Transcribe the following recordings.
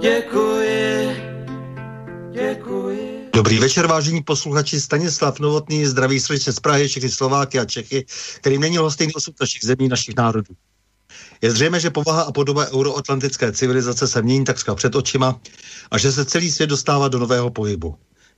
děkuji, děkuji. Dobrý večer, vážení posluchači. Stanislav Novotný, zdraví srdečně z Prahy, všechny Slováky a Čechy, kterým není lhostejný osud našich zemí, našich národů. Je zřejmé, že povaha a podoba euroatlantické civilizace se mění takřka před očima a že se celý svět dostává do nového pohybu.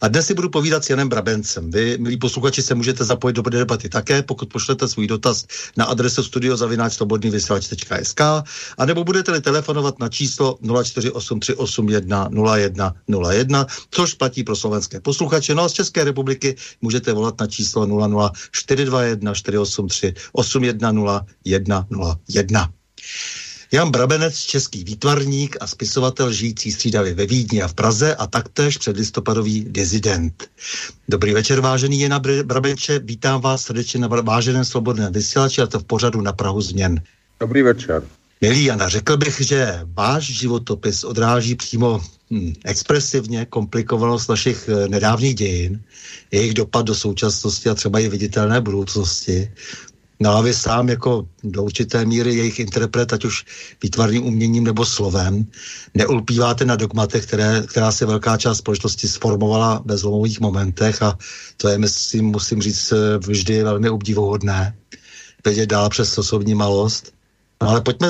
A dnes si budu povídat s Janem Brabencem. Vy, milí posluchači, se můžete zapojit do debaty také, pokud pošlete svůj dotaz na adresu studiozavináčslobodnývysílač.sk a nebo budete-li telefonovat na číslo 0483810101, což platí pro slovenské posluchače. No a z České republiky můžete volat na číslo 00421 483 810 Jan Brabenec, český výtvarník a spisovatel žijící střídavě ve Vídni a v Praze a taktéž předlistopadový dizident. Dobrý večer, vážený Jana Brabenče, vítám vás srdečně na váženém svobodném vysílači a to v pořadu na Prahu změn. Dobrý večer. Milý Jana, řekl bych, že váš životopis odráží přímo hm, expresivně komplikovanost našich eh, nedávných dějin, jejich dopad do současnosti a třeba i viditelné budoucnosti. No a vy sám jako do určité míry jejich interpret, ať už výtvarným uměním nebo slovem, neulpíváte na dogmatech, které, která se velká část společnosti sformovala ve zlomových momentech a to je, myslím, musím říct, vždy velmi obdivuhodné. Vědět dál přes osobní malost. No ale pojďme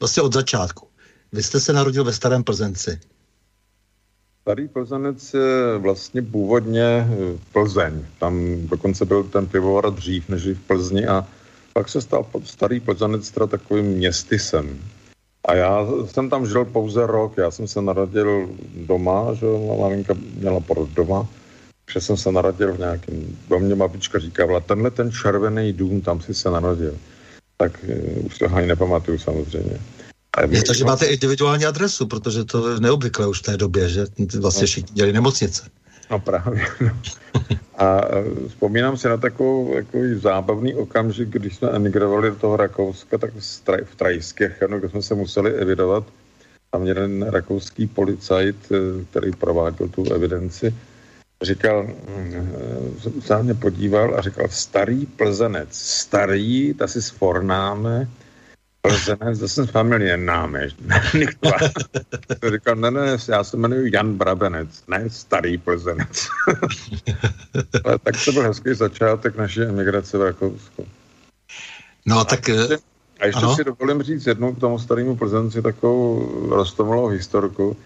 vlastně od začátku. Vy jste se narodil ve Starém Plzenci. Starý Plzenec je vlastně původně Plzeň. Tam dokonce byl ten pivovar dřív než v Plzni a pak se stal Starý Plzenec teda takovým městysem. A já jsem tam žil pouze rok. Já jsem se narodil doma, že maminka měla porod doma, že jsem se narodil v nějakém domě, babička říkávala, tenhle ten červený dům, tam si se narodil. Tak uh, už to ani nepamatuju samozřejmě. Je to, že máte individuální adresu, protože to je neobvyklé už v té době, že vlastně všichni dělali nemocnice. No právě. No. A e, vzpomínám si na takovou, takový zábavný okamžik, když jsme emigrovali do toho Rakouska, tak v Trajskirchenu, kde jsme se museli evidovat. Tam jeden rakouský policajt, e, který prováděl tu evidenci, říkal, mm, e, se na mě podíval a říkal, starý plzenec, starý, ta si sfornáme, To jsem familie náme. Říkal, ne, ne, já se jmenuji Jan Brabenec, ne starý Plzenec. Ale tak to byl hezký začátek naší emigrace v Rakousku. No a tak... Ještě, a ještě ano? si dovolím říct jednu k tomu starému Plzenci takovou rostomilou historku,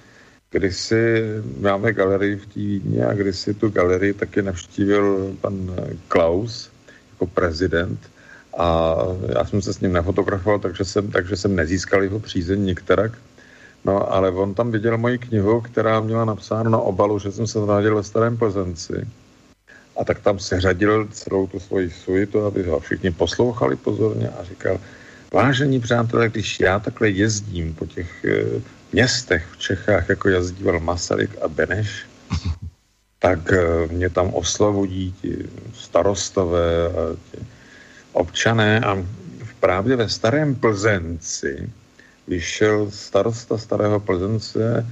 kdy si máme galerii v té Vídně a kdy si tu galerii taky navštívil pan Klaus jako prezident a já jsem se s ním nefotografoval, takže jsem, takže jsem nezískal jeho přízeň některak. No, ale on tam viděl moji knihu, která měla napsáno na obalu, že jsem se narodil ve Starém Plzenci. a tak tam seřadil celou tu svoji suitu, aby ho všichni poslouchali pozorně a říkal, vážení přátelé, když já takhle jezdím po těch e, městech v Čechách, jako jezdíval Masaryk a Beneš, tak e, mě tam oslovují ti starostové a ti občané a právě ve Starém Plzenci vyšel starosta Starého Plzence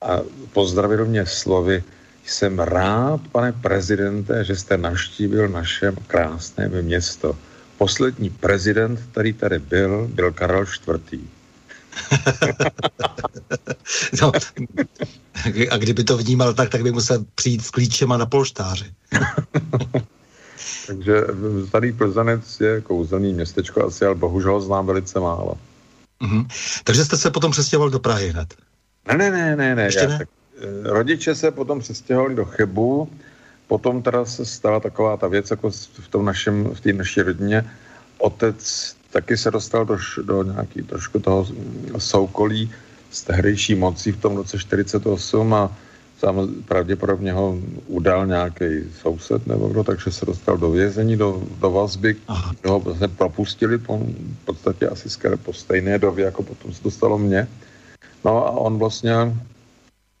a pozdravil mě slovy, jsem rád, pane prezidente, že jste naštívil naše krásné město. Poslední prezident, který tady byl, byl Karel IV. no, a kdyby to vnímal tak, tak by musel přijít s klíčema na polštáři. Takže starý Plzanec je kouzelný městečko asi, ale bohužel znám velice málo. Mm-hmm. Takže jste se potom přestěhoval do Prahy hned? Ne, ne, ne, ne. ne. Ještě Já, ne? Tak, eh, rodiče se potom přestěhovali do Chebu, potom teda se stala taková ta věc, jako v tom našem, v té naší rodině. Otec taky se dostal do, do nějaký trošku toho soukolí z tehdejší moci v tom roce 48 a Sám pravděpodobně ho udal nějaký soused nebo kdo, takže se dostal do vězení, do, do vazby, kde ho vlastně propustili po, v podstatě asi skoro po stejné době, jako potom se dostalo mě. No a on vlastně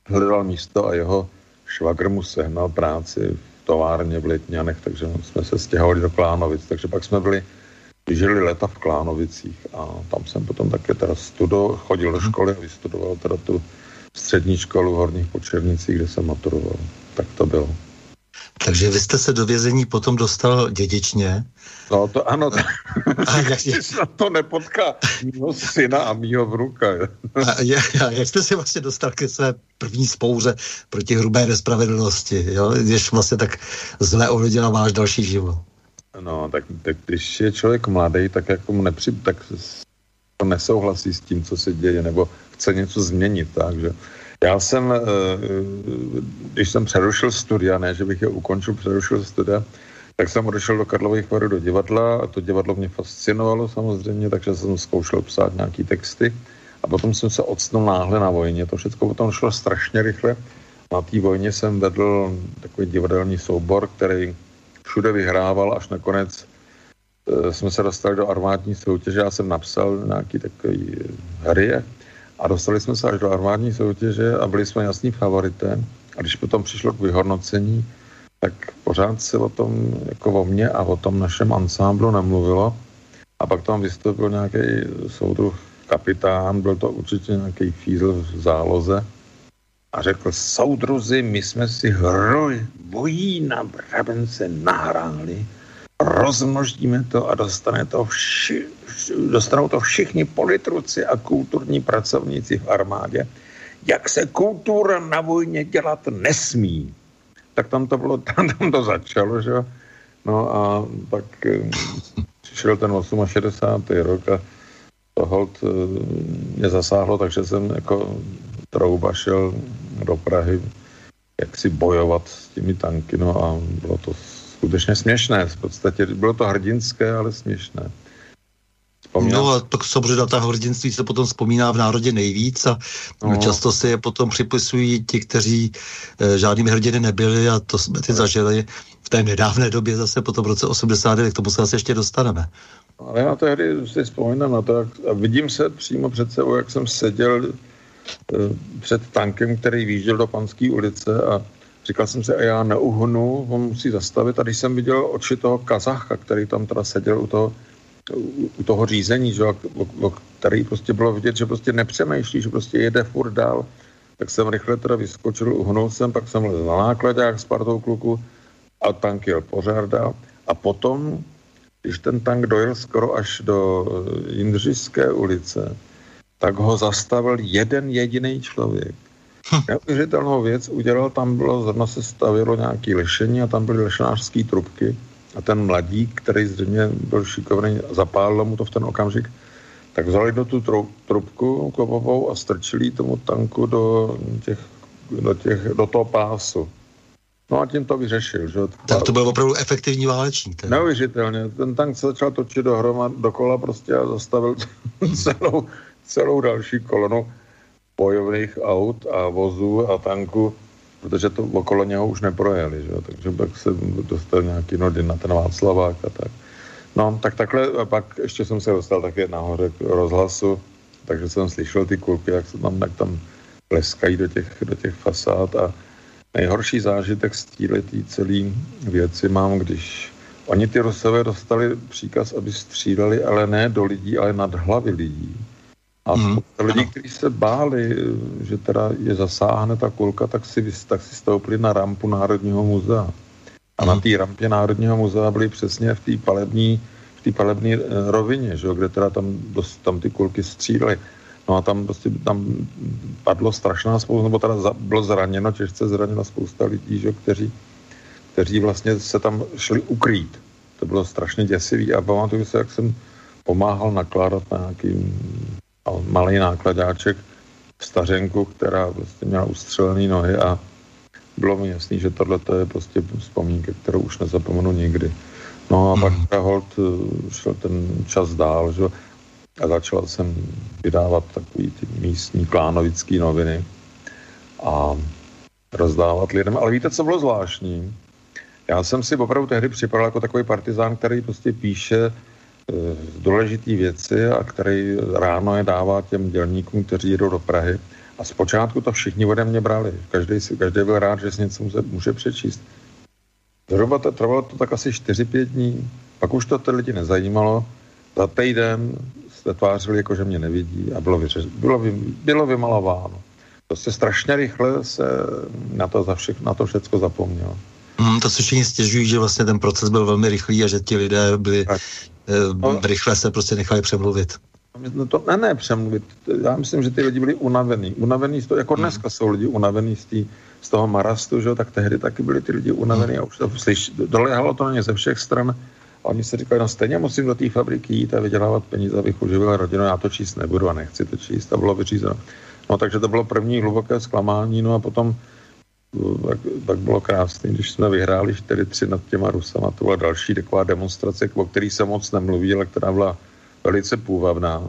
hledal místo a jeho švagr mu sehnal práci v továrně v Letňanech, takže jsme se stěhovali do Klánovic, takže pak jsme byli žili leta v Klánovicích a tam jsem potom také teda studo, chodil do školy a vystudoval teda tu střední školu v Horních Počernicích, kde jsem maturoval. Tak to bylo. Takže vy jste se do vězení potom dostal dědičně? No to ano, to, a jak je... se to nepotká mýho syna a mýho vnuka. a, a jak jste se vlastně dostal ke své první spouře proti hrubé nespravedlnosti, jo? když vlastně tak zle ovlivnila váš další život? No, tak, tak když je člověk mladý, tak jako mu nepři, tak to nesouhlasí s tím, co se děje, nebo chce něco změnit. Takže já jsem, eh, když jsem přerušil studia, ne, že bych je ukončil, přerušil studia, tak jsem odešel do Karlových varů do divadla a to divadlo mě fascinovalo samozřejmě, takže jsem zkoušel psát nějaký texty a potom jsem se odstnul náhle na vojně. To všechno potom šlo strašně rychle. Na té vojně jsem vedl takový divadelní soubor, který všude vyhrával, až nakonec e, jsme se dostali do armádní soutěže. Já jsem napsal nějaký takový hry a dostali jsme se až do armádní soutěže a byli jsme jasný favoritem. A když potom přišlo k vyhodnocení, tak pořád se o tom, jako o mně a o tom našem ansámblu nemluvilo. A pak tam vystoupil nějaký soudruh kapitán, byl to určitě nějaký fízl v záloze a řekl, soudruzi, my jsme si hroj bojí na Brabence nahráli rozmnožíme to a dostane to vši, dostanou to všichni politruci a kulturní pracovníci v armádě. Jak se kultura na vojně dělat nesmí. Tak tam to bylo, tam, tam to začalo, že No a pak eh, přišel ten 68. rok a to hold eh, mě zasáhlo, takže jsem jako trouba šel do Prahy jak si bojovat s těmi tanky, no a bylo to skutečně směšné. V podstatě bylo to hrdinské, ale směšné. Vzpomínám. No a tak samozřejmě na ta hrdinství se potom vzpomíná v národě nejvíc a no. často si je potom připisují ti, kteří e, žádnými hrdiny nebyli a to jsme ty no. zažili v té nedávné době zase potom v roce 89, k tomu se asi ještě dostaneme. Ale já tehdy si vzpomínám na to, jak, a vidím se přímo před sebou, jak jsem seděl e, před tankem, který výjížděl do Panské ulice a Říkal jsem si, a já neuhnu, on musí zastavit. A když jsem viděl oči toho Kazacha, který tam teda seděl u toho, u toho řízení, že, který prostě bylo vidět, že prostě nepřemýšlí, že prostě jede furt dál, tak jsem rychle teda vyskočil, uhnul jsem, pak jsem lezl na nákladě s partou kluku a tank jel pořád dál. A potom, když ten tank dojel skoro až do Jindřišské ulice, tak ho zastavil jeden jediný člověk. Neuvěřitelnou věc udělal, tam bylo, zrovna se stavilo nějaké lešení a tam byly lešnářské trubky a ten mladík, který zřejmě byl šikovný, zapálil mu to v ten okamžik, tak vzali do tu trubku kovovou a strčili tomu tanku do, těch, do, těch, do toho pásu. No a tím to vyřešil. Že? Tak to byl opravdu efektivní válečník. Neuvěřitelně. Ten tank se začal točit dohromad, dokola prostě a zastavil celou, celou další kolonu bojových aut a vozů a tanků protože to okolo něho už neprojeli, že? takže pak se dostal nějaký nody na ten Václavák a tak. No, tak takhle, a pak ještě jsem se dostal také nahoře k rozhlasu, takže jsem slyšel ty kulky, jak se tam, jak tam pleskají do těch, do těch fasád a nejhorší zážitek z této celé věci mám, když oni ty Rusové dostali příkaz, aby stříleli, ale ne do lidí, ale nad hlavy lidí. A mm. lidí, kteří se báli, že teda je zasáhne ta kulka, tak si, tak si stoupili na rampu Národního muzea. A mm. na mhm. té rampě Národního muzea byli přesně v té palební, v té palební eh, rovině, že, kde teda tam, dost, tam ty kulky střílely. No a tam prostě tam padlo strašná spousta, nebo teda za, bylo zraněno, těžce zraněno spousta lidí, že, kteří, kteří vlastně se tam šli ukrýt. To bylo strašně děsivý a pamatuju se, jak jsem pomáhal nakládat na nějaký malý nákladáček stařenku, která prostě měla ustřelený nohy a bylo mi jasný, že tohle je prostě vzpomínka, kterou už nezapomenu nikdy. No a pak mm. hold eh, šel ten čas dál, že? a začal jsem vydávat takový ty místní klánovický noviny a rozdávat lidem. Ale víte, co bylo zvláštní? Já jsem si opravdu tehdy připadal jako takový partizán, který prostě píše důležité věci a který ráno je dává těm dělníkům, kteří jedou do Prahy. A zpočátku to všichni ode mě brali. Každý, si, každý byl rád, že si něco může, může přečíst. Zhruba to trvalo to tak asi 4-5 dní. Pak už to ty lidi nezajímalo. Za týden se tvářili, jako že mě nevidí a bylo, vyřeš, bylo, vy, bylo vymalováno. Prostě strašně rychle se na to, za všech, na to všechno zapomnělo. Mm, to se všichni stěžují, že vlastně ten proces byl velmi rychlý a že ti lidé byli tak. Eh, no, rychle se prostě nechali přemluvit. No to ne, ne přemluvit. Já myslím, že ty lidi byli unavený. Unavený z toho, jako hmm. dneska jsou lidi unavený z, tý, z toho marastu, že tak tehdy taky byli ty lidi unavený hmm. a už to slyš, dolehalo to na ně ze všech stran. A oni si říkali, no stejně musím do té fabriky jít a vydělávat peníze, abych uživil rodinu, já to číst nebudu a nechci to číst a bylo vyřízeno. No takže to bylo první hluboké zklamání, no a potom tak, tak bylo krásné, když jsme vyhráli 4-3 nad těma Rusama. To byla další taková demonstrace, o který se moc nemluví, ale která byla velice půvabná.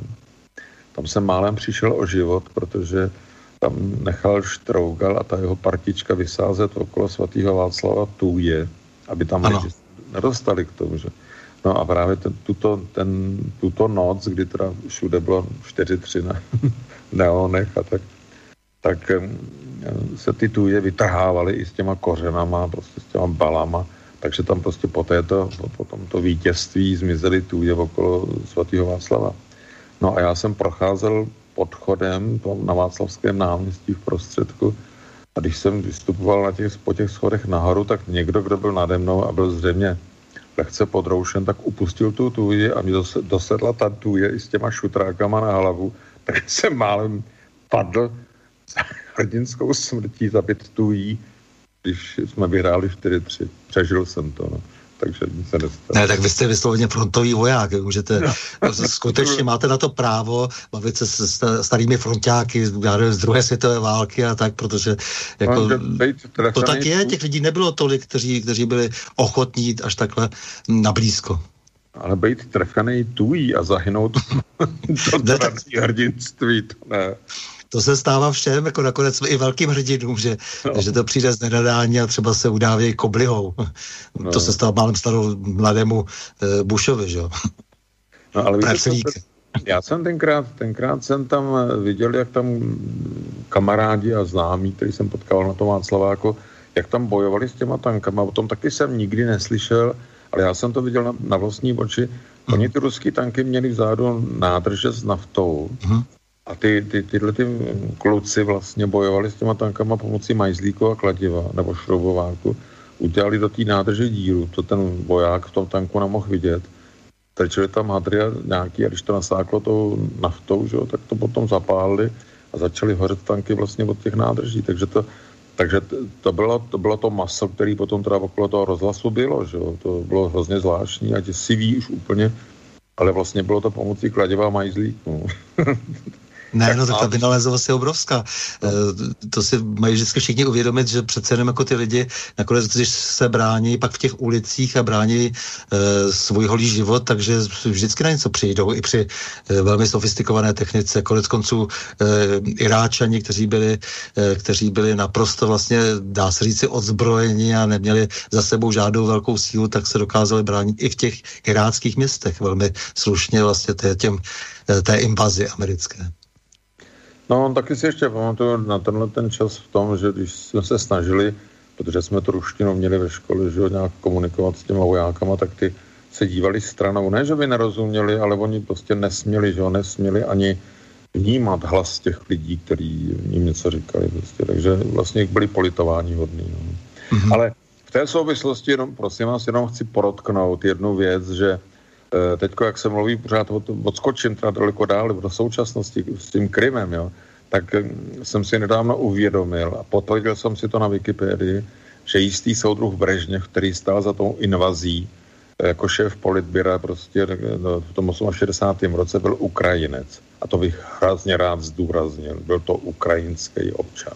Tam jsem málem přišel o život, protože tam nechal Štrougal a ta jeho partička vysázet okolo svatého Václava Tůje, aby tam nedostali k tomu, že No a právě ten, tuto, ten, tuto noc, kdy teda všude bylo 4-3 na neonech a tak, tak se ty tuje vytrhávaly i s těma kořenama, prostě s těma balama, takže tam prostě po, této, po tomto vítězství zmizely tuje okolo svatého Václava. No a já jsem procházel podchodem na Václavském náměstí v prostředku a když jsem vystupoval na těch, po těch schodech nahoru, tak někdo, kdo byl nade mnou a byl zřejmě lehce podroušen, tak upustil tu tůji a mi dosedla ta tůje i s těma šutrákama na hlavu, tak jsem málem padl hrdinskou smrtí zabit tují, když jsme vyhráli 4-3. Přežil jsem to, no. Takže nic se nestalo. Ne, tak vy jste vysloveně frontový voják, můžete, no. skutečně máte na to právo bavit se s starými frontáky z druhé světové války a tak, protože jako, no, to tak je, těch lidí nebylo tolik, kteří, kteří byli ochotní jít až takhle na blízko. Ale být trefkaný tují a zahynout to, to tak... hrdinství, to ne to se stává všem, jako nakonec i velkým hrdinům, že, no. že to přijde z nenadání a třeba se udávějí koblihou. No. To se stalo málem starou mladému e, Bushovi, že jo. No, ale víte, jsem, já jsem tenkrát, tenkrát jsem tam eh, viděl, jak tam kamarádi a známí, který jsem potkal na tom Václaváku, jak tam bojovali s těma tankama. O tom taky jsem nikdy neslyšel, ale já jsem to viděl na, na vlastní oči. Oni ty ruský tanky měli vzadu nádrže s naftou. Uh-huh. A ty, ty, tyhle ty kluci vlastně bojovali s těma tankama pomocí majzlíku a kladiva nebo šroubováku. Udělali do té nádrže díru, to ten voják v tom tanku nemohl vidět. Trčili tam hadry nějaký a když to nasáklo tou naftou, že, tak to potom zapálili a začaly hořet tanky vlastně od těch nádrží. Takže to, takže to bylo, to bylo to maso, který potom teda okolo toho rozhlasu bylo, že to bylo hrozně zvláštní a děsivý už úplně, ale vlastně bylo to pomocí kladiva a majzlíku. Ne, no tak ta vynalézovost je obrovská. No. To si mají vždycky všichni uvědomit, že přece jenom jako ty lidi, nakonec, když se brání pak v těch ulicích a brání e, svůj holý život, takže vždycky na něco přijdou i při e, velmi sofistikované technice. Konec konců e, Iráčani, kteří byli, e, kteří byli naprosto vlastně, dá se říci, odzbrojeni a neměli za sebou žádnou velkou sílu, tak se dokázali bránit i v těch iráckých městech velmi slušně vlastně té, těm, té invazi americké. No, taky si ještě pamatuju na tenhle ten čas v tom, že když jsme se snažili, protože jsme tu ruštinu měli ve škole, že nějak komunikovat s těma vojákama, tak ty se dívali stranou. Ne, že by nerozuměli, ale oni prostě nesměli, že jo, nesměli ani vnímat hlas těch lidí, kteří jim něco říkali. Prostě. Takže vlastně byli politování hodný. No. Mm-hmm. Ale v té souvislosti, jenom, prosím vás, jenom chci porotknout jednu věc, že teď, jak se mluví pořád o tom, odskočím teda daleko dál do současnosti s tím Krymem, jo, tak hm, jsem si nedávno uvědomil a potvrdil jsem si to na Wikipedii, že jistý soudruh Brežněv, který stál za tou invazí, eh, jako šéf politběra prostě no, v tom 68. roce byl Ukrajinec. A to bych hrozně rád zdůraznil. Byl to ukrajinský občan.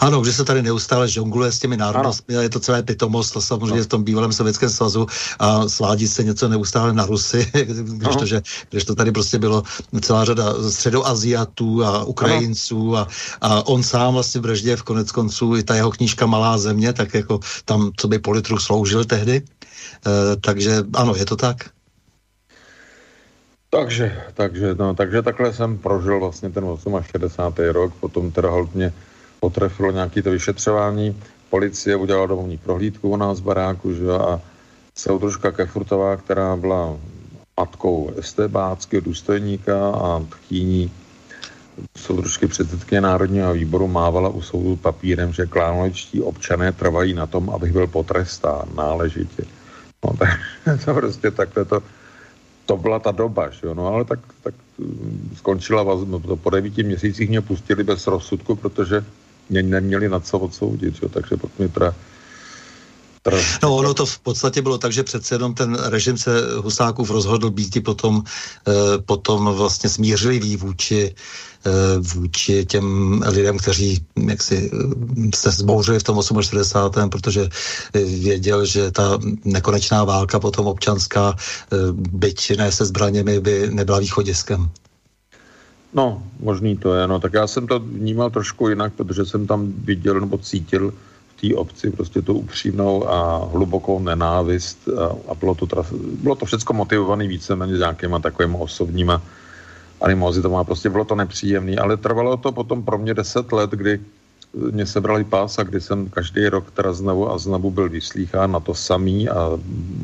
Ano, že se tady neustále žongluje s těmi národnostmi, je to celé pitomost, to samozřejmě no. v tom bývalém Sovětském svazu a svádí se něco neustále na Rusy, když, to, že, když to tady prostě bylo celá řada středoaziatů a Ukrajinců a, a on sám vlastně v konec konců, i ta jeho knížka Malá země, tak jako tam, co by politruh sloužil tehdy. E, takže ano, je to tak. Takže, takže, no, takže takhle jsem prožil vlastně ten 68. rok, potom teda hodně potrefilo nějaké to vyšetřování. Policie udělala domovní prohlídku u nás v baráku, že a soudružka Kefurtová, která byla matkou estebáckého důstojníka a tchýní soudružky předsedkyně Národního výboru mávala u soudu papírem, že klánovičtí občané trvají na tom, abych byl potrestán náležitě. No tak to prostě takhle to, to byla ta doba, že jo? no ale tak, tak mm, skončila vazba, po devíti měsících mě pustili bez rozsudku, protože mě neměli na co odsoudit, jo, takže pak mi teda No ono to v podstatě bylo tak, že přece jenom ten režim se Husákův rozhodl být potom, eh, potom vlastně smířlivý vůči, eh, vůči těm lidem, kteří jaksi eh, se zbouřili v tom 68. protože věděl, že ta nekonečná válka potom občanská, eh, byť ne se zbraněmi, by nebyla východiskem. No, možný to je, no. Tak já jsem to vnímal trošku jinak, protože jsem tam viděl nebo cítil v té obci prostě tu upřímnou a hlubokou nenávist a, a bylo, to traf, bylo to všechno motivované víceméně nějakýma takovými osobníma animozitama. Prostě bylo to nepříjemné, ale trvalo to potom pro mě deset let, kdy mě sebrali pás a kdy jsem každý rok teda znovu a znovu byl vyslýchán na to samý a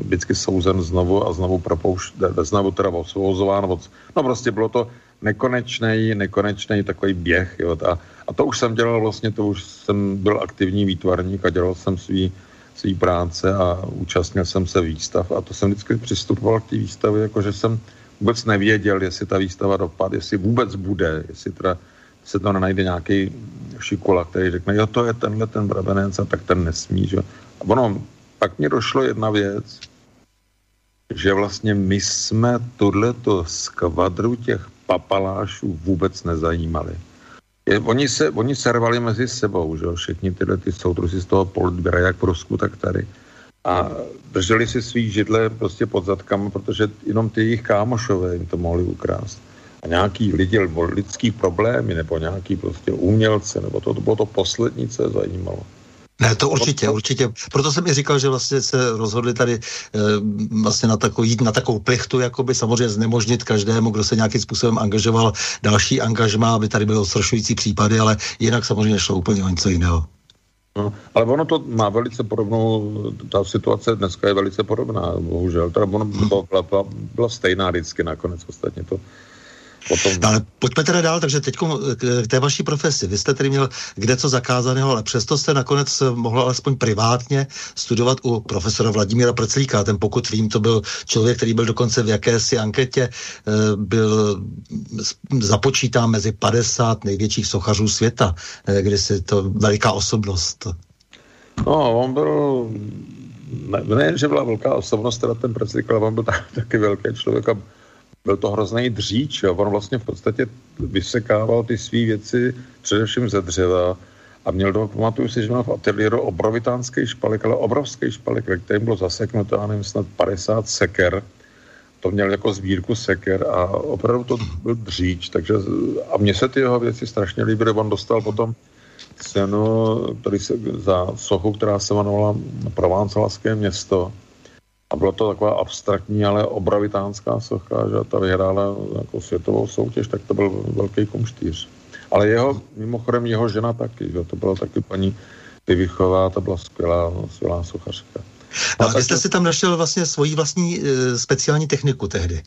vždycky souzen znovu a znovu propoušť, znovu teda osvobozován. No prostě bylo to nekonečný, nekonečný takový běh. Jo. A, a to už jsem dělal vlastně, to už jsem byl aktivní výtvarník a dělal jsem svý, svý práce a účastnil jsem se výstav a to jsem vždycky přistupoval k té výstavě, jako že jsem vůbec nevěděl, jestli ta výstava dopadne, jestli vůbec bude, jestli teda se to nenajde nějaký šikula, který řekne, jo, to je tenhle ten brabenec a tak ten nesmí, že? A ono, pak mi došlo jedna věc, že vlastně my jsme tohleto skvadru těch papalášů vůbec nezajímali. Je, oni, se, oni se rvali mezi sebou, že jo, všichni tyhle ty soudruzi z toho politběra, jak v Rusku, tak tady. A drželi si svý židle prostě pod zadkama, protože jenom ty jejich kámošové jim to mohli ukrást. A nějaký lidi, lidský problémy, nebo nějaký prostě umělce, nebo to, to bylo to poslední, co je zajímalo. Ne, to určitě, určitě. Proto jsem mi říkal, že vlastně se rozhodli tady e, vlastně na takovou, jít na takovou plichtu, jakoby samozřejmě znemožnit každému, kdo se nějakým způsobem angažoval, další angažma, aby tady byly odstrašující případy, ale jinak samozřejmě šlo úplně o něco jiného. No, ale ono to má velice podobnou, ta situace dneska je velice podobná, bohužel. Teda ono byla, byla, byla stejná vždycky nakonec, ostatně to Potom... No, ale pojďme teda dál, takže teď k té vaší profesi. Vy jste tedy měl kde co zakázaného, ale přesto jste nakonec mohl alespoň privátně studovat u profesora Vladimíra Prclíka. Ten pokud vím, to byl člověk, který byl dokonce v jakési anketě, eh, byl započítán mezi 50 největších sochařů světa, eh, kdy si to veliká osobnost. No, on byl ne, ne, že byla velká osobnost, teda ten Prclík, ale on byl taky velký člověk a byl to hrozný dříč, jo. on vlastně v podstatě vysekával ty své věci především ze dřeva a měl do, pamatuju si, že měl v ateliéru obrovitánský špalek, ale obrovský špalek, ve kterém bylo zaseknuto, já nevím, snad 50 seker, to měl jako sbírku seker a opravdu to byl dříč, takže a mně se ty jeho věci strašně líbily, on dostal potom cenu který se, za sochu, která se jmenovala Prováncelské město a bylo to taková abstraktní, ale obravitánská socha, že ta vyhrála jako světovou soutěž, tak to byl velký kumštýř. Ale jeho, mimochodem jeho žena taky, že to byla taky paní Vyvichová, to byla skvělá, skvělá sochařka. No, a vy jste si tam našel vlastně svoji vlastní e, speciální techniku tehdy.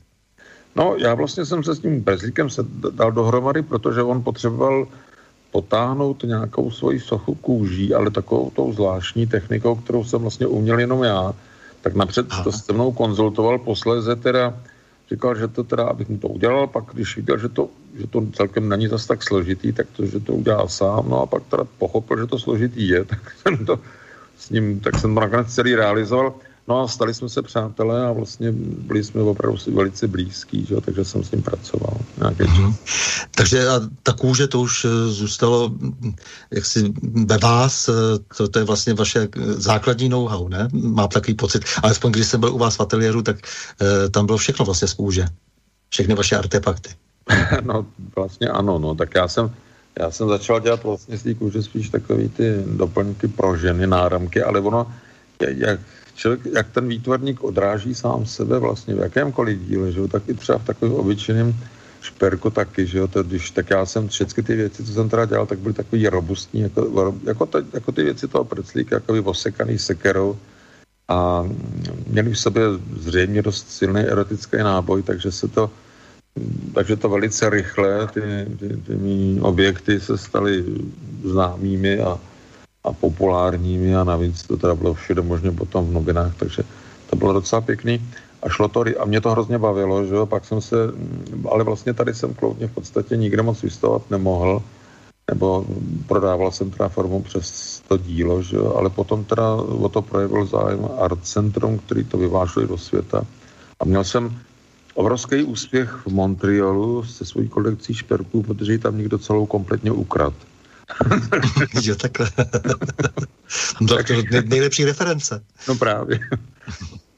No, já vlastně jsem se s tím Bezlíkem se dal dohromady, protože on potřeboval potáhnout nějakou svoji sochu kůží, ale takovou tou zvláštní technikou, kterou jsem vlastně uměl jenom já, tak napřed Aha. to se mnou konzultoval, posléze teda říkal, že to teda, abych mu to udělal, pak když viděl, že to, že to celkem není zase tak složitý, tak to, že to udělá sám, no a pak teda pochopil, že to složitý je, tak jsem to s ním, tak jsem to nakonec celý realizoval. No a stali jsme se přátelé a vlastně byli jsme opravdu si velice blízký, že? takže jsem s ním pracoval. Mm-hmm. Takže a ta kůže to už eh, zůstalo hm, jaksi ve vás, eh, to, to je vlastně vaše eh, základní know-how, ne? Mám takový pocit. Alespoň když jsem byl u vás v ateliéru, tak e, tam bylo všechno vlastně z kůže. Všechny vaše artefakty. no vlastně ano, no tak já jsem já jsem začal dělat vlastně z té kůže spíš takový ty doplňky pro ženy, náramky, ale ono, jak, člověk, jak ten výtvarník odráží sám sebe vlastně v jakémkoliv díle, že jo, tak i třeba v takovém obyčejném šperku taky, že jo, to, když, tak já jsem všechny ty věci, co jsem teda dělal, tak byly takový robustní, jako, jako, to, jako ty věci toho preclíka, jako osekaný sekerou. A měli v sobě zřejmě dost silný erotický náboj, takže se to takže to velice rychle, ty, ty, ty mý objekty se staly známými a, a populárními a navíc to teda bylo všude možně potom v novinách, takže to bylo docela pěkný a šlo to, a mě to hrozně bavilo, že jo, pak jsem se, ale vlastně tady jsem kloudně v podstatě nikde moc vystavovat nemohl, nebo prodával jsem teda formu přes to dílo, že jo, ale potom teda o to projevil zájem Art Centrum, který to vyváželi do světa a měl jsem obrovský úspěch v Montrealu se svojí kolekcí šperků, protože ji tam někdo celou kompletně ukrad. jo, takhle. to, to nejlepší reference. No právě.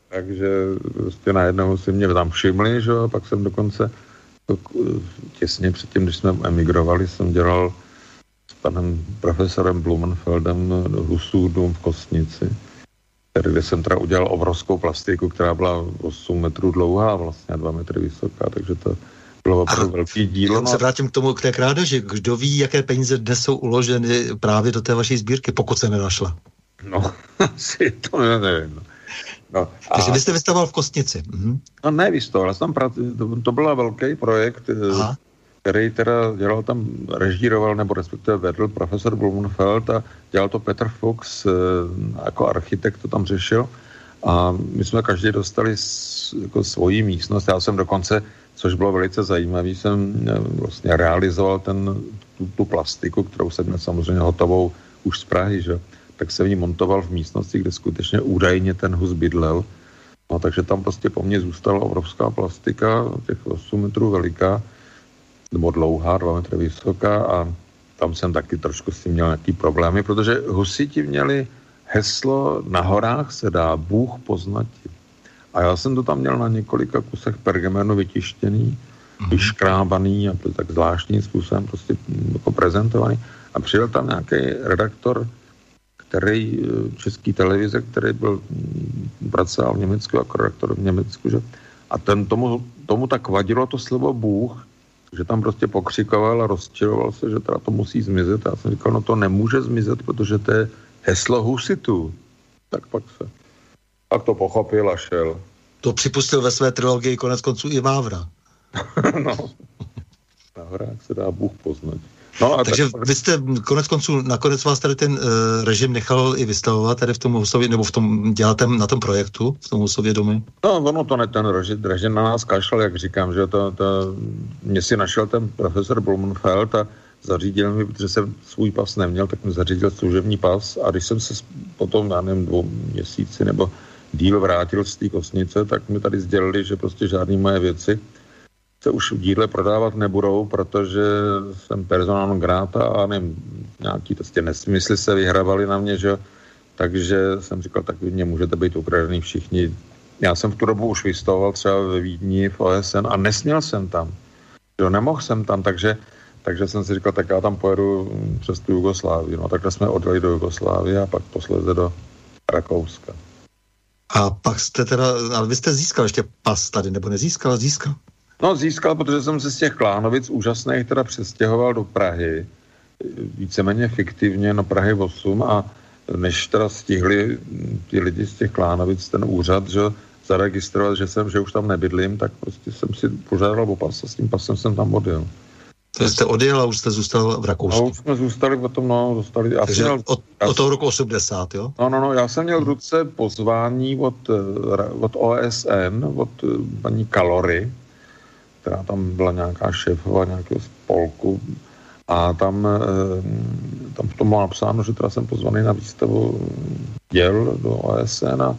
Takže prostě najednou si mě tam všimli, že a pak jsem dokonce těsně předtím, když jsme emigrovali, jsem dělal s panem profesorem Blumenfeldem Husů dům v Kostnici kde jsem teda udělal obrovskou plastiku, která byla 8 metrů dlouhá vlastně a 2 metry vysoká, takže to bylo opravdu velký dílo. Já se vrátím k tomu, k té krádeži. Kdo ví, jaké peníze dnes jsou uloženy právě do té vaší sbírky, pokud se nenašla? No, asi to nevím. No. No, Takže vy jste vystavoval v Kostnici. Mhm. No ne, vystavoval, to, to byl velký projekt, Aha který teda dělal tam, režíroval nebo respektive vedl profesor Blumenfeld a dělal to Petr Fox eh, jako architekt to tam řešil a my jsme každý dostali jako svoji místnost. Já jsem dokonce, což bylo velice zajímavé, jsem eh, vlastně realizoval ten, tu, tu plastiku, kterou jsem měl samozřejmě hotovou už z Prahy, že? tak jsem ji montoval v místnosti, kde skutečně údajně ten hus bydlel. No, takže tam prostě po mně zůstala obrovská plastika, těch 8 metrů veliká, nebo dlouhá, dva metry vysoká a tam jsem taky trošku s tím měl nějaký problémy, protože husiti měli heslo na horách se dá Bůh poznati. A já jsem to tam měl na několika kusech pergamenu vytištěný, mm-hmm. vyškrábaný a tak zvláštním způsobem prostě mm, jako prezentovaný. A přijel tam nějaký redaktor, který, e, český televize, který byl, mm, pracoval v Německu jako redaktor v Německu, že? A ten tomu, tomu tak vadilo to slovo Bůh, že tam prostě pokřikoval a rozčiloval se, že teda to musí zmizet. A já jsem říkal, no to nemůže zmizet, protože to je heslo husitu. Tak pak se. Pak to pochopil a šel. To připustil ve své trilogii konec konců i Vávra. no. Na horách se dá Bůh poznat. No a Takže tak... vy jste konec konců, nakonec vás tady ten uh, režim nechal i vystavovat tady v tom Husově, nebo v tom, děláte na tom projektu, v tom Husově domy? No, ono to ne, ten režim, režim na nás kašel, jak říkám, že to, to, mě si našel ten profesor Blumenfeld a zařídil mi, protože jsem svůj pas neměl, tak mi zařídil služební pas a když jsem se potom, já nevím, dvou měsíci nebo díl vrátil z té kosnice, tak mi tady sdělili, že prostě žádný moje věci se už v díle prodávat nebudou, protože jsem personál grata a nevím, nějaký prostě nesmysly se vyhrávali na mě, že takže jsem říkal, tak vy mě můžete být ukradený všichni. Já jsem v tu dobu už vystavoval třeba ve Vídni v OSN a nesměl jsem tam. Jo, nemohl jsem tam, takže, takže jsem si říkal, tak já tam pojedu přes tu Jugoslávii. No takhle jsme odjeli do Jugoslávie a pak posledně do Rakouska. A pak jste teda, ale vy jste získal ještě pas tady, nebo nezískal, získal? No získal, protože jsem se z těch Klánovic úžasných teda přestěhoval do Prahy, víceméně fiktivně na Prahy 8 a než teda stihli ti lidi z těch Klánovic ten úřad, že zaregistrovat, že jsem, že už tam nebydlím, tak prostě jsem si požádal o pas a s tím pasem jsem tam odjel. To jste odjel a už jste zůstal v Rakousku. A už jsme zůstali potom, no, dostali. Já Takže měl, od, já, od toho roku 80, jo? No, no, no, já jsem měl v ruce pozvání od, eh, od OSN, od eh, paní Kalory, která tam byla nějaká šéfova nějakého spolku a tam, eh, tam v tom bylo napsáno, že teda jsem pozvaný na výstavu děl do OSN a,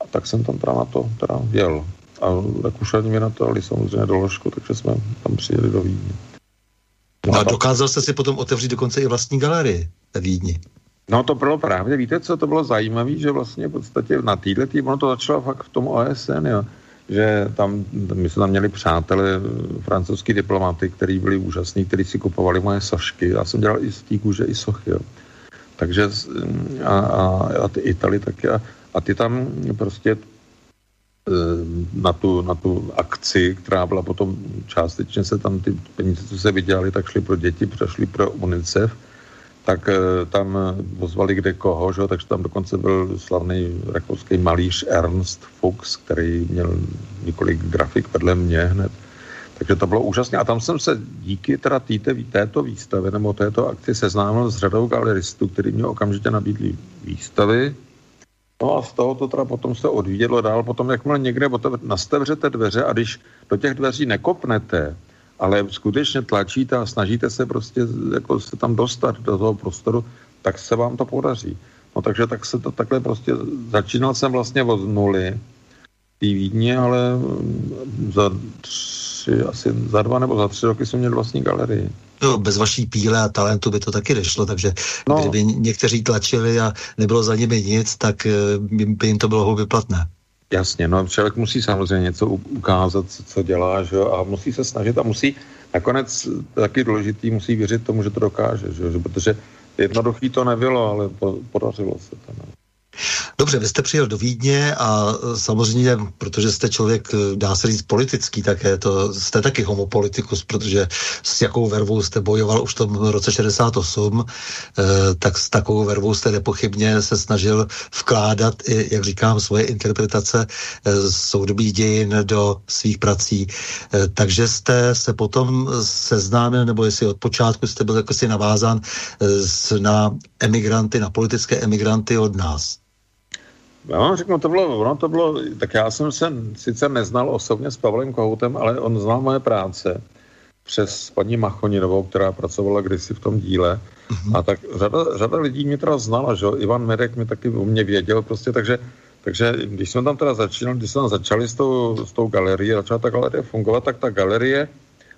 a tak jsem tam teda na to teda jel. A Rakušani mi na to dali samozřejmě doložku, takže jsme tam přijeli do Vídně. No a dokázal jste si potom otevřít dokonce i vlastní galerii ve Vídni. No to bylo právě, víte co, to bylo zajímavé, že vlastně v podstatě na týhle tým, ono to začalo fakt v tom OSN, jo, že tam, my jsme tam měli přátelé, francouzský diplomaty, kteří byli úžasní, kteří si kupovali moje sašky, já jsem dělal i z té kůže, i sochy, jo. Takže a, a, a ty Itali taky a, a ty tam prostě eh, na tu, na tu akci, která byla potom částečně se tam ty peníze, co se vydělali, tak šly pro děti, přešly pro UNICEF, tak eh, tam pozvali kde koho, že? takže tam dokonce byl slavný rakouský malíř Ernst Fuchs, který měl několik grafik vedle mě hned. Takže to bylo úžasné. A tam jsem se díky teda týte, této výstavy nebo této akci seznámil s řadou galeristů, který mě okamžitě nabídli výstavy. No a z toho to teda potom se odvídělo dál. Potom, jakmile někde nastavřete dveře a když do těch dveří nekopnete, ale skutečně tlačíte a snažíte se prostě jako se tam dostat do toho prostoru, tak se vám to podaří. No takže tak se to takhle prostě, začínal jsem vlastně od nuly v Vídni, ale mm, za tři, asi za dva nebo za tři roky jsem měl vlastní galerii. No, bez vaší píle a talentu by to taky nešlo, takže no. kdyby někteří tlačili a nebylo za nimi nic, tak eh, by jim to bylo houby platné. Jasně, no člověk musí samozřejmě něco ukázat, co dělá, že jo, a musí se snažit a musí, nakonec taky důležitý, musí věřit tomu, že to dokáže, že jo, protože jednoduchý to nebylo, ale podařilo se to. Ne? Dobře, vy jste přijel do Vídně a e, samozřejmě, protože jste člověk, e, dá se říct, politický také, to jste taky homopolitikus, protože s jakou vervou jste bojoval už v tom roce 68, eh, tak s takovou vervou jste nepochybně se snažil vkládat jak říkám, svoje interpretace soudobých dějin do svých prací. Takže jste se potom seznámil, nebo jestli od počátku jste byl jako si navázán na emigranty, na politické emigranty od nás. Já vám řeknu, to bylo, ono to bylo, tak já jsem se sice neznal osobně s Pavlem Kohoutem, ale on znal moje práce přes paní Machoninovou, která pracovala kdysi v tom díle. Mm-hmm. A tak řada, řada lidí mě teda znala, že Ivan Mirek mi taky u mě věděl prostě, takže, takže když jsme tam teda začínali, když jsme tam začali s tou, s tou galerií, začala ta galerie fungovat, tak ta galerie,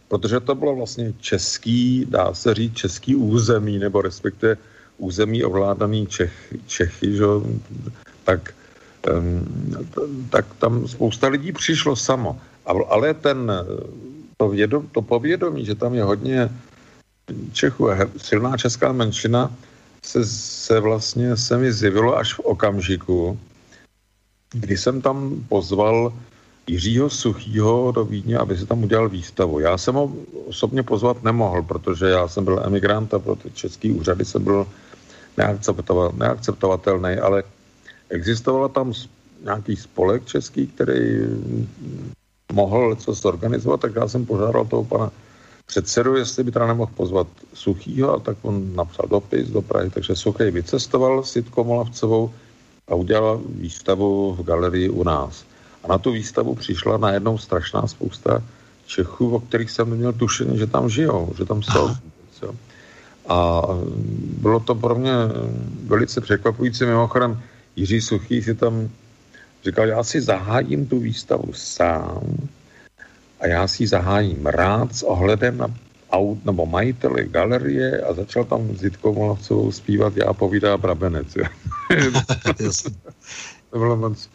protože to bylo vlastně český, dá se říct, český území, nebo respektive území ovládaný Čech, Čechy, že tak, tak tam spousta lidí přišlo samo. Ale ten, to, vědom, to povědomí, že tam je hodně Čechů a silná česká menšina, se, se vlastně se mi zjevilo až v okamžiku, kdy jsem tam pozval Jiřího Suchýho do Vídně, aby si tam udělal výstavu. Já jsem ho osobně pozvat nemohl, protože já jsem byl emigrant a pro ty český úřady jsem byl neakceptovatelný, ale existovala tam nějaký spolek český, který mohl co zorganizovat, tak já jsem požádal toho pana předsedu, jestli by teda nemohl pozvat Suchýho, a tak on napsal dopis do Prahy, takže Suchý vycestoval s Jitkou Molavcovou a udělal výstavu v galerii u nás. A na tu výstavu přišla najednou strašná spousta Čechů, o kterých jsem neměl tušení, že tam žijou, že tam jsou. A bylo to pro mě velice překvapující. Mimochodem, Jiří Suchý si tam říkal, já si zahájím tu výstavu sám a já si ji zahájím rád s ohledem na aut nebo majiteli galerie a začal tam s Jitkou Molavcovou zpívat Já povídá Brabenec. To bylo moc,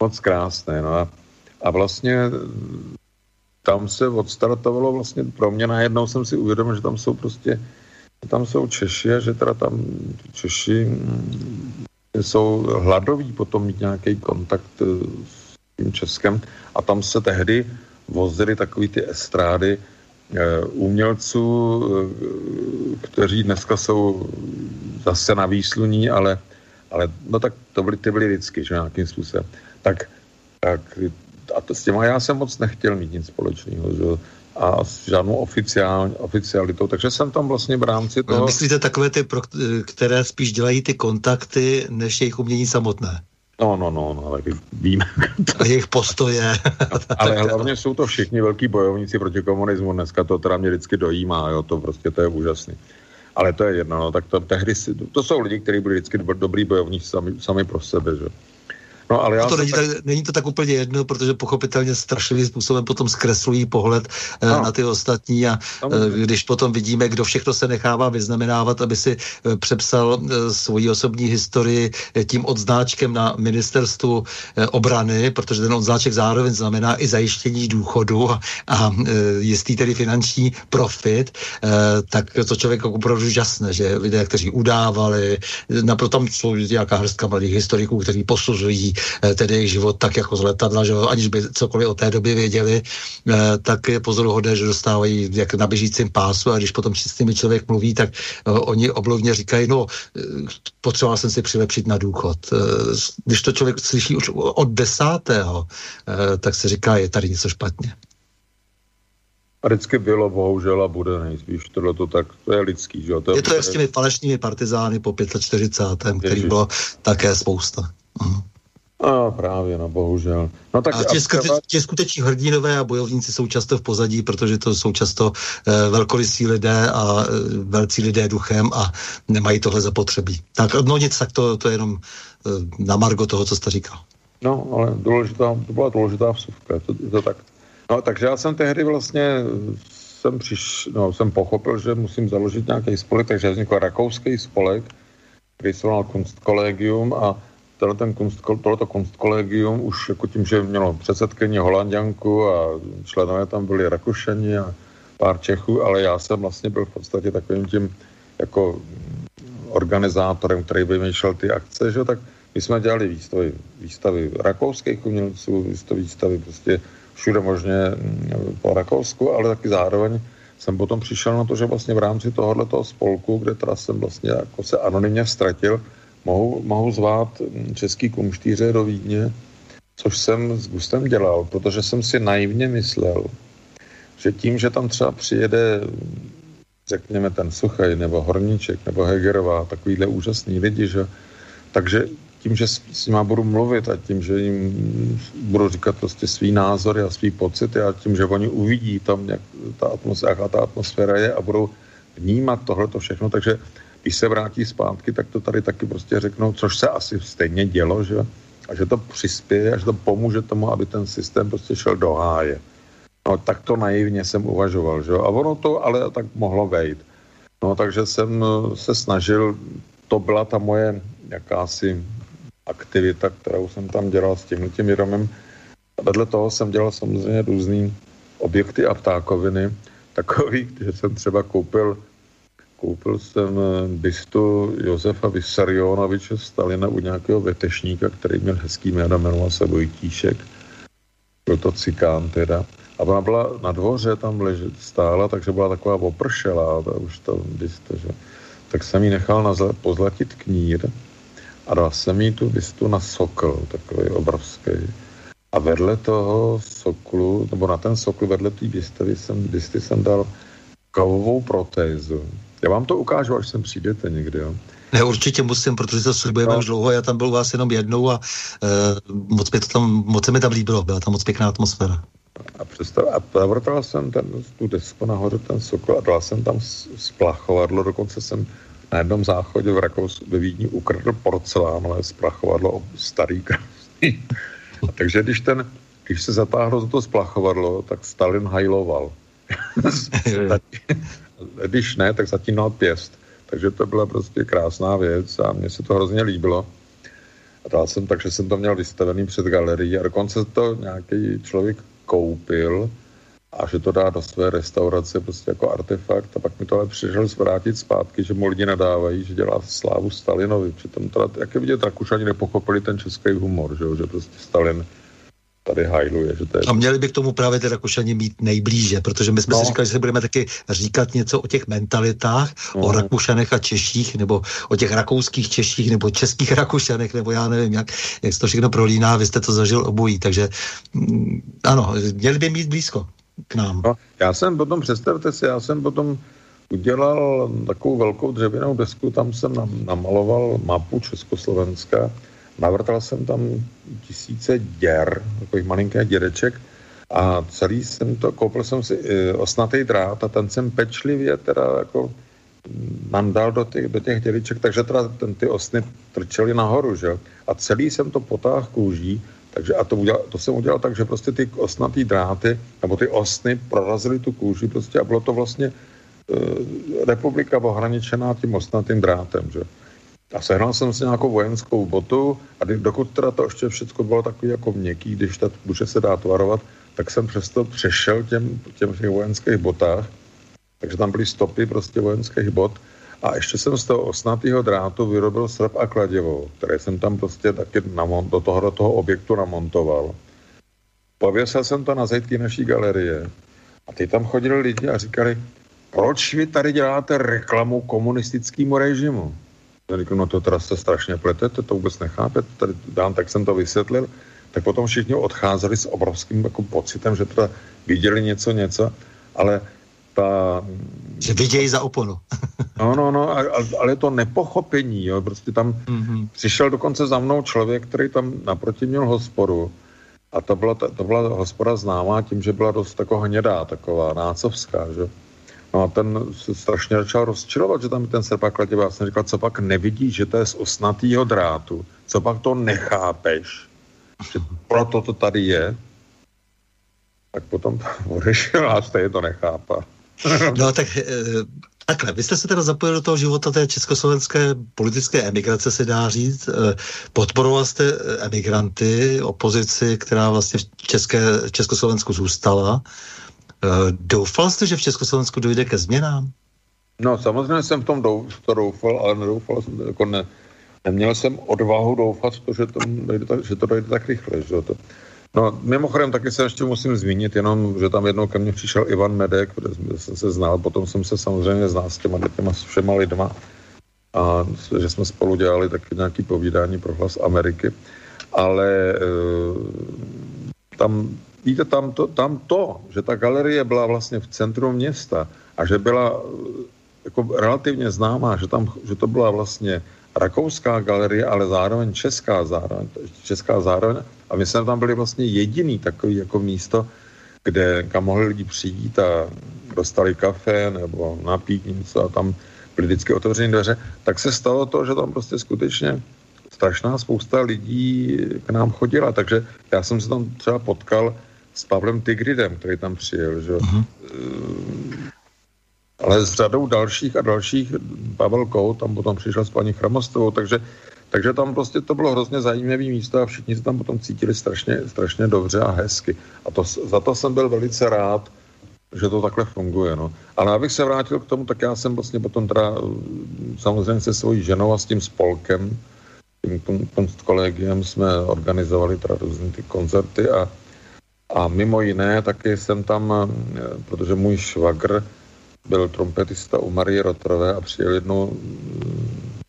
moc krásné. No a, a vlastně tam se odstartovalo vlastně pro mě najednou jsem si uvědomil, že tam jsou prostě tam jsou Češi a že teda tam Češi jsou hladoví potom mít nějaký kontakt eh, s tím Českem a tam se tehdy vozily takový ty estrády eh, umělců, eh, kteří dneska jsou zase na výsluní, ale, ale no tak to byly, ty byly vždycky, že nějakým způsobem. Tak, tak a to, s těma já jsem moc nechtěl mít nic společného, že a s žádnou oficiální, oficialitou. Takže jsem tam vlastně v rámci toho... Myslíte takové ty, pro, které spíš dělají ty kontakty, než jejich umění samotné? No, no, no, no, ale víme. A jejich postoje. ale hlavně jsou to všichni velký bojovníci proti komunismu. Dneska to teda mě vždycky dojímá, jo, to prostě to je úžasný. Ale to je jedno, no, tak to, tehdy si, to jsou lidi, kteří byli vždycky dobrý bojovníci sami, sami pro sebe, že? No, ale já to není, tak... tak, není to tak úplně jedno, protože pochopitelně strašlivým způsobem potom zkreslují pohled eh, no. na ty ostatní a no. když potom vidíme, kdo všechno se nechává vyznamenávat, aby si eh, přepsal svoji osobní historii tím odznáčkem na ministerstvu obrany, protože ten odznáček zároveň znamená i zajištění důchodu a, jistý tedy finanční profit, tak to člověk opravdu žasne, že lidé, kteří udávali, naprosto tam jsou nějaká hrstka mladých historiků, kteří posuzují Eh, tedy jejich život tak jako z letadla, že aniž by cokoliv o té době věděli, eh, tak je pozoruhodné, že dostávají jak na běžícím pásu a když potom s těmi člověk mluví, tak eh, oni oblovně říkají, no, potřeboval jsem si přilepšit na důchod. Když to člověk slyší už od desátého, tak se říká, je tady něco špatně. A vždycky bylo, bohužel, a bude nejspíš tohle to tak, to je lidský, že jo? To je, je to jak s těmi falešnými partizány po 45. který bylo také spousta. Uh-huh. A právě, no bohužel. No, tak a ti, třeba... ti skuteční hrdinové a bojovníci jsou často v pozadí, protože to jsou často e, velkorysí lidé a e, velcí lidé duchem a nemají tohle zapotřebí. Tak no nic, tak to, to je jenom e, na margo toho, co jste říkal. No, ale důležitá, to byla důležitá vsuvka, to, to tak. No, takže já jsem tehdy vlastně jsem, přiš, no, jsem pochopil, že musím založit nějaký spolek, takže vznikl rakouský spolek, který se volal Kunstkolegium a tohleto kunstkolegium už jako tím, že mělo předsedkyni Holandianku a členové tam byli Rakušani a pár Čechů, ale já jsem vlastně byl v podstatě takovým tím jako organizátorem, který vymýšlel ty akce, že tak my jsme dělali výstavy, výstavy rakouských umělců, výstavy prostě všude možně mm, po Rakousku, ale taky zároveň jsem potom přišel na to, že vlastně v rámci tohoto spolku, kde teda jsem vlastně jako se anonymně ztratil, mohu, mohu zvát český kumštýře do Vídně, což jsem s Gustem dělal, protože jsem si naivně myslel, že tím, že tam třeba přijede řekněme ten Suchej, nebo Horníček, nebo Hegerová, takovýhle úžasný lidi, že, takže tím, že s, s nima budu mluvit a tím, že jim budu říkat prostě svý názory a svý pocity a tím, že oni uvidí tam, jak ta atmosféra, jaká ta atmosféra je a budou vnímat tohleto všechno, takže když se vrátí zpátky, tak to tady taky prostě řeknou, což se asi stejně dělo, že? A že to přispěje a že to pomůže tomu, aby ten systém prostě šel do háje. No tak to naivně jsem uvažoval, že? A ono to ale tak mohlo vejít. No takže jsem eh, se snažil, to byla ta moje jakási aktivita, kterou jsem tam dělal s tím tím Jiromem. Vedle toho jsem dělal samozřejmě různý objekty a ptákoviny, takový, že jsem třeba koupil koupil jsem eh, bystu Josefa Vysarionoviče Stalina u nějakého vetešníka, který měl hezký jméno, jmenoval se Vojtíšek. Byl to cikán teda. A ona byla na dvoře, tam ležet, stála, takže byla taková opršelá, ta už to byste, že. Tak jsem jí nechal na pozlatit knír a dal jsem jí tu bystu na sokl, takový obrovský. A vedle toho soklu, nebo na ten sokl vedle té bysty jsem, bysty jsem dal kovovou protézu já vám to ukážu, až sem přijdete někdy, jo. Ne, určitě musím, protože to slibujeme no. už dlouho, já tam byl u vás jenom jednou a e, moc, mě to tam, moc se mi tam líbilo, byla tam moc pěkná atmosféra. A, představ, a zavrtal jsem ten, tu desku nahoru, ten sokol a dal jsem tam splachovadlo, dokonce jsem na jednom záchodě v Rakousku ve Vídni ukradl porcelánové splachovadlo starý krásný. A takže když ten, když se zatáhlo za to splachovadlo, tak Stalin hajloval. když ne, tak zatínal pěst. Takže to byla prostě krásná věc a mně se to hrozně líbilo. A dal jsem tak, že jsem to měl vystavený před galerií a dokonce to nějaký člověk koupil a že to dá do své restaurace prostě jako artefakt a pak mi to ale přišel zvrátit zpátky, že mu lidi nadávají, že dělá slávu Stalinovi. Přitom teda, jak je vidět, Rakušani nepochopili ten český humor, že, že prostě Stalin tady hajluje. Že to je... A měli by k tomu právě ty Rakušani mít nejblíže, protože my jsme no. si říkali, že se budeme taky říkat něco o těch mentalitách, no. o Rakušanech a Češích, nebo o těch rakouských Češích, nebo českých Rakušanech, nebo já nevím, jak, jak se to všechno prolíná, vy jste to zažil obojí, takže mm, ano, měli by mít blízko k nám. No, já jsem potom, představte si, já jsem potom udělal takovou velkou dřevěnou desku, tam jsem namaloval mapu Československa, navrtal jsem tam tisíce děr, takových malinkých děreček a celý jsem to, koupil jsem si e, osnatý drát a ten jsem pečlivě teda jako mandal do těch, do těch děriček, takže teda ten, ty osny trčely nahoru, že A celý jsem to potáhl kůží takže a to, udělal, to jsem udělal tak, že prostě ty osnatý dráty, nebo ty osny prorazily tu kůži prostě a bylo to vlastně e, republika ohraničená tím osnatým drátem, že. A sehnal jsem si nějakou vojenskou botu a dokud teda to ještě všechno bylo takový jako měkký, když ta kůže se dá tvarovat, tak jsem přesto přešel těm, těm těch vojenských botách, takže tam byly stopy prostě vojenských bot a ještě jsem z toho osnatého drátu vyrobil srp a kladivo, které jsem tam prostě taky namont, do toho, do toho objektu namontoval. Pověsil jsem to na zajtky naší galerie. A ty tam chodili lidi a říkali, proč vy tady děláte reklamu komunistickému režimu? Já říkal, no to teda se strašně pletete, to vůbec nechápete, tady dám, tak jsem to vysvětlil. Tak potom všichni odcházeli s obrovským jako pocitem, že teda viděli něco, něco, ale ta... Že vidějí za oponu. no, no, no, ale to nepochopení, jo, prostě tam mm-hmm. přišel dokonce za mnou člověk, který tam naproti měl hospodu a to byla, to byla hospoda známá tím, že byla dost taková hnědá, taková nácovská, že No a ten se strašně začal rozčilovat, že tam ten serpak kladiva. Já jsem říkal, co pak nevidíš, že to je z osnatýho drátu, co pak to nechápeš, že proto to tady je, tak potom odešel a stejně to nechápal. No tak eh, takhle, vy jste se teda zapojili do toho života té československé politické emigrace, se dá říct. Eh, podporoval jste eh, emigranty, opozici, která vlastně v České, Československu zůstala. Doufal jste, že v Československu dojde ke změnám? No samozřejmě jsem v tom douf, to doufal, ale nedoufal jsem, jako ne, neměl jsem odvahu doufat to, že to dojde tak, že to dojde tak rychle. Že to, No, mimochodem taky se ještě musím zmínit, jenom, že tam jednou ke mně přišel Ivan Medek, kde jsem se znal, potom jsem se samozřejmě znal s těma, těma všema lidma a že jsme spolu dělali taky nějaký povídání pro hlas Ameriky, ale e, tam, víte, tam to, tam to, že ta galerie byla vlastně v centru města a že byla e, jako relativně známá, že, tam, že to byla vlastně rakouská galerie, ale zároveň česká zároveň, česká zároveň. A my jsme tam byli vlastně jediný takový jako místo, kde, kam mohli lidi přijít a dostali kafe nebo napít něco a tam byly vždycky otevřené dveře, tak se stalo to, že tam prostě skutečně strašná spousta lidí k nám chodila, takže já jsem se tam třeba potkal s Pavlem Tigridem, který tam přijel, že uh-huh. ale s řadou dalších a dalších, Pavel Kou tam potom přišel s paní Chramostovou, takže takže tam prostě to bylo hrozně zajímavé místo a všichni se tam potom cítili strašně, strašně dobře a hezky. A to, za to jsem byl velice rád, že to takhle funguje. No. Ale abych se vrátil k tomu, tak já jsem vlastně potom teda samozřejmě se svojí ženou a s tím spolkem, tím kunstkolegiem jsme organizovali teda různé ty koncerty a, a mimo jiné taky jsem tam, protože můj švagr byl trompetista u Marie Rotrové a přijel jednou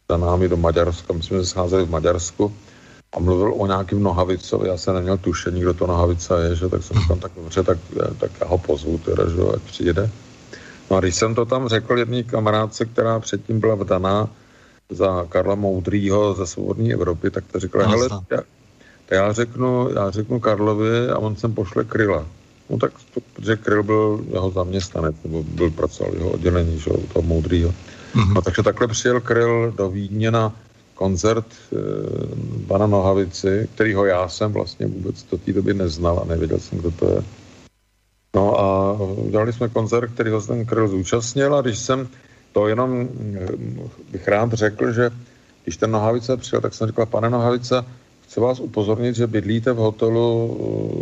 za námi do Maďarska, my jsme se scházeli v Maďarsku a mluvil o nějakým nohavicovi, já jsem neměl tušení, kdo to nohavica je, že tak jsem tam tak dobře, tak, tak já ho pozvu teda, že ať přijde. No a když jsem to tam řekl jedné kamarádce, která předtím byla vdaná za Karla Moudrýho ze Svobodní Evropy, tak to řekla, hele, já, já, řeknu, já řeknu Karlovi a on sem pošle Kryla. No tak, to, protože Kryl byl jeho zaměstnanec, nebo byl pracoval jeho oddělení, že, toho Moudrýho. Mm-hmm. No, takže takhle přijel Kryl do Vídně na koncert e, pana Nohavici, kterýho já jsem vlastně vůbec do té doby neznal a nevěděl jsem, kdo to je. No a udělali jsme koncert, který ho ten Kryl zúčastnil a když jsem to jenom bych rád řekl, že když ten Nohavice přijel, tak jsem říkal, pane Nohavice, chci vás upozornit, že bydlíte v hotelu,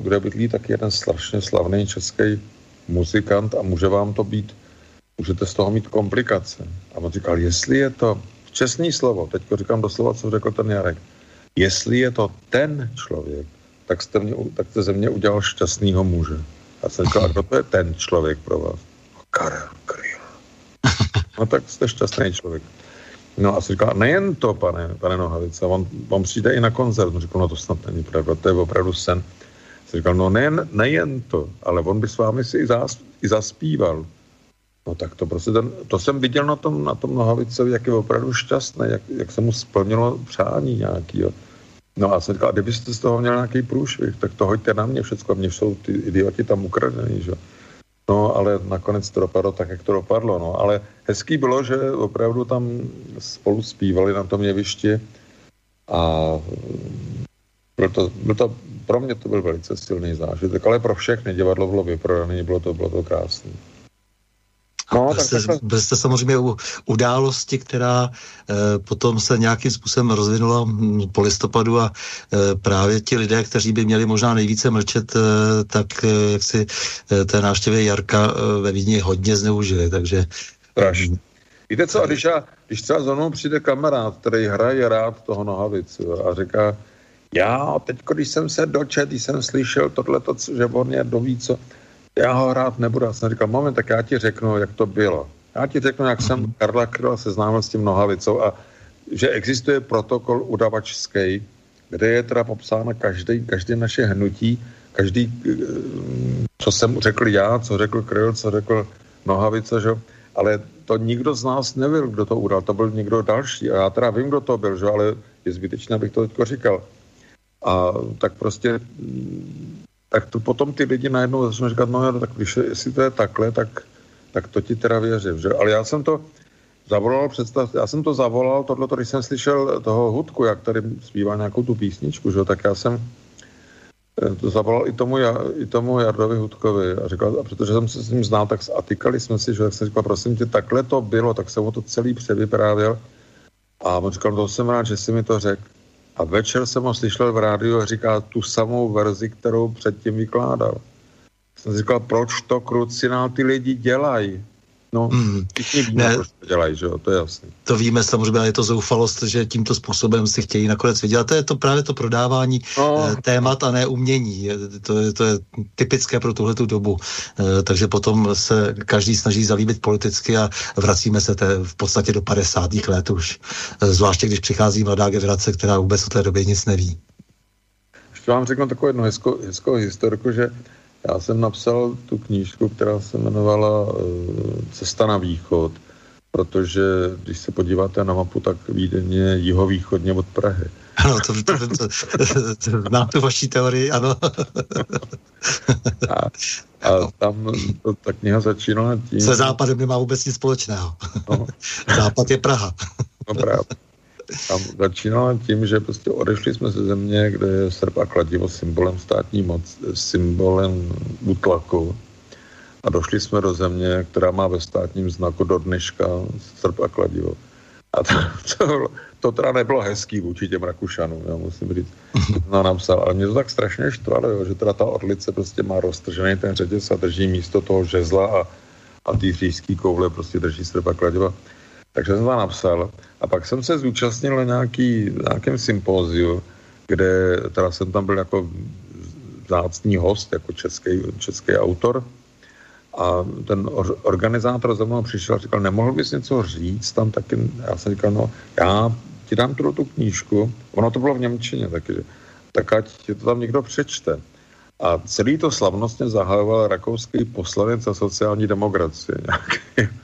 kde bydlí taky jeden strašně slavný český muzikant a může vám to být, můžete z toho mít komplikace. A on říkal, jestli je to, čestný slovo, teď říkám doslova, co řekl ten Jarek, jestli je to ten člověk, tak jste, mě, tak jste ze mě udělal šťastného muže. A jsem říkal, a kdo to je ten člověk pro vás? Karel Kryl. No tak jste šťastný člověk. No a si říkal, nejen to, pane, pane Nohavice, on, on přijde i na koncert. On říkal, no to snad není pravda, to je opravdu sen. Jsem říkal, no nejen, nejen to, ale on by s vámi si i, zás, i zaspíval. No tak to prostě, ten, to jsem viděl na tom, na tom Nohavicovi, jak je opravdu šťastný, jak, jak se mu splnilo přání nějaký. Jo. No a jsem říkal, kdybyste z toho měl nějaký průšvih, tak to hoďte na mě všechno, mě jsou ty idioti tam ukradený, že No, ale nakonec to dopadlo tak, jak to dopadlo. No. Ale hezký bylo, že opravdu tam spolu zpívali na tom jevišti a byl to, byl to, pro mě to byl velice silný zážitek, ale pro všechny divadlo bylo vyprodané, bylo to, bylo to krásné. No, byl, jste, byl jste samozřejmě u události, která e, potom se nějakým způsobem rozvinula hm, po listopadu a e, právě ti lidé, kteří by měli možná nejvíce mlčet, e, tak e, jak si e, té návštěvy Jarka e, ve Vídni hodně zneužili, takže... Strašně. Víte co, když, já, když třeba za mnou přijde kamarád, který hraje rád toho nohavicu a říká, já teď, když jsem se dočet, když jsem slyšel tohleto, že on je doví, co, já ho rád nebudu. Já jsem říkal, moment, tak já ti řeknu, jak to bylo. Já ti řeknu, jak jsem Karla Kryla seznámil s tím nohavicou a že existuje protokol udavačský, kde je teda popsáno každý, každý naše hnutí, každý, eh, co jsem řekl já, co řekl Kryl, co řekl Nohavice, že? ale to nikdo z nás nevěděl, kdo to udal, to byl někdo další. A já teda vím, kdo to byl, že? ale je zbytečné, abych to teďko říkal. A tak prostě tak to potom ty lidi najednou začnou říkat, no tak když, jestli to je takhle, tak, tak to ti teda věřím. Že? Ale já jsem to zavolal, představ, já jsem to zavolal, tohle, když jsem slyšel toho hudku, jak tady zpívá nějakou tu písničku, že? tak já jsem eh, to zavolal i tomu, i tomu Jardovi Hudkovi a říkal, a protože jsem se s ním znal, tak a tykali jsme si, že tak jsem říkal, prosím tě, takhle to bylo, tak jsem mu to celý převyprávěl a on říkal, to jsem rád, že jsi mi to řekl. A večer jsem ho slyšel v rádiu a říká tu samou verzi, kterou předtím vykládal. Jsem říkal, proč to krucinál ty lidi dělají? No, mm, všichni víme, ne, proč to dělají, že jo, to je jasné. To víme samozřejmě, ale je to zoufalost, že tímto způsobem si chtějí nakonec vydělat. To je to právě to prodávání no. eh, témat a ne umění. To je, to je typické pro tuhle dobu. Eh, takže potom se každý snaží zalíbit politicky a vracíme se té, v podstatě do 50. let už. Eh, zvláště když přichází mladá generace, která vůbec o té době nic neví. Ještě vám řeknu takovou jednu hezkou, hezkou historku, že já jsem napsal tu knížku, která se jmenovala Cesta na východ, protože když se podíváte na mapu, tak Vídeň je jihovýchodně od Prahy. Ano, to, to, to, to, to znám tu vaší teorii, ano. a, a tam to, ta kniha začínala tím... Se západem nemá vůbec nic společného. No. Západ je Praha. no právě. Tam začínala tím, že prostě odešli jsme ze země, kde je srp a kladivo symbolem státní moc, symbolem útlaku a došli jsme do země, která má ve státním znaku do dneška srp a kladivo. A to, to, to teda nebylo hezký vůči těm Rakušanům, já musím říct. No, napsal, ale mě to tak strašně štvalo, jo, že teda ta orlice prostě má roztržený ten řetěz a drží místo toho žezla a, a ty říšský koule prostě drží srp a kladivo. Takže jsem to napsal a pak jsem se zúčastnil na nějaký, nějakém sympóziu, kde teda jsem tam byl jako vzácný host, jako český, český autor a ten organizátor za mnou přišel a říkal, nemohl bys něco říct tam taky, já jsem říkal, no já ti dám tu, tu knížku, ono to bylo v Němčině taky, tak ať to tam někdo přečte. A celý to slavnostně zahajoval rakouský poslanec za sociální demokracie. Nějaký.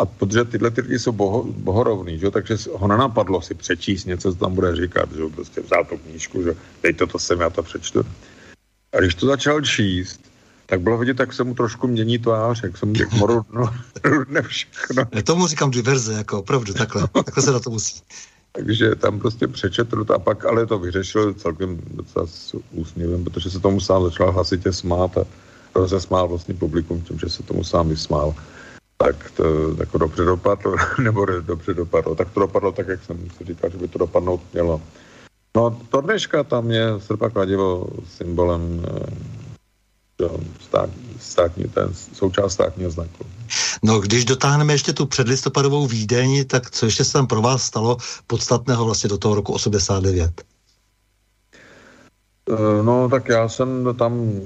A protože tyhle ty lidi jsou boho, bohorovný, že? takže ho nenapadlo si přečíst něco, co tam bude říkat, že prostě vzal tu knížku, že dejte to sem, já to přečtu. A když to začal číst, tak bylo vidět, jak se mu trošku mění tvář, jak se mu jak rudne všechno. Já tomu říkám diverze, jako opravdu, takhle, takhle se na to musí. Takže tam prostě přečetl to a pak ale to vyřešil celkem docela s úsměvem, protože se tomu sám začal hlasitě smát a rozesmál vlastně publikum tím, že se tomu sám vysmál. Tak to jako dobře dopadlo, nebo dobře dopadlo. Tak to dopadlo tak, jak jsem si říkal, že by to dopadnout mělo. No to dneška tam je srpa kladivo symbolem eh, stát, státní, ten součást státního znaku. No, když dotáhneme ještě tu předlistopadovou Vídeň, tak co ještě se tam pro vás stalo podstatného vlastně do toho roku 89? Eh, no, tak já jsem tam,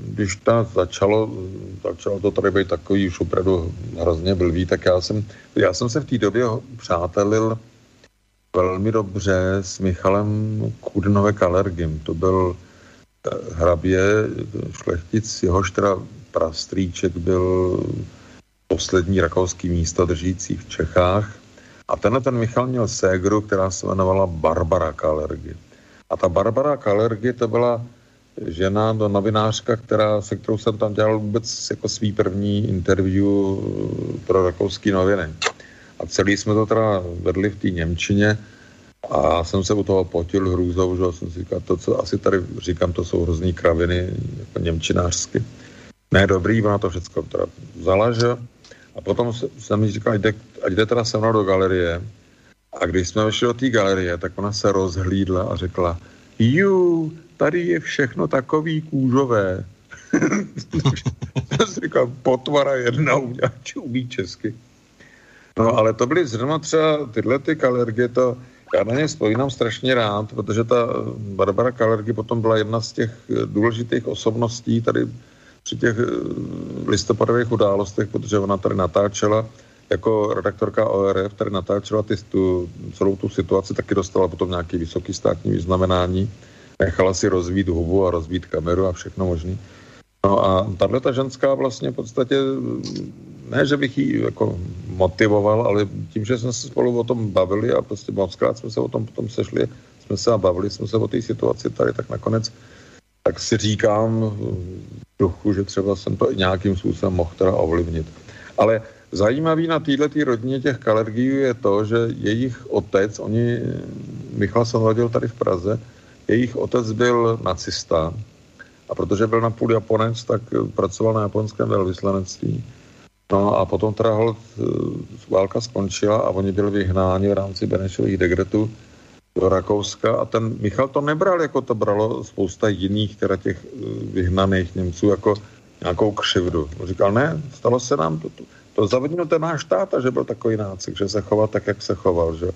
když ta začalo, začalo to tady být takový už opravdu hrozně blbý, tak já jsem, já jsem se v té době přátelil velmi dobře s Michalem Kudnové Kalergim. To byl eh, hrabě, šlechtic, jehož teda prastrýček byl poslední rakouský místo držící v Čechách. A tenhle ten Michal měl ségru, která se jmenovala Barbara Kalergy. A ta Barbara Kalergy to byla žena, do novinářka, která, se kterou jsem tam dělal vůbec jako svý první interview pro rakouský noviny. A celý jsme to teda vedli v té Němčině a jsem se u toho potil hrůzou, že jsem si říkal, to, co asi tady říkám, to jsou hrozný kraviny jako němčinářsky. Ne, dobrý, ona to všechno teda vzala, že? A potom jsem mi říkal, ať jde, ať jde teda se mnou do galerie. A když jsme vešli do té galerie, tak ona se rozhlídla a řekla, ju, tady je všechno takový kůžové. jsem říkal, potvara jedna, umí česky. No ale to byly zrovna třeba tyhle ty kalergie, to, já na ně vzpomínám strašně rád, protože ta Barbara Kalergy potom byla jedna z těch důležitých osobností tady při těch eh, listopadových událostech, protože ona tady natáčela jako redaktorka ORF, tady natáčela ty, tu, celou tu situaci, taky dostala potom nějaký vysoký státní vyznamenání, nechala si rozvít hubu a rozvít kameru a všechno možné. No a tahle ta ženská vlastně v podstatě, ne, že bych ji jako motivoval, ale tím, že jsme se spolu o tom bavili a prostě moc krát jsme se o tom potom sešli, jsme se a bavili jsme se o té situaci tady, tak nakonec tak si říkám duchu, že třeba jsem to nějakým způsobem mohl teda ovlivnit. Ale zajímavý na této rodině těch kalergií je to, že jejich otec, oni, Michal se narodil tady v Praze, jejich otec byl nacista, a protože byl na půl Japonec, tak pracoval na japonském velvyslanectví. No a potom teda eh, válka skončila a oni byli vyhnáni v rámci Benešových dekretů do Rakouska a ten Michal to nebral, jako to bralo spousta jiných, teda těch eh, vyhnaných Němců, jako nějakou křivdu. Říkal, ne, stalo se nám to, to, to zavinil ten náš táta, že byl takový nácik, že se choval tak, jak se choval, že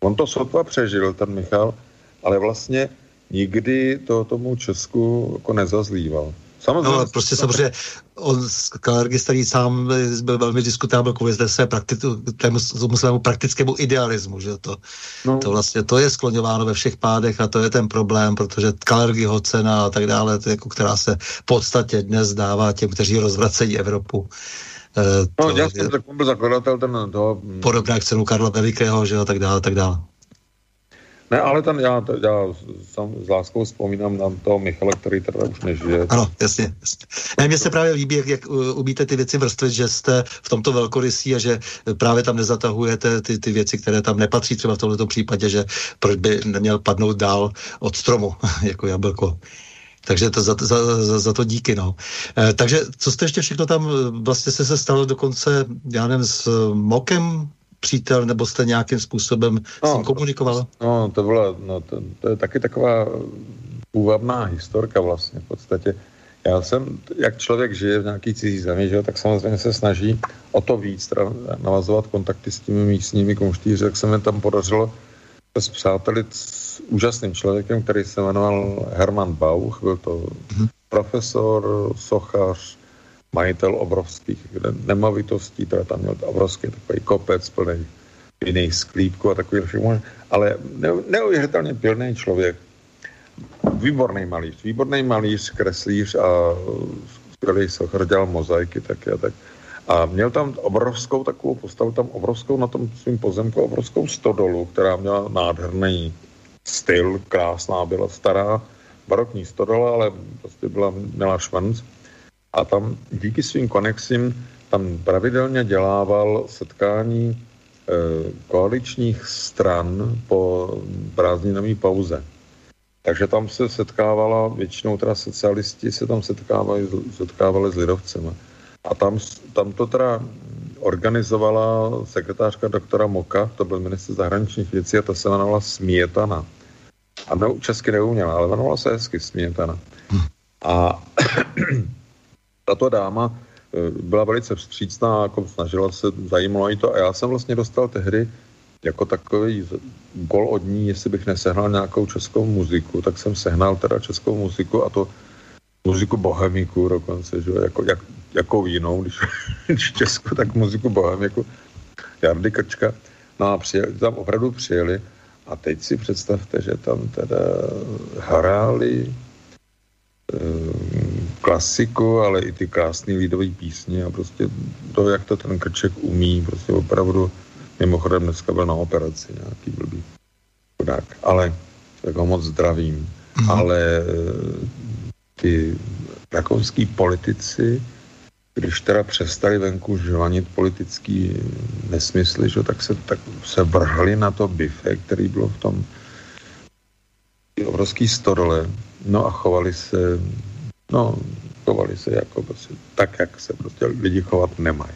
On to sotva přežil, ten Michal, ale vlastně nikdy to tomu Česku jako nezazlíval. Samozřejmě. No, prostě samozřejmě on Kalergi sám byl velmi diskutábel kvůli zde své prakti- tému, tomu svému praktickému idealismu, že to, no. to vlastně, to je skloňováno ve všech pádech a to je ten problém, protože Kalergiho cena a tak dále, to jako, která se v podstatě dnes dává těm, kteří rozvracejí Evropu. E, no, jasně, tak on byl zakladatel ten toho... Podobná k cenu Karla Velikého, že a tak dále, tak dále. Ne, ale ten já, já sam s láskou vzpomínám na toho Michala, který teda už nežije. Ano, jasně. jasně. Ne, mně se právě líbí, jak, jak umíte ty věci vrstvit, že jste v tomto velkorysí a že právě tam nezatahujete ty, ty věci, které tam nepatří, třeba v tomto případě, že proč by neměl padnout dál od stromu, jako jablko. Takže to za, za, za, za to díky, no. E, takže co jste ještě všechno tam, vlastně se se stalo dokonce, já nevím, s Mokem, přítel, nebo jste nějakým způsobem no, s ním komunikoval? No, to bylo, no, to, to je taky taková půvabná historka vlastně v podstatě. Já jsem, jak člověk žije v nějaký cizí zemi, že, tak samozřejmě se snaží o to víc navazovat kontakty s těmi místními konštíři, jak se mi tam podařilo se přátelit s úžasným člověkem, který se jmenoval Herman Bauch, byl to mm-hmm. profesor, sochař, majitel obrovských nemovitostí, teda tam měl obrovský takový kopec plný jiných sklípků a takový všechno, ale neuvěřitelně pilný člověk. Výborný malíř, výborný malíř, kreslíř a skvělý sochar, dělal mozaiky taky a tak. A měl tam obrovskou takovou postavu, tam obrovskou na tom svým pozemku, obrovskou stodolu, která měla nádherný styl, krásná, byla stará barokní stodola, ale prostě byla, měla švanc a tam díky svým konexím tam pravidelně dělával setkání koaličních stran po prázdninové pauze. Takže tam se setkávala, většinou teda socialisti se tam setkávali, setkávali s lidovcema. A tam, tam to teda organizovala sekretářka doktora Moka, to byl ministr zahraničních věcí a ta se jmenovala Smětana. A ne, česky neuměla, ale jmenovala se hezky Smětana. A tato dáma eh, byla velice vstřícná, jako snažila se, zajímalo jí to a já jsem vlastně dostal tehdy jako takový gol od ní, jestli bych nesehnal nějakou českou muziku, tak jsem sehnal teda českou muziku a to muziku bohemiku dokonce, že jako, jak, jakou jinou, když, když Česku, tak muziku bohemiku Jardy Krčka. No a přijeli, tam opravdu přijeli a teď si představte, že tam teda hráli klasiku, ale i ty krásné lidové písně a prostě to, jak to ten Krček umí, prostě opravdu Mimochodem dneska byl na operaci nějaký blbý chudák, ale tak ho moc zdravím. Mm. Ale eh, ty rakouský politici, když teda přestali venku žvanit politický nesmysly, že, tak, se, tak se vrhli na to bife, který bylo v tom obrovský stodole, no a chovali se, no, chovali se jako prostě tak, jak se prostě lidi chovat nemají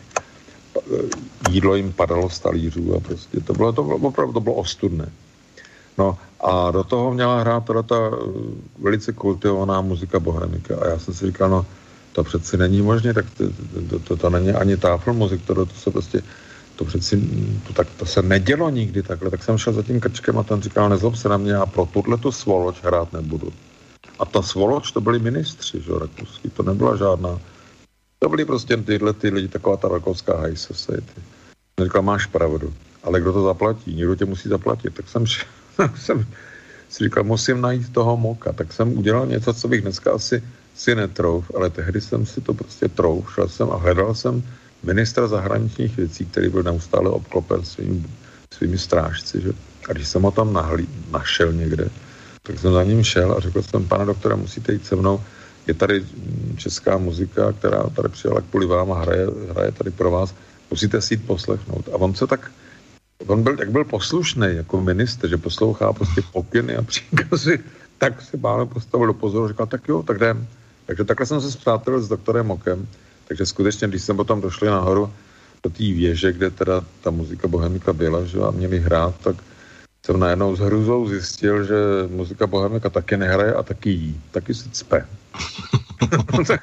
jídlo jim padalo z talířů a prostě to bylo, to bylo opravdu to bylo ostudné. No a do toho měla hrát teda ta eh, velice kultivovaná muzika bohemika a já jsem si říkal, no to přeci není možné, tak to, to, to, to není ani táfl muzik, to, to se prostě, to přeci, to, tak, to se nedělo nikdy takhle, tak jsem šel za tím krčkem a ten říkal, nezlob se na mě, a pro tuhle tu svoloč hrát nebudu. A ta svoloč to byli ministři, že rakouský, to nebyla žádná to byly prostě tyhle ty lidi, taková ta rakouská high society. Říkal, máš pravdu, ale kdo to zaplatí? Někdo tě musí zaplatit. Tak jsem, tak jsem si říkal, musím najít toho moka. Tak jsem udělal něco, co bych dneska asi si netrouf, ale tehdy jsem si to prostě trouf. Šel jsem a hledal jsem ministra zahraničních věcí, který byl neustále obklopen svým, svými strážci. Že? A když jsem ho tam nahlí, našel někde, tak jsem za ním šel a řekl jsem, pane doktore, musíte jít se mnou je tady česká muzika, která tady přijela kvůli vám a hraje, hraje tady pro vás, musíte si jít poslechnout. A on se tak, on byl, jak byl poslušný jako minister, že poslouchá prostě pokyny a příkazy, tak se bále postavil do pozoru, říkal, tak jo, tak jdem. Takže takhle jsem se zpřátelil s doktorem Mokem, takže skutečně, když jsem potom došli nahoru do té věže, kde teda ta muzika Bohemika byla, že a měli hrát, tak jsem najednou s hruzou zjistil, že muzika Bohemika taky nehraje a taky jí, taky se cpe. tak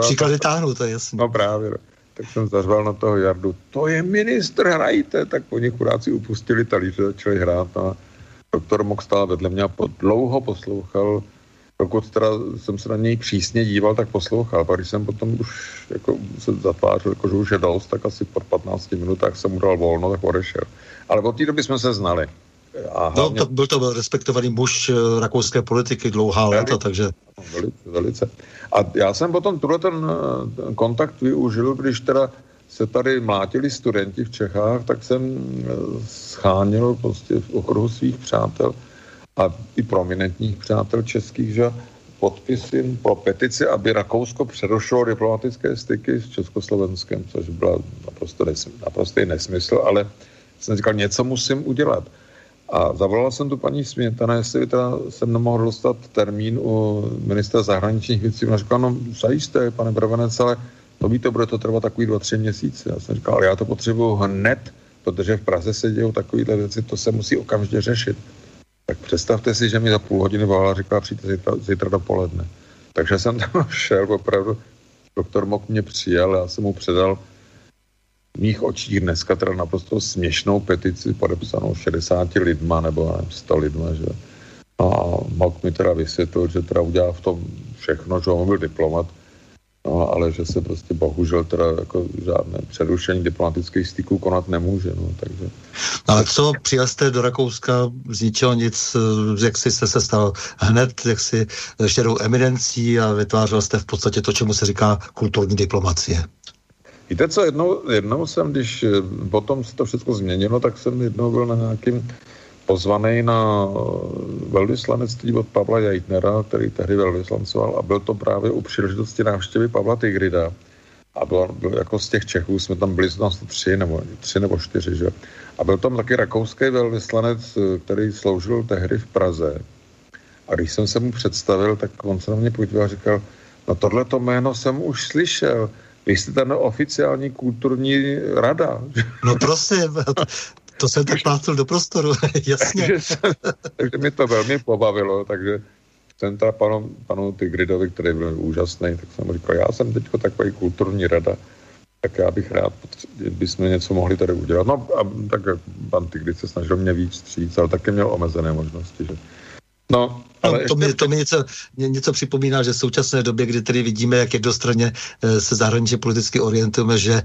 příklady táhnu, to je jasné. No právě, no. tak jsem zařval na toho Jardu, to je ministr, hrajte, tak oni chudáci upustili talíře, začali hrát a doktor Mok stál vedle mě a po, dlouho poslouchal, pokud teda jsem se na něj přísně díval, tak poslouchal. Pak když jsem potom už jako se zatvářil, jako, že už je dost, tak asi po 15 minutách jsem mu dal volno, tak odešel. Ale od té doby jsme se znali. A no, to, byl to byl respektovaný muž eh, rakouské politiky dlouhá léta, takže... Velice, velice. A já jsem potom tuhle ten, ten kontakt využil, když teda se tady mlátili studenti v Čechách, tak jsem eh, schánil prostě v okruhu svých přátel a i prominentních přátel českých, že podpisy pro petici, aby Rakousko přerušilo diplomatické styky s Československem, což byla naprosto, nesmysl, naprostý nesmysl, ale jsem říkal, něco musím udělat. A zavolal jsem tu paní Smětana, jestli teda jsem nemohl dostat termín u ministra zahraničních věcí. Ona říkala, no zajisté, pane Bravenec, ale to víte, bude to trvat takový dva, tři měsíce. Já jsem říkal, ale já to potřebuju hned, protože v Praze se dějou takovéhle věci, to se musí okamžitě řešit. Tak představte si, že mi za půl hodiny volala, říkala, přijďte zítra, zítra dopoledne. Takže jsem tam šel, opravdu doktor Mok mě přijal, já jsem mu předal mých očích dneska teda naprosto směšnou petici podepsanou 60 lidma nebo nevím, 100 lidma, že a Mok mi teda vysvětlil, že teda udělá v tom všechno, že on byl diplomat, no, ale že se prostě bohužel teda jako žádné přerušení diplomatických styků konat nemůže, no, takže... Ale co přijel jste do Rakouska z ničeho nic, jak jsi jste se stal hned, jak si štěrou eminencí a vytvářel jste v podstatě to, čemu se říká kulturní diplomacie. Víte co, jednou, jednou jsem, když eh, potom se to všechno změnilo, tak jsem jednou byl na nějakým pozvaný na eh, velvyslanectví od Pavla Jajtnera, který tehdy velvyslancoval a byl to právě u příležitosti návštěvy Pavla Tigrida. a bylo, bylo, jako z těch Čechů jsme tam byli, tam tři nebo, tři nebo čtyři, že? A byl tam taky rakouský velvyslanec, který sloužil tehdy v Praze. A když jsem se mu představil, tak on se na mě podíval a říkal, no tohleto jméno jsem už slyšel, vy jste ten oficiální kulturní rada. No prosím, to jsem tak plácil do prostoru, jasně. takže, jsem, takže mi to velmi pobavilo, takže jsem teda panu, panu Tigridovi, který byl úžasný, tak jsem říkal, já jsem teď takový kulturní rada, tak já bych rád, bychom něco mohli tady udělat. No a tak pan Tigrid se snažil mě víc stříct, ale taky měl omezené možnosti, že No, ale no, to, mi, to mi něco, něco připomíná, že v současné době, kdy tedy vidíme, jak jednostranně e, se zahraničně politicky orientujeme, že e,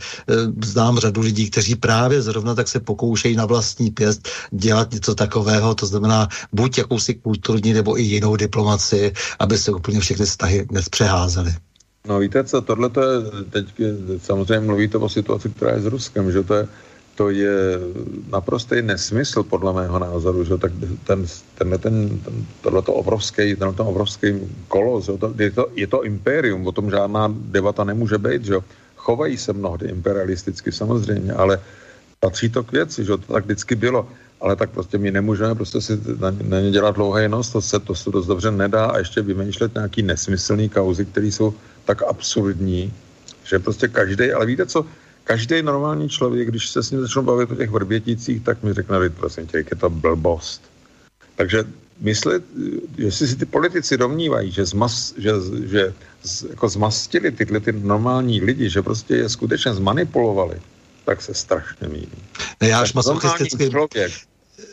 znám řadu lidí, kteří právě zrovna tak se pokoušejí na vlastní pěst dělat něco takového, to znamená buď jakousi kulturní nebo i jinou diplomaci, aby se úplně všechny vztahy nespřeházely. No víte co, tohle to je, teď samozřejmě mluvíte o situaci, která je s Ruskem, že to je, to je naprostý nesmysl, podle mého názoru, že tak ten, tenhle ten, ten, tohleto obrovský, tenhle obrovský kolos, že? To, je, to, je to impérium, o tom žádná debata nemůže být, že chovají se mnohdy imperialisticky samozřejmě, ale patří to k věci, že to tak vždycky bylo, ale tak prostě my nemůžeme prostě si na, na ně dělat dlouhé nos, to se, to se dost dobře nedá a ještě vymýšlet nějaký nesmyslný kauzy, které jsou tak absurdní, že prostě každý, ale víte co, každý normální člověk, když se s ním začnu bavit o těch vrběticích, tak mi řekne, prosím tě, je to blbost. Takže myslet, jestli si ty politici domnívají, že, zmas, že, že z, jako zmastili tyhle ty normální lidi, že prostě je skutečně zmanipulovali, tak se strašně mílí. Ne, já až masochisticky... Člověk,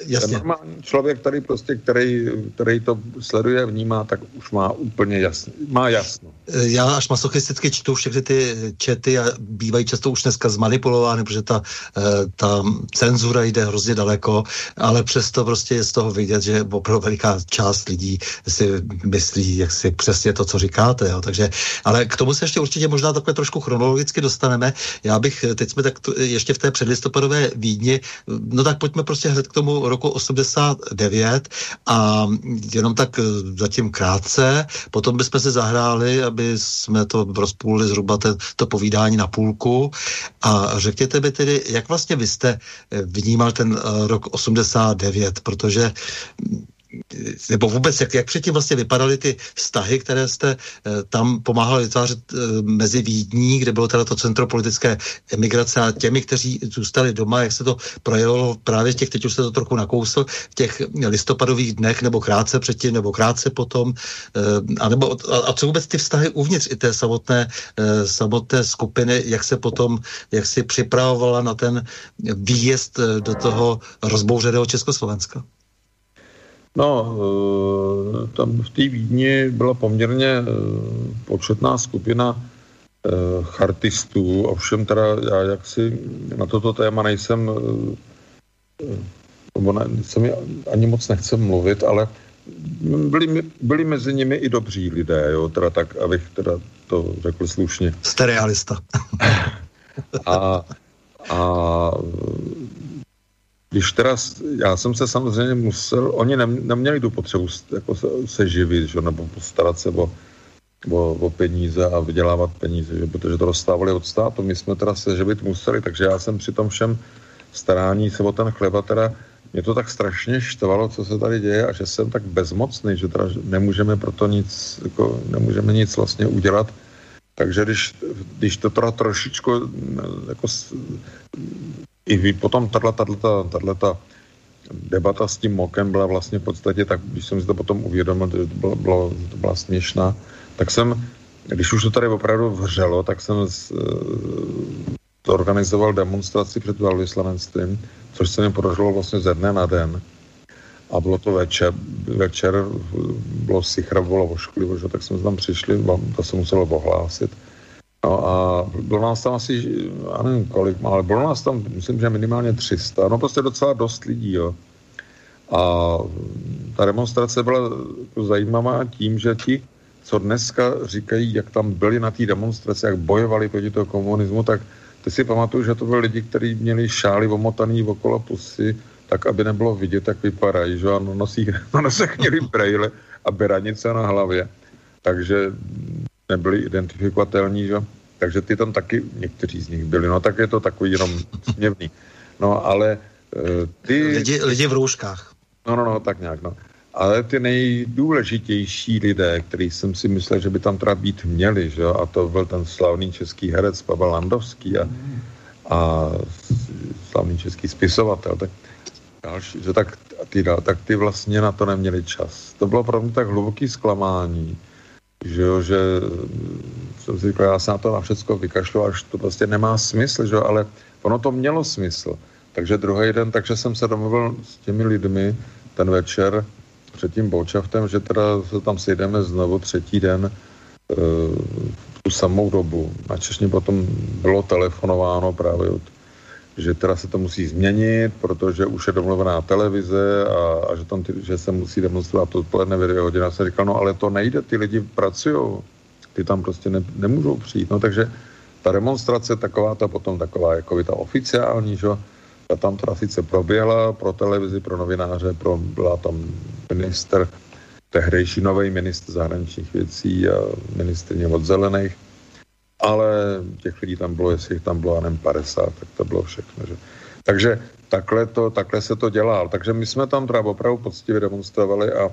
Jasně. Ten normální člověk, který prostě, který, který to sleduje, vnímá, tak už má úplně jasno. Má jasno. Já až masochisticky čtu všechny ty čety a bývají často už dneska zmanipulovány, protože ta, eh, ta cenzura jde hrozně daleko, ale přesto prostě je z toho vidět, že opravdu veliká část lidí si myslí, jak si přesně to, co říkáte. Jo. Takže, ale k tomu se ještě určitě možná takhle trošku chronologicky dostaneme. Já bych, teď jsme tak ještě v té předlistopadové Vídni, no tak pojďme prostě hned k tomu roku 89 a jenom tak eh, zatím krátce, potom bychom se zahráli, aby jsme to rozpůlili zhruba te, to povídání na půlku. A řekněte mi tedy, jak vlastně vy jste eh, vnímal ten eh, rok 89, protože nebo vůbec, jak, jak předtím vlastně vypadaly ty vztahy, které jste eh, tam pomáhali vytvářet eh, mezi Vídní, kde bylo teda to centro politické emigrace a těmi, kteří zůstali doma, jak se to projevilo právě těch, teď už se to trochu nakousl, v těch listopadových dnech, nebo krátce předtím, nebo krátce potom, eh, a, nebo, a, a co vůbec ty vztahy uvnitř i té samotné, samotné skupiny, jak se potom, jak si připravovala na ten výjezd do toho rozbouřeného Československa? No, eh, tam v té Vídni byla poměrně eh, početná skupina eh, chartistů, ovšem teda já jaksi na toto téma nejsem, nebo ne, se ani moc nechcem mluvit, ale byli, byli mezi nimi i dobří lidé, jo, teda tak, abych teda to řekl slušně. Jste realista. a, a když teda, já jsem se samozřejmě musel, oni neměli tu potřebu jako se, se živit, že, nebo postarat se o, o, o peníze a vydělávat peníze, že, protože to dostávali od státu. My jsme teda se živit museli, takže já jsem při tom všem starání se o ten chleba teda mě to tak strašně štvalo, co se tady děje a že jsem tak bezmocný, že teda nemůžeme proto nic, jako, nemůžeme nic vlastně udělat. Takže když, když to teda trošičku jako i potom tato debata s tím Mokem byla vlastně v podstatě, tak když jsem si to potom uvědomil, že to bylo, bylo, to byla směšná, tak jsem, když už to tady opravdu vřelo, tak jsem z, to organizoval demonstraci před velvyslanectvím, což se mi podařilo vlastně ze dne na den. A bylo to večer, večer bylo sichra, bylo ošklivo, že tak jsme tam přišli, to se muselo ohlásit No a bylo nás tam asi, já nevím kolik, ale bylo nás tam, myslím, že minimálně 300, no prostě docela dost lidí, jo. A ta demonstrace byla jako zajímavá tím, že ti, co dneska říkají, jak tam byli na té demonstraci, jak bojovali proti toho komunismu, tak ty si pamatuju, že to byli lidi, kteří měli šály omotaný okolo pusy, tak aby nebylo vidět, jak vypadají, že ano, nosí, na nosech měli brejle a beranice na hlavě. Takže nebyli identifikovatelní, že? Takže ty tam taky někteří z nich byli, no tak je to takový jenom směvný. No ale ty... Lidi, lidi v rouškách. No, no, no, tak nějak, no. Ale ty nejdůležitější lidé, který jsem si myslel, že by tam teda být měli, že a to byl ten slavný český herec Pavel Landovský a, a slavný český spisovatel, tak další, že tak ty, tak ty vlastně na to neměli čas. To bylo pro mě tak hluboký zklamání, že jo, že si říkal, já se na to na všechno vykašlu, až to prostě nemá smysl, že ale ono to mělo smysl. Takže druhý den, takže jsem se domluvil s těmi lidmi ten večer před tím Bočaftem, že teda se tam sejdeme znovu třetí den e, v tu samou dobu. Na Češně potom bylo telefonováno právě od že teda se to musí změnit, protože už je domluvená televize a, a že, tam ty, že se musí demonstrovat odpoledne ve dvě hodiny. Já jsem říkal, no ale to nejde, ty lidi pracují, ty tam prostě ne, nemůžou přijít. No takže ta demonstrace taková, ta potom taková jako ta oficiální, že ta tam teda sice proběhla pro televizi, pro novináře, pro, byla tam minister, tehdejší nový ministr zahraničních věcí a ministrně od zelených, ale těch lidí tam bylo, jestli jich tam bylo, nevím, 50, tak to bylo všechno. Že? Takže takhle, to, takhle se to dělá. Takže my jsme tam teda opravdu poctivě demonstrovali a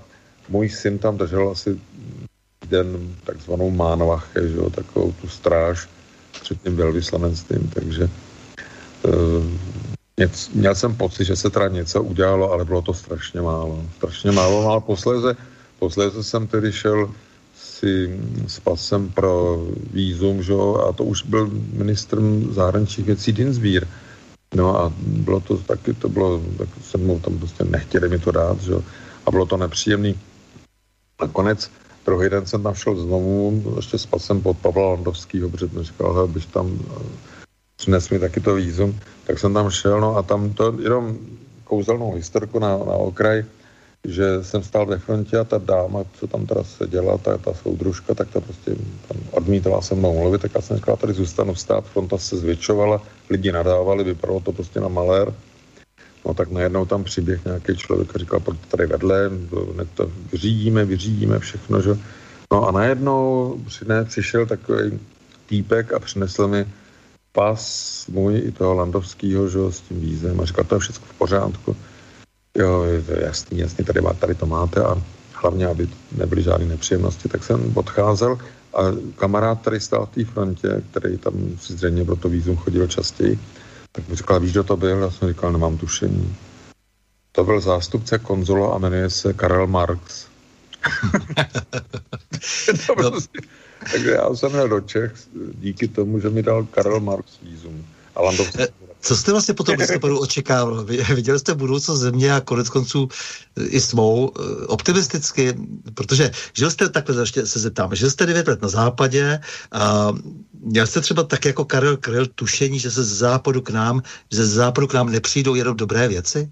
můj syn tam držel asi den takzvanou Mánovache, že jo, takovou tu stráž před tím velvyslanectvím, takže uh, Něc, měl jsem pocit, že se teda něco udělalo, ale bylo to strašně málo. Strašně málo, no ale posléze, posléze jsem tedy šel si s pasem pro výzum, že? a to už byl ministrem zahraničních věcí Dinsbír. No a bylo to taky, to bylo, tak jsem mu tam prostě nechtěli mi to dát, že? a bylo to nepříjemný. Nakonec druhý den jsem tam šel znovu, ještě s pasem pod Pavla Landovského, protože mi říkal, že bych tam přines mi taky to výzum, tak jsem tam šel, no a tam to jenom kouzelnou historku na, na okraj, že jsem stál ve frontě a ta dáma, co tam teda seděla, ta, ta soudružka, tak ta prostě tam odmítala se mnou mluvit, tak já jsem říkal, tady zůstanu stát, fronta se zvětšovala, lidi nadávali, vypadalo to prostě na malér. No tak najednou tam přiběh nějaký člověk a říkal, pojď tady vedle, to vyřídíme, vyřídíme všechno, že? No a najednou přine, přišel takový týpek a přinesl mi pas můj i toho Landovského, že s tím vízem a říkal, to je všechno v pořádku. Jo, je to jasný, jasný, tady, má, tady to máte a hlavně, aby nebyly žádné nepříjemnosti, tak jsem odcházel a kamarád, který stál v té frontě, který tam si zřejmě pro to vízum chodil častěji, tak mi říkal, víš, kdo to byl? Já jsem říkal, nemám tušení. To byl zástupce konzula a jmenuje se Karel Marx. to no. prostě, takže já jsem měl do Čech díky tomu, že mi dal Karel Marx vízum. A Landovský eh, co jste vlastně potom listopadu očekával? Viděli jste budoucnost země a konec konců eh, i s mou eh, optimisticky, protože žil jste takhle, ještě se zeptám, žil jste 9 let na západě a měl jste třeba tak jako Karel Kryl tušení, že se z západu k nám, že z západu k nám nepřijdou jenom dobré věci?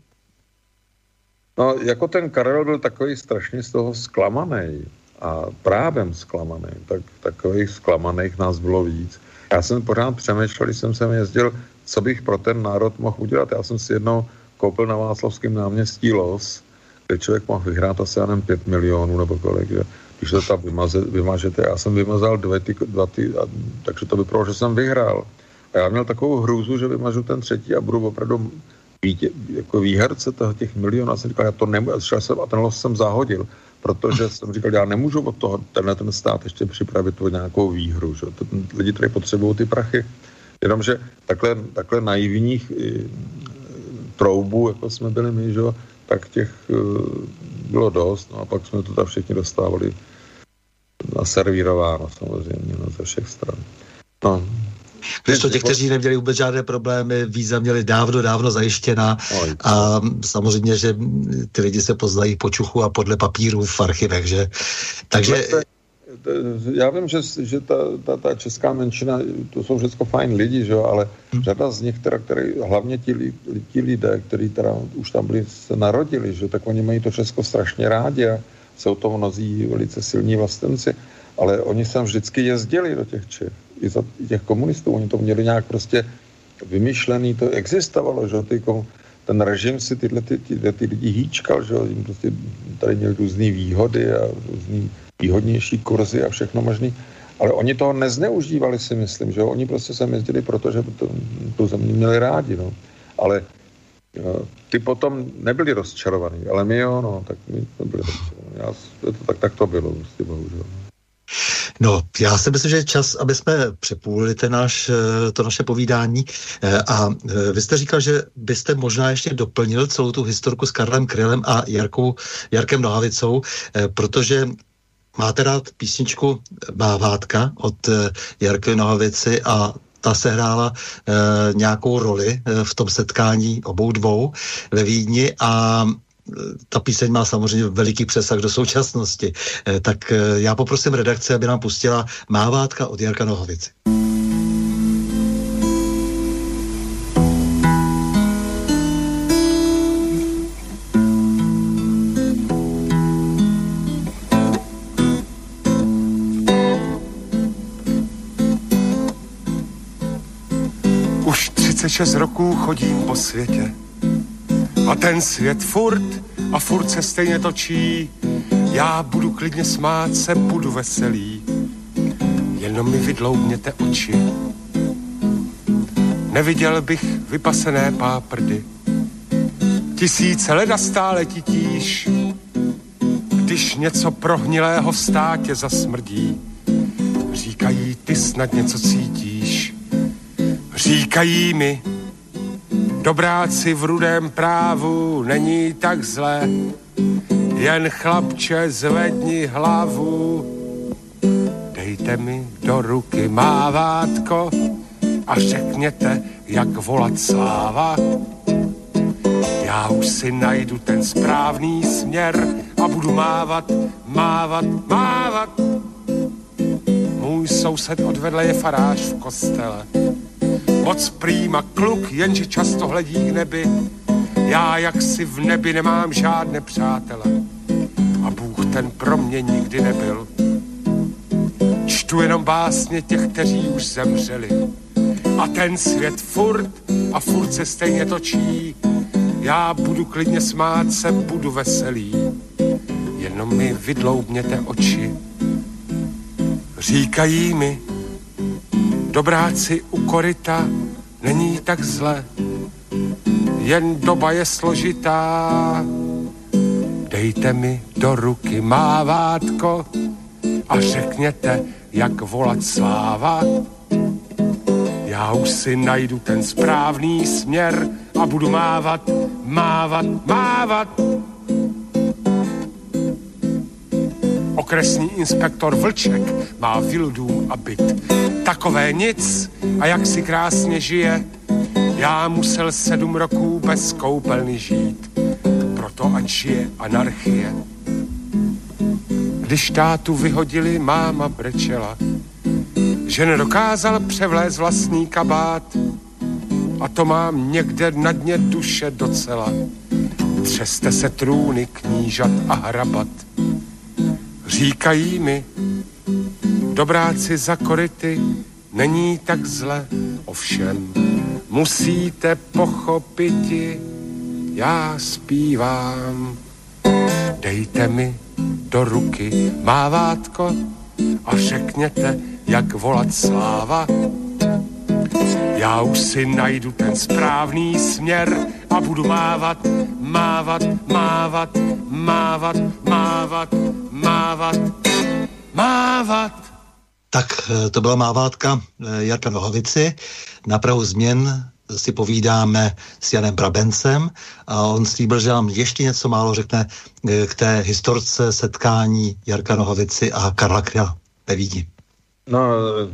No, jako ten Karel byl takový strašně z toho zklamaný a právem zklamaný, tak takových zklamaných nás bylo víc. Já jsem pořád přemýšlel, když jsem sem jezdil, co bych pro ten národ mohl udělat. Já jsem si jednou koupil na Václavském náměstí los, kde člověk mohl vyhrát asi jenom 5 milionů nebo kolik, že? když to tam vymaze, vymažete. Já jsem vymazal dva ty, dva ty a, takže to vypadalo, že jsem vyhrál. A já měl takovou hrůzu, že vymažu ten třetí a budu opravdu vítě, jako výherce toho těch milionů. Já jsem říkal, já to nemůžu, šel jsem a ten los jsem zahodil, protože jsem říkal, já nemůžu od toho tenhle ten stát ještě připravit o nějakou výhru. Že? Lidi, kteří potřebují ty prachy, jenomže takhle, takhle naivních troubů, jako jsme byli my, že? tak těch e, bylo dost, no a pak jsme to tam všichni dostávali naservírováno samozřejmě no, ze všech stran. No, Když to těch, kteří neměli vůbec žádné problémy, víza měli dávno, dávno zajištěna a samozřejmě, že ty lidi se poznají po čuchu a podle papíru v archivech, že? Takže... Já vím, že, že ta, ta, ta česká menšina, to jsou všechno fajn lidi, že? ale hmm. řada z nich, teda, který, hlavně ti, ti lidé, kteří už tam byli, se narodili, že? tak oni mají to Česko strašně rádi a jsou to mnozí velice silní vlastenci, ale oni sem vždycky jezdili do těch Čech i za těch komunistů, oni to měli nějak prostě vymyšlený, to existovalo, že ty, ten režim si tyhle ty, tyhle ty lidi hýčkal, že jim prostě tady měli různé výhody a různý výhodnější kurzy a všechno možný. Ale oni to nezneužívali, si myslím, že oni prostě sem jezdili, protože to, tu země měli rádi, no. Ale jo, ty potom nebyli rozčarovaní, ale my jo, no, tak my jsme byli rozčarovaní. Já, to, tak, tak to bylo, prostě bohužel. No, já si myslím, že je čas, aby jsme přepůlili ten náš, eh, to naše povídání. Eh, a vy jste říkal, že byste možná ještě doplnil celou tu historku s Karlem Krylem a Jarkou, Jarkem Nohavicou, protože máte rád písničku Mávátka od Jarky Nohavici a ta sehrála e, nějakou roli e, v tom setkání obou dvou ve Vídni a ta píseň má samozřejmě veliký přesah do současnosti. Eh, tak eh, já poprosím redakce, aby nám pustila Mávátka od Jarka Nohovici. 36 roků chodím po světě a ten svět furt a furt se stejně točí. Já budu klidně smát se, budu veselý. Jenom mi vydloubněte oči. Neviděl bych vypasené páprdy. Tisíce leda stále titíš. Když něco prohnilého v státě zasmrdí, říkají, ty snad něco cítíš. Říkají mi, Dobráci v rudém právu není tak zlé, jen chlapče zvedni hlavu. Dejte mi do ruky mávátko a řekněte, jak volat sláva. Já už si najdu ten správný směr a budu mávat, mávat, mávat. Můj soused odvedle je farář v kostele Moc prýma kluk, jenže často hledí k nebi. Já jak si v nebi nemám žádné přátele. A Bůh ten pro mě nikdy nebyl. Čtu jenom básně těch, kteří už zemřeli. A ten svět furt a furt se stejně točí. Já budu klidně smát se, budu veselý. Jenom mi vydloubněte oči. Říkají mi, Dobráci u koryta není tak zle, jen doba je složitá. Dejte mi do ruky mávátko a řekněte, jak volat sláva. Já už si najdu ten správný směr a budu mávat, mávat, mávat. Okresní inspektor Vlček má dům a byt. Takové nic a jak si krásně žije. Já musel sedm roků bez koupelny žít, proto ať žije anarchie. Když tátu vyhodili, máma brečela, že nedokázal převlézt vlastní kabát a to mám někde na dně duše docela. Třeste se trůny knížat a hrabat Říkají mi, dobráci za koryty není tak zle, ovšem musíte pochopiti, já zpívám. Dejte mi do ruky mávátko a řekněte, jak volat sláva. Já už si najdu ten správný směr a budu mávat, mávat, mávat, mávat, mávat, mávat, mávat. Tak eh, to byla mávátka eh, Jarka Nohovici. Na Prahu změn si povídáme s Janem Brabencem a on slíbil, že nám ještě něco málo řekne eh, k té historce setkání Jarka Nohovici a Karla Kryla ve Vídni. No,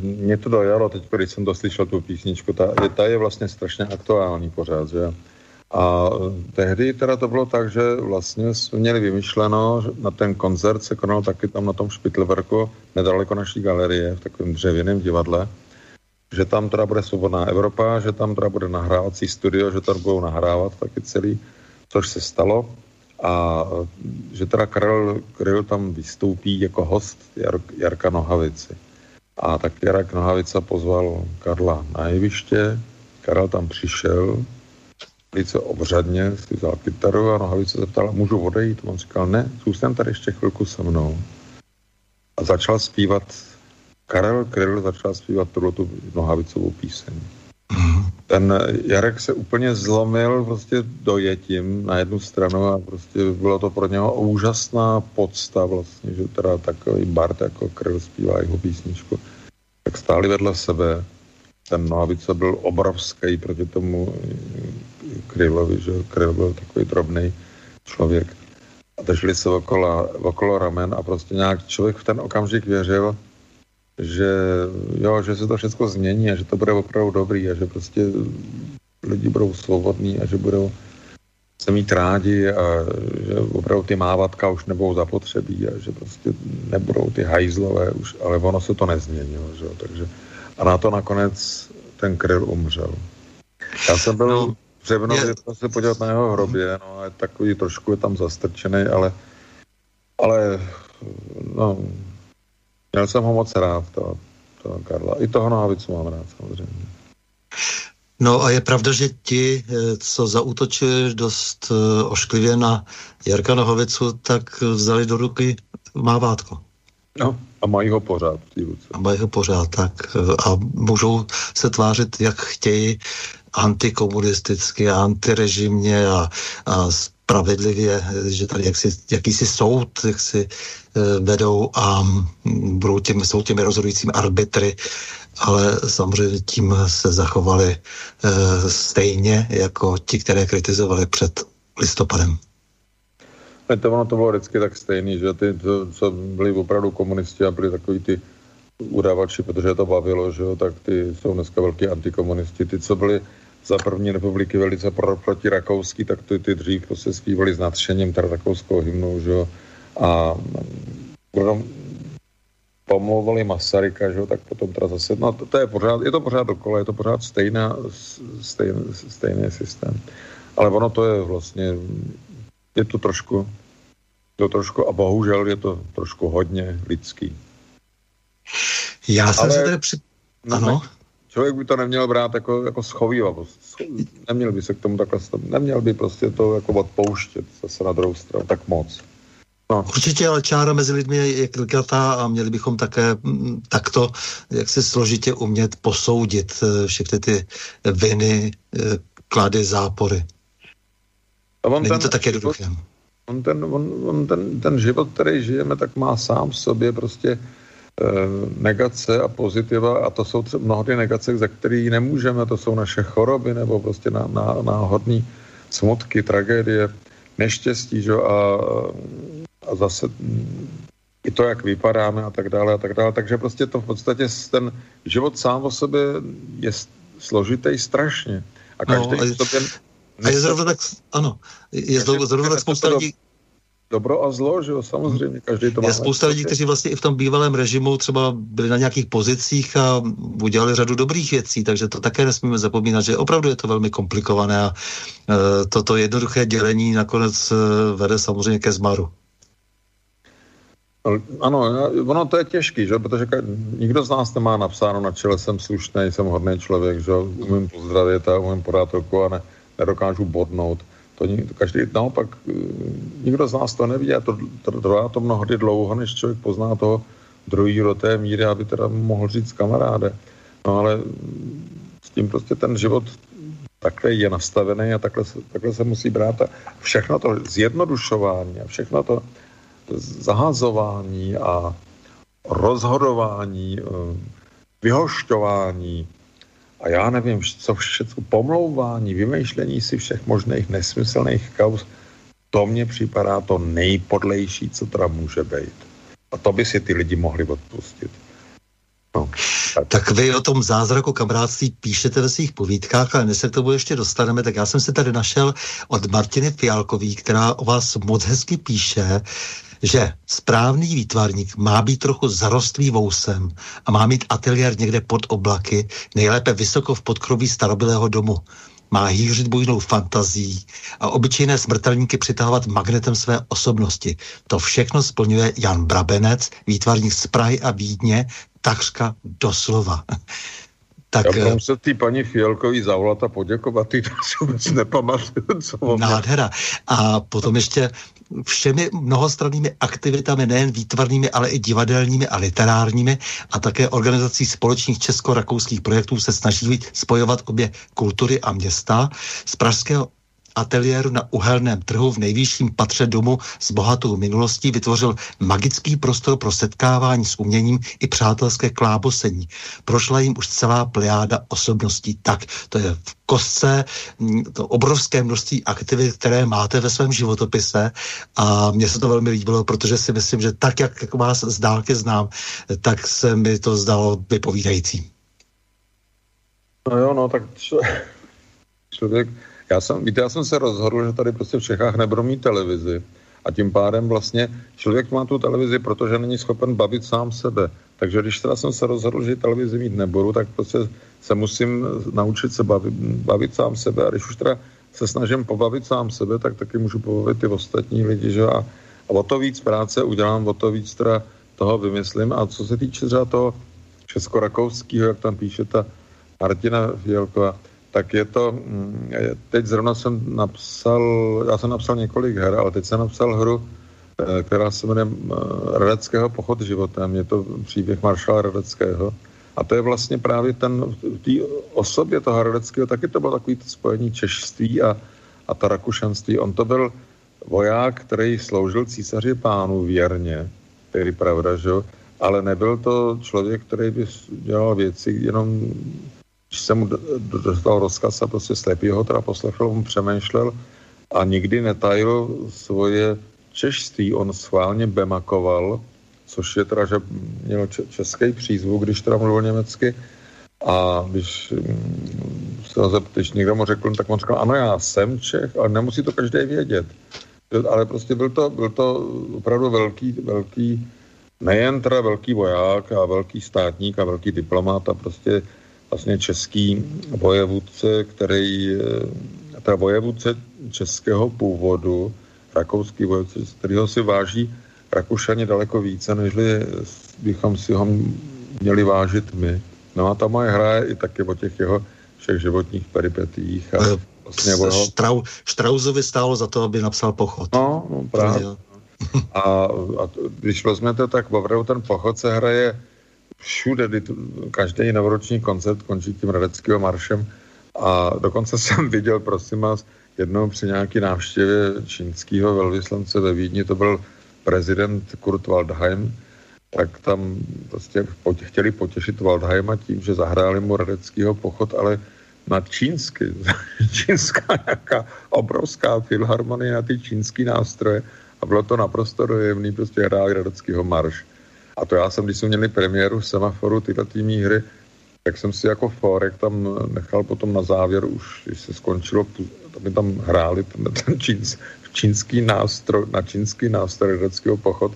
mě to dojalo teď, když jsem doslyšel tu písničku, ta, je, ta je vlastně strašně aktuální pořád, že a tehdy teda to bylo tak, že vlastně jsme měli vymyšleno, že na ten koncert se konal taky tam na tom Špitlverku, nedaleko naší galerie, v takovém dřevěném divadle, že tam teda bude svobodná Evropa, že tam teda bude nahrávací studio, že tam budou nahrávat taky celý, což se stalo. A že teda Karel Kryl tam vystoupí jako host Jar, Jarka Nohavici. A tak Jarek Nohavica pozval Karla na jeviště, Karel tam přišel, velice obřadně si vzal kytaru a nohavice zeptal, můžu odejít? On říkal, ne, zůstan tady ještě chvilku se mnou. A začal zpívat Karel Kryl začal zpívat tuhle tu nohavicovou píseň. Ten Jarek se úplně zlomil prostě dojetím na jednu stranu a prostě bylo to pro něho úžasná podsta vlastně, že teda takový Bart jako Kryl zpívá jeho písničku. Tak stáli vedle sebe. Ten nohavice byl obrovský proti tomu Krylovi, že Kryl byl takový drobný člověk. A drželi se okolo, okolo ramen a prostě nějak člověk v ten okamžik věřil, že, jo, že se to všechno změní a že to bude opravdu dobrý a že prostě lidi budou svobodní a že budou se mít rádi a že opravdu ty mávatka už nebudou zapotřebí a že prostě nebudou ty hajzlové už, ale ono se to nezměnilo, že jo, takže a na to nakonec ten kryl umřel. Já jsem byl no, v Řevnově se podívat na jeho hrobě, no a takový trošku je tam zastrčený, ale ale no, Měl jsem ho moc rád, to, to Karla. I toho Nohavicu mám rád, samozřejmě. No a je pravda, že ti, eh, co zautočili dost eh, ošklivě na Jarka Nohavicu, tak vzali do ruky mávátko. No, a mají ho pořád v té ruce. A mají ho pořád, tak. Eh, a můžou se tvářit, jak chtějí, antikomunisticky a antirežimně a, a spravedlivě, že tady jaksi, jakýsi soud jak si e, vedou a budou těmi, jsou těmi rozhodujícími arbitry, ale samozřejmě tím se zachovali e, stejně jako ti, které kritizovali před listopadem. To ono to bylo vždycky tak stejný, že ty, to, co byli opravdu komunisti a byli takový ty udávači, protože to bavilo, že jo, tak ty jsou dneska velký antikomunisti. Ty, co byli za první republiky velice pro, proti rakouský, tak ty, ty dřív se zpívali s nadšením teda rakouskou hymnou, že jo. A potom pomlouvali Masaryka, že jo, tak potom teda zase, no to, to je pořád, je to pořád dokola, je to pořád stejná, stejný, stejný systém. Ale ono to je vlastně, je to trošku, to trošku, a bohužel je to trošku hodně lidský. Já jsem Ale, se tady při... Ano člověk by to neměl brát jako, jako schovývavost. Neměl by se k tomu takhle, neměl by prostě to jako odpouštět zase na druhou stranu tak moc. No. Určitě, ale čára mezi lidmi je klikatá a měli bychom také mm, takto, jak se složitě umět posoudit eh, všechny ty viny, eh, klady, zápory. A on Není ten, to tak jednoduché. On, ten, on, on ten, ten život, který žijeme, tak má sám v sobě prostě Eh, negace a pozitiva a to jsou třeba mnohdy negace, za které nemůžeme, to jsou naše choroby nebo prostě ná, ná, náhodné smutky, tragédie, neštěstí, že? A, a zase i to, jak vypadáme a tak dále a tak dále. Takže prostě to v podstatě ten život sám o sobě je složitý strašně. A každý no, a je, sobě... A je zrovna tak, ano, je zrovna tak spousta lidí, dobro a zlo, že jo, samozřejmě, každý to má. Je spousta lidí, kteří vlastně i v tom bývalém režimu třeba byli na nějakých pozicích a udělali řadu dobrých věcí, takže to také nesmíme zapomínat, že opravdu je to velmi komplikované a e, toto jednoduché dělení nakonec e, vede samozřejmě ke zmaru. Ano, ono to je těžký, že? protože nikdo z nás nemá napsáno na čele, jsem slušný, jsem hodný člověk, že umím pozdravit a umím podat ruku a ne, nedokážu bodnout. To, každý, naopak, eh, nikdo z nás to neví a to, trvá to mnohdy dlouho, než člověk pozná toho druhý do té míry, aby teda mohl říct kamaráde. No ale s tím prostě ten život takhle je nastavený a takhle se, takhle se musí brát a všechno to zjednodušování a všechno to zahazování a rozhodování, eh, vyhošťování, a já nevím, co všechno, pomlouvání, vymýšlení si všech možných nesmyslných kauz, to mně připadá to nejpodlejší, co teda může být. A to by si ty lidi mohli odpustit. No, tak. tak vy o tom zázraku kamarádství píšete ve svých povídkách, ale než se k tomu ještě dostaneme, tak já jsem se tady našel od Martiny Fialkový, která o vás moc hezky píše, že správný výtvarník má být trochu zarostlý vousem a má mít ateliér někde pod oblaky, nejlépe vysoko v podkroví starobylého domu. Má hýřit bujnou fantazí a obyčejné smrtelníky přitahovat magnetem své osobnosti. To všechno splňuje Jan Brabenec, výtvarník z Prahy a Vídně, takřka doslova. Tak, Já budu eh, se ty paní Fialkový zavolat a poděkovat, ty to si vůbec nepamatuju, co Nádhera. A potom ještě všemi mnohostrannými aktivitami, nejen výtvarnými, ale i divadelními a literárními a také organizací společných česko-rakouských projektů se snaží spojovat obě kultury a města. Z pražského ateliéru na uhelném trhu v nejvyšším patře domu s bohatou minulostí vytvořil magický prostor pro setkávání s uměním i přátelské klábosení. Prošla jim už celá plejáda osobností. Tak, to je v kostce mm, to obrovské množství aktivit, které máte ve svém životopise a mně se to velmi líbilo, protože si myslím, že tak, jak vás z dálky znám, tak se mi to zdalo vypovídající. No jo, no tak člověk já jsem, víte, já jsem se rozhodl, že tady prostě v Čechách nebudu mít televizi a tím pádem vlastně člověk má tu televizi, protože není schopen bavit sám sebe. Takže když teda jsem se rozhodl, že televizi mít nebudu, tak prostě se musím naučit se bavit, bavit sám sebe. A když už teda se snažím pobavit sám sebe, tak taky můžu pobavit ty ostatní lidi, že a, a o to víc práce udělám, o to víc teda toho vymyslím. A co se týče třeba toho česko-rakouského, jak tam píše ta Martina Fielková, tak je to, mm, teď zrovna jsem napsal, já jsem napsal několik her, ale teď jsem napsal hru, eh, která se jmenuje eh, Radeckého pochod životem. Je to příběh maršala Radeckého. A to je vlastně právě ten, v té osobě toho Radeckého, taky to bylo takový to spojení češství a, a ta rakušanství. On to byl voják, který sloužil císaři pánu věrně, který pravda, že? ale nebyl to člověk, který by dělal věci jenom když jsem mu dostal rozkaz a prostě slepý ho teda poslechl, on přemýšlel a nikdy netajil svoje čeští. On schválně bemakoval, což je teda, že měl český přízvuk, když teda mluvil německy. A když, mm, se ho zeptat, když někdo mu řekl, tak on řekl, ano, já jsem Čech, ale nemusí to každý vědět. Ale prostě byl to, byl to opravdu velký, velký, nejen teda velký voják a velký státník a velký diplomat a prostě vlastně český vojevůdce, který, eh, teda vojevůdce českého původu, rakouský vojevůdce, kterého si váží Rakušani daleko více, než bychom si ho měli vážit my. No a ta moje hra je i taky o těch jeho všech životních peripetích. A eh, vlastně jeho... Štrau, Štrauzovi stálo za to, aby napsal pochod. No, no právě. A, a když vezmete, tak opravdu ten pochod se hraje všude, každý novoroční koncert končí tím Radeckým maršem a dokonce jsem viděl, prosím vás, jednou při nějaké návštěvě čínského velvyslance ve Vídni, to byl prezident Kurt Waldheim, tak tam prostě chtěli potěšit Waldheima tím, že zahráli mu Radeckýho pochod, ale na čínsky. Čínská nějaká obrovská filharmonie na ty čínský nástroje a bylo to naprosto dojemný, prostě hráli Radeckýho marš. A to já jsem, když jsme měli premiéru semaforu tyhle týmí hry, tak jsem si jako forek tam nechal potom na závěr, už když se skončilo, aby tam hráli ten, ten číns, čínský nástroj, na čínský nástroj redeckého pochod.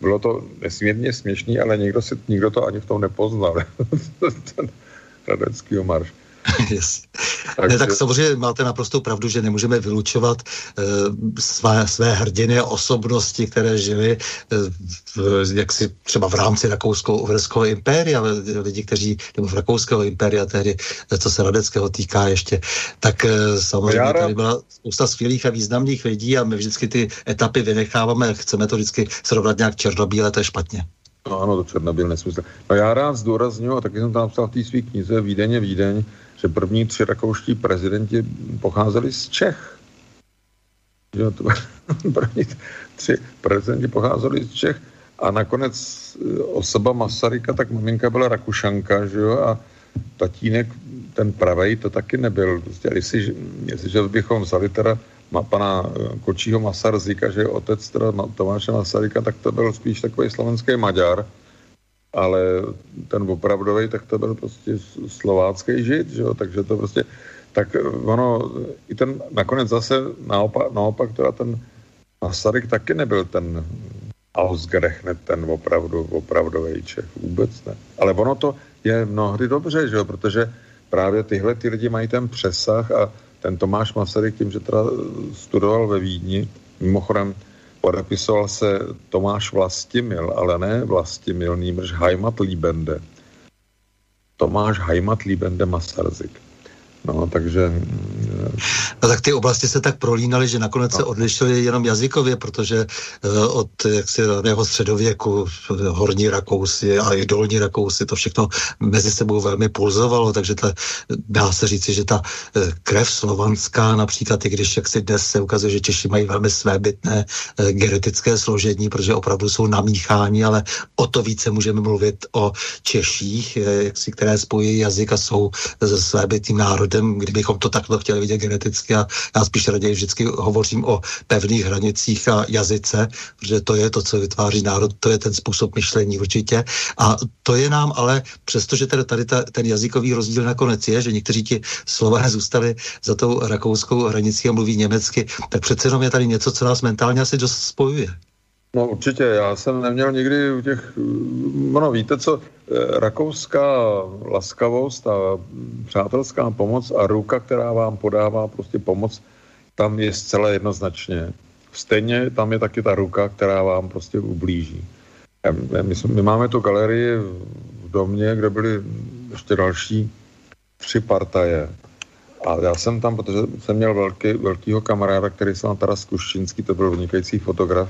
Bylo to nesmírně směšný, ale nikdo, si, nikdo to ani v tom nepoznal. ten radecký marš. yes. Ne, tak samozřejmě máte naprostou pravdu, že nemůžeme vylučovat uh, své, své hrdiny a osobnosti, které žily uh, v, jaksi třeba v rámci rakousko-uherského impéria, lidi, kteří, nebo v rakouského impéria tehdy, eh, co se radeckého týká ještě, tak uh, samozřejmě tady byla spousta skvělých a významných lidí a my vždycky ty etapy vynecháváme, chceme to vždycky srovnat nějak černobíle, to je špatně. No ano, to černobyl nesmysl. No já rád zdůraznuju, a taky jsem tam napsal v té své knize Vídeň je Vídeň, že první tři rakouští prezidenti pocházeli z Čech. Že to, první tři prezidenti pocházeli z Čech a nakonec eh, osoba Masaryka, tak maminka byla Rakušanka, že jo, a tatínek, ten pravej, to taky nebyl. Prostě, jestli, jestliže bychom vzali teda pana eh, Kočího Masarzika, že je otec teda Tomáše Masaryka, tak to byl spíš takový slovenský Maďar, ale ten opravdový, tak to byl prostě slovácký žid, že jo? takže to prostě, tak ono, i ten, nakonec zase naopak, naopak teda ten Masaryk taky nebyl ten Ausgerechnet, ten opravdu, opravdový Čech, vůbec ne. Ale ono to je mnohdy dobře, že jo? protože právě tyhle ty lidi mají ten přesah a ten Tomáš Masaryk tím, že teda studoval ve Vídni, mimochodem Podepisoval se Tomáš Vlastimil, ale ne Vlastimil, nýbrž Heimat Liebende. Tomáš Heimat Liebende Masarzik. No, takže... No tak ty oblasti se tak prolínaly, že nakonec no. se odlišily jenom jazykově, protože uh, od jaksi raného středověku horní Rakousy a i dolní Rakousy to všechno mezi sebou velmi pulzovalo, takže ta, dá se říci, že ta uh, krev slovanská například, i když jak si dnes se ukazuje, že Češi mají velmi svébytné uh, genetické složení, protože opravdu jsou namícháni, ale o to více můžeme mluvit o Češích, jaksi, které spojí jazyk a jsou ze svébytým národem lidem, kdybychom to takto chtěli vidět geneticky a já spíš raději vždycky hovořím o pevných hranicích a jazyce, protože to je to, co vytváří národ, to je ten způsob myšlení určitě. A to je nám ale, přestože tady, tady ta, ten jazykový rozdíl nakonec je, že někteří ti slované zůstali za tou rakouskou hranicí a mluví německy, tak přece jenom je tady něco, co nás mentálně asi dost spojuje. No určitě, já jsem neměl nikdy u těch, no víte co, eh, rakouská laskavost a přátelská pomoc a ruka, která vám podává prostě pomoc, tam je zcela jednoznačně. Stejně tam je taky ta ruka, která vám prostě ublíží. My, my máme tu galerii v domě, kde byly ještě další tři partaje. A já jsem tam, protože jsem měl velký, velkýho kamaráda, který se na Taras Kuščínský, to byl vynikající fotograf,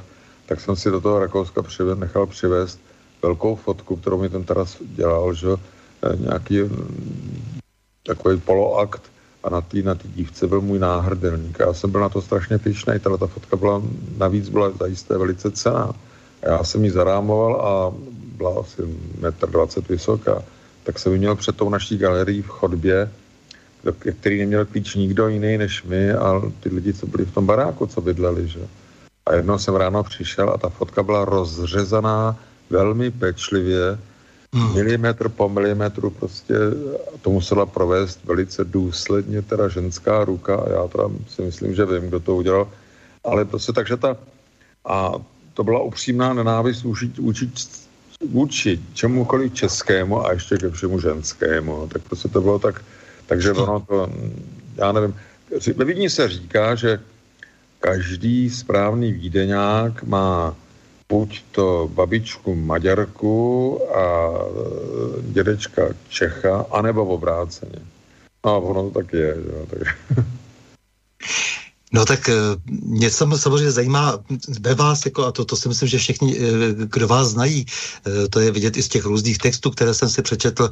tak jsem si do toho Rakouska přivez, nechal přivést velkou fotku, kterou mi ten Taras dělal, že e, nějaký mm, takový poloakt a na té na dívce byl můj náhrdelník. Já jsem byl na to strašně pyšnej, tahle ta fotka byla, navíc byla zajisté velice cená. Já jsem ji zarámoval a byla asi 1,20 m vysoká. Tak jsem ji měl před tou naší galerií v chodbě, který neměl klíč nikdo jiný než my a ty lidi, co byli v tom baráku, co bydleli, že. A jednou jsem ráno přišel a ta fotka byla rozřezaná velmi pečlivě, hmm. milimetr po milimetru prostě to musela provést velice důsledně teda ženská ruka. A já teda si myslím, že vím, kdo to udělal, ale prostě takže ta a to byla upřímná nenávist vůči, vůči, vůči čemukoliv českému a ještě ke všemu ženskému. Tak prostě to bylo tak, takže ono to, já nevím, ve Vídni se říká, že každý správný výdeňák má buď to babičku Maďarku a e, dědečka Čecha, anebo obráceně. No a ono to tak je, že? Takže... No tak eh, mě samozřejmě zajímá ve vás, jako, a to, to si myslím, že všichni, eh, kdo vás znají, eh, to je vidět i z těch různých textů, které jsem si přečetl,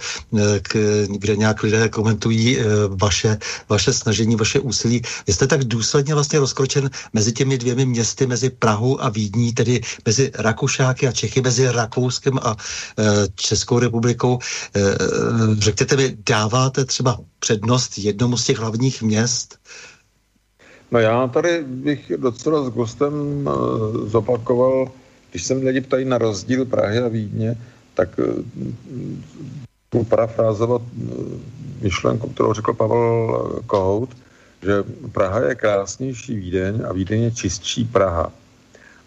kde nějak lidé komentují vaše, vaše snažení, vaše úsilí. Vy jste tak důsledně vlastně rozkročen mezi těmi dvěmi městy, mezi Prahou a Vídní, tedy mezi Rakušáky a Čechy, mezi Rakouskem a Českou republikou. Řekněte mi, dáváte třeba přednost jednomu z těch hlavních měst? No já tady bych docela s Gustem uh, zopakoval, když se lidi ptají na rozdíl Prahy a Vídně, tak uh, parafrázovat uh, myšlenku, kterou řekl Pavel Kohout, že Praha je krásnější Vídeň a Vídeň je čistší Praha.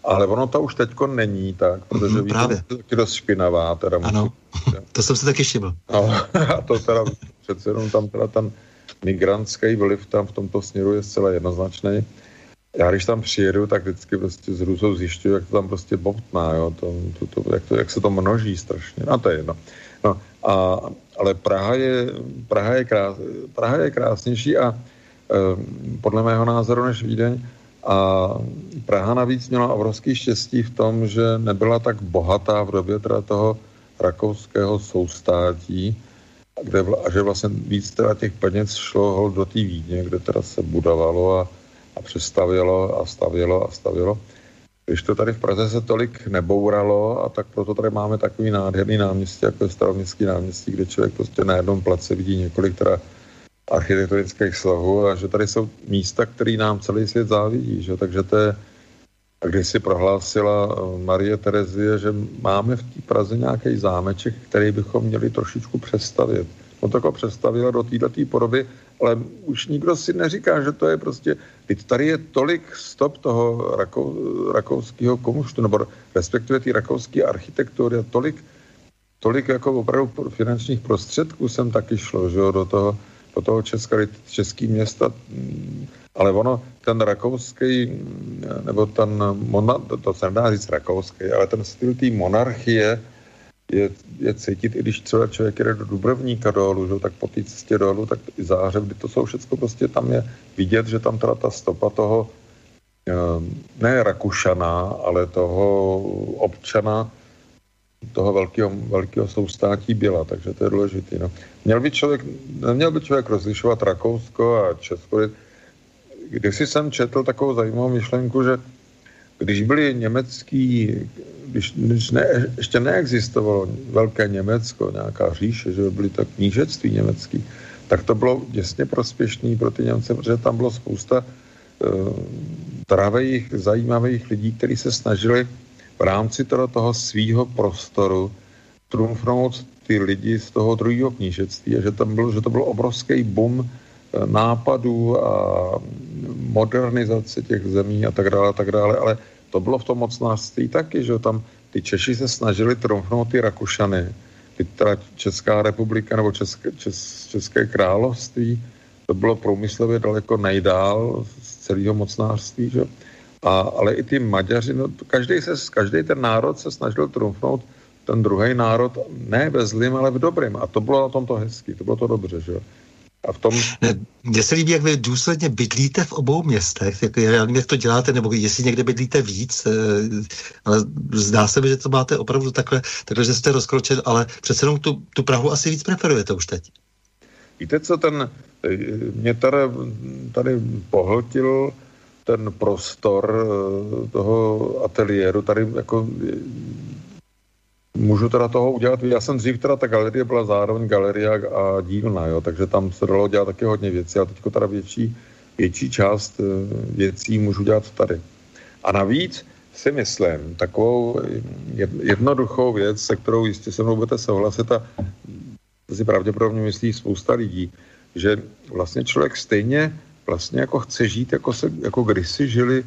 Ale ono to už teďko není tak, protože mm, Vídeň je taky dost špinavá. Teda ano, musí, to jsem si taky všiml. No, a to teda přece jenom tam teda ten migrantský vliv tam v tomto směru je zcela jednoznačný. Já když tam přijedu, tak vždycky prostě z hrůzou zjišťuju, jak to tam prostě bobtná, jo, to, to, to, jak, to, jak se to množí strašně. No to je jedno. No, a, ale Praha je, Praha, je krás, Praha je krásnější a e, podle mého názoru než Vídeň. A Praha navíc měla obrovský štěstí v tom, že nebyla tak bohatá v době teda toho rakouského soustátí, kde vla, a že vlastně víc teda těch peněz šlo do té Vídně, kde teda se budovalo a, a přestavělo a stavělo a stavělo. Když to tady v Praze se tolik nebouralo a tak proto tady máme takový nádherný náměstí, jako je staroměstský náměstí, kde člověk prostě na jednom place vidí několik teda architektonických slohů a že tady jsou místa, které nám celý svět závidí, že? takže to je, když si prohlásila eh, Marie Terezie, že máme v té Praze nějaký zámeček, který bychom měli trošičku přestavět. No tak ho přestavila do této podoby, ale už nikdo si neříká, že to je prostě, teď tady je tolik stop toho rakou, rakouského komuštu, nebo respektive té rakouské architektury, tolik, tolik jako opravdu finančních prostředků jsem taky šlo, že jo, do toho, do toho česká, český města, ale ono, ten rakouský, nebo ten, to se nedá říct rakouský, ale ten styl té monarchie je, je cítit, i když třeba člověk jde do Dubrovníka dolů, že, tak po té cestě dolů, tak i zářeb, kdy to jsou všechno prostě tam je vidět, že tam teda ta stopa toho ehm, ne Rakušana, ale toho občana toho velkého, velkého soustátí byla, takže to je důležité. No. Měl by člověk, neměl by člověk rozlišovat Rakousko a Česko. Když jsem četl takovou zajímavou myšlenku, že když byli německý, když, když ne, ještě neexistovalo velké Německo, nějaká říše, že byly tak knížectví německý, tak to bylo děsně prospěšný pro ty Němce, protože tam bylo spousta uh, travejích, zajímavých lidí, kteří se snažili v rámci teda toho svýho prostoru trumfnout ty lidi z toho druhého knížectví a že, tam byl, že to byl obrovský boom eh, nápadů a modernizace těch zemí a tak dále, a tak dále, ale to bylo v tom mocnářství taky, že tam ty Češi se snažili trumfnout ty Rakušany, ty teda Česká republika nebo České, Čes, České království, to bylo průmyslově daleko nejdál z celého mocnářství, že? A, ale i ty Maďaři, no, každý, se, každý ten národ se snažil trumfnout ten druhý národ ne ve zlým, ale v dobrým. A to bylo na tomto hezký, to bylo to dobře, že A v tom... Mně se líbí, jak vy důsledně bydlíte v obou městech. Jak, já nevím, jak to děláte, nebo jestli někde bydlíte víc, eh, ale zdá se mi, že to máte opravdu takhle, takhle že jste rozkročen, ale přece jenom tu, tu Prahu asi víc preferujete už teď. Víte, co ten, eh, mě tady, tady pohltil ten prostor eh, toho ateliéru, tady jako Můžu teda toho udělat, já jsem dřív teda, ta galerie byla zároveň galerie a dílna, jo, takže tam se dalo dělat taky hodně věcí, ale teďko teda větší, větší část eh, věcí můžu dělat tady. A navíc si myslím takovou jednoduchou věc, se kterou jistě se mnou budete souhlasit a si pravděpodobně myslí spousta lidí, že vlastně člověk stejně vlastně jako chce žít, jako, se, jako kdysi žili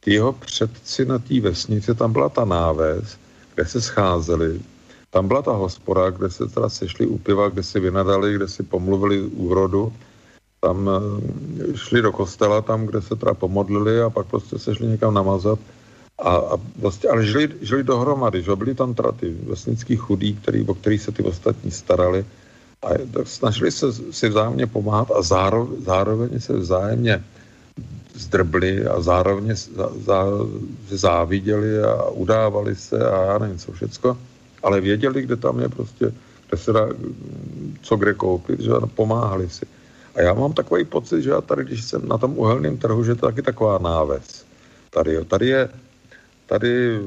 ty jeho předci na té vesnici, tam byla ta náves, kde se scházeli. Tam byla ta hospoda, kde se teda sešli u piva, kde si vynadali, kde si pomluvili úrodu. Tam eh, šli do kostela, tam, kde se teda pomodlili a pak prostě se šli někam namazat. A, a vlastně, ale žili, žili dohromady, že byli tam teda ty vesnický chudí, který, o který se ty ostatní starali. A tak snažili se si vzájemně pomáhat a zároveň, zároveň se vzájemně zdrbli a zároveň zá, zá, záviděli a udávali se a já nevím co všecko, ale věděli, kde tam je prostě, kde se dá co kde koupit, že pomáhali si. A já mám takový pocit, že já tady, když jsem na tom uhelném trhu, že to taky taková náves. Tady, tady je, tady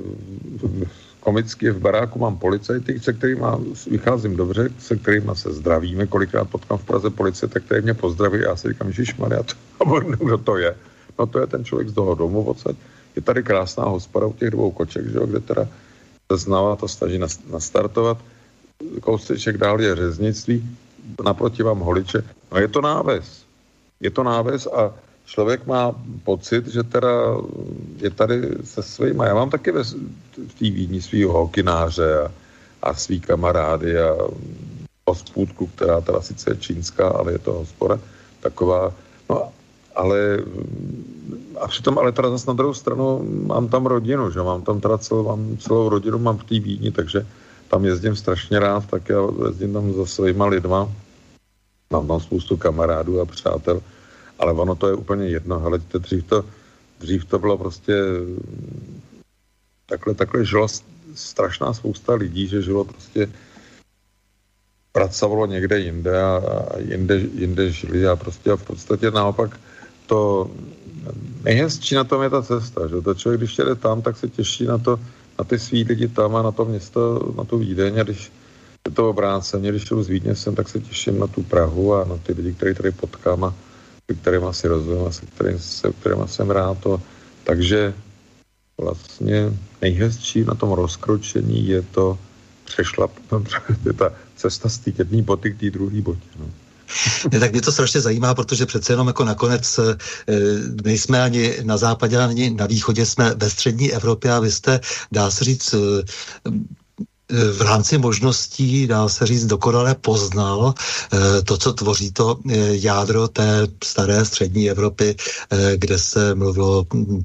komicky v baráku mám policajty, se kterými vycházím dobře, se kterými se zdravíme, kolikrát potkám v Praze policie, tak tady mě pozdraví a já si říkám, že Maria, to, kdo to je. No to je ten člověk z toho domu odsaď. Je tady krásná hospoda u těch dvou koček, že jo, kde teda se znává to snaží nastartovat. Kouseček dál je řeznictví, naproti vám holiče. No je to náves. Je to náves a člověk má pocit, že teda je tady se svýma. Já mám taky ve, v té Vídni svýho hokináře a, a svý kamarády a hospůdku, která teda sice je čínská, ale je to hospoda taková. No ale a přitom ale teda zase na druhou stranu mám tam rodinu, že mám tam teda celou, mám celou rodinu, mám v té Vídni, takže tam jezdím strašně rád, tak já jezdím tam za svýma lidma, mám tam spoustu kamarádů a přátel, ale ono to je úplně jedno, hele, dřív to, dřív to bylo prostě takhle, takhle žilo strašná spousta lidí, že žilo prostě pracovalo někde jinde a, a jinde, jinde žili a prostě a v podstatě naopak to nejhezčí na tom je ta cesta, že to člověk, když jede tam, tak se těší na to, na ty svý lidi tam a na to město, na tu Vídeň a když je to obráceně, když jdu z Vídně sem, tak se těším na tu Prahu a na ty lidi, které tady potkám a se kterými si rozumím a se kterými, se kterými jsem rád. To. Takže vlastně nejhezčí na tom rozkročení je to přešlap, je ta cesta z té jedné boty k té druhé botě. No. Ne, tak mě to strašně zajímá, protože přece jenom jako nakonec e, nejsme ani na západě, ani na východě, jsme ve střední Evropě a vy jste, dá se říct, e, v rámci možností, dá se říct, dokonale poznal to, co tvoří to jádro té staré střední Evropy, kde se mluvilo hm,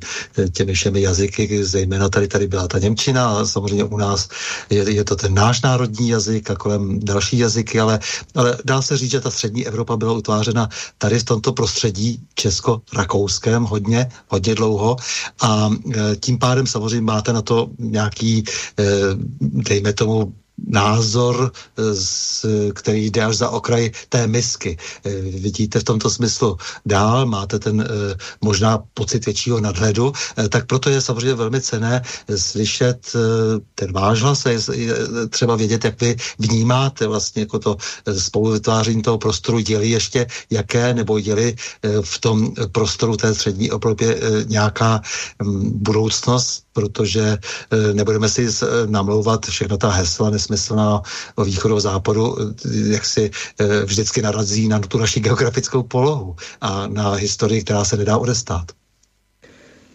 těmi všemi jazyky, zejména tady tady byla ta Němčina a samozřejmě u nás je, je to ten náš národní jazyk a kolem další jazyky, ale, ale dá se říct, že ta střední Evropa byla utvářena tady v tomto prostředí česko-rakouském hodně, hodně dlouho a tím pádem samozřejmě máte na to nějaký, dejme tomu, názor, eh, který jde až za okraj té misky. Eh, vidíte v tomto smyslu dál, máte ten eh, možná pocit většího nadhledu, tak proto je samozřejmě velmi cené slyšet ten váš hlas, je třeba vědět, jak vy vnímáte vlastně jako to spoluvytváření toho prostoru, děli ještě jaké, nebo děli v tom prostoru té střední Evropě nějaká mm, budoucnost, protože nebudeme si namlouvat všechno ta hesla, nesmyslná východu a západu, jak si eh, vždycky narazí na tu naši geografickou polohu a na historii, která se nedá odestát.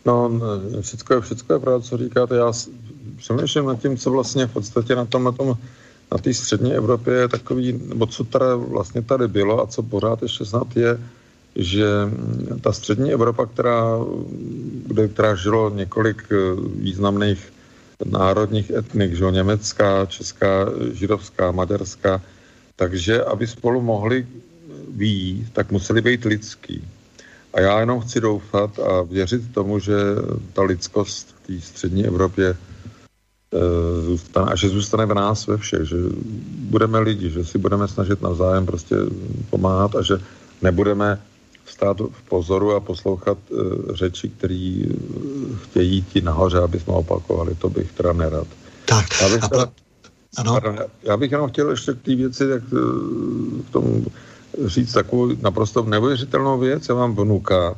No, všechno je, všechno je pravda, co říkáte. Já přemýšlím nad tím, co vlastně v podstatě na tom, na tom na té střední Evropě je takový, nebo co tady vlastně tady bylo a co pořád ještě snad je, že ta střední Evropa, která, kde, která žilo několik eh, významných národních etnik, že německá, česká, židovská, maďarská, takže aby spolu mohli výjít, tak museli být lidský. A já jenom chci doufat a věřit tomu, že ta lidskost v té střední Evropě e, zůstane a že zůstane v nás ve všech, že budeme lidi, že si budeme snažit navzájem prostě pomáhat a že nebudeme stát v pozoru a poslouchat uh, řeči, které chtějí ti nahoře, aby jsme opakovali. To bych teda nerad. Tak, já bych, a pro... ano. Pardon, já bych jenom chtěl ještě k té věci, tak uh, k tomu říct takovou naprosto neuvěřitelnou věc. Já mám vnuka,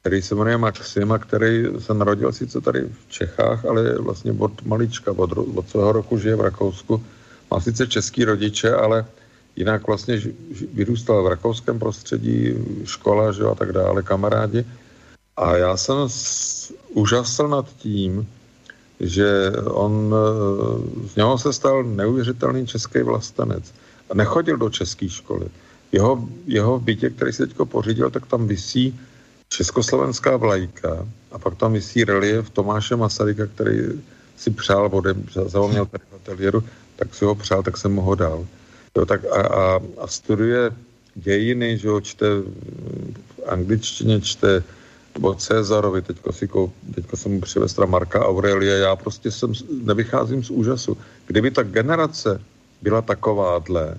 který se jmenuje Maxim a který se narodil sice tady v Čechách, ale vlastně od malička, od, od svého roku žije v Rakousku. Má sice český rodiče, ale jinak vlastně vyrůstal v rakouském prostředí, škola že a tak dále, kamarádi. A já jsem úžasl nad tím, že on, eh, z něho se stal neuvěřitelný český vlastenec. A nechodil do české školy. Jeho, jeho bytě, který si teď pořídil, tak tam visí československá vlajka a pak tam visí relief Tomáše Masaryka, který si přál vodem, zavomněl tady v ateliéru, tak si ho přál, tak jsem mu ho dal. Jo, tak a, a, a studuje dějiny, že ho čte v angličtině, čte o Cezarovi, teďko, si, teďko jsem mu přivestra Marka Aurelia, já prostě jsem, nevycházím z úžasu. Kdyby ta generace byla takováhle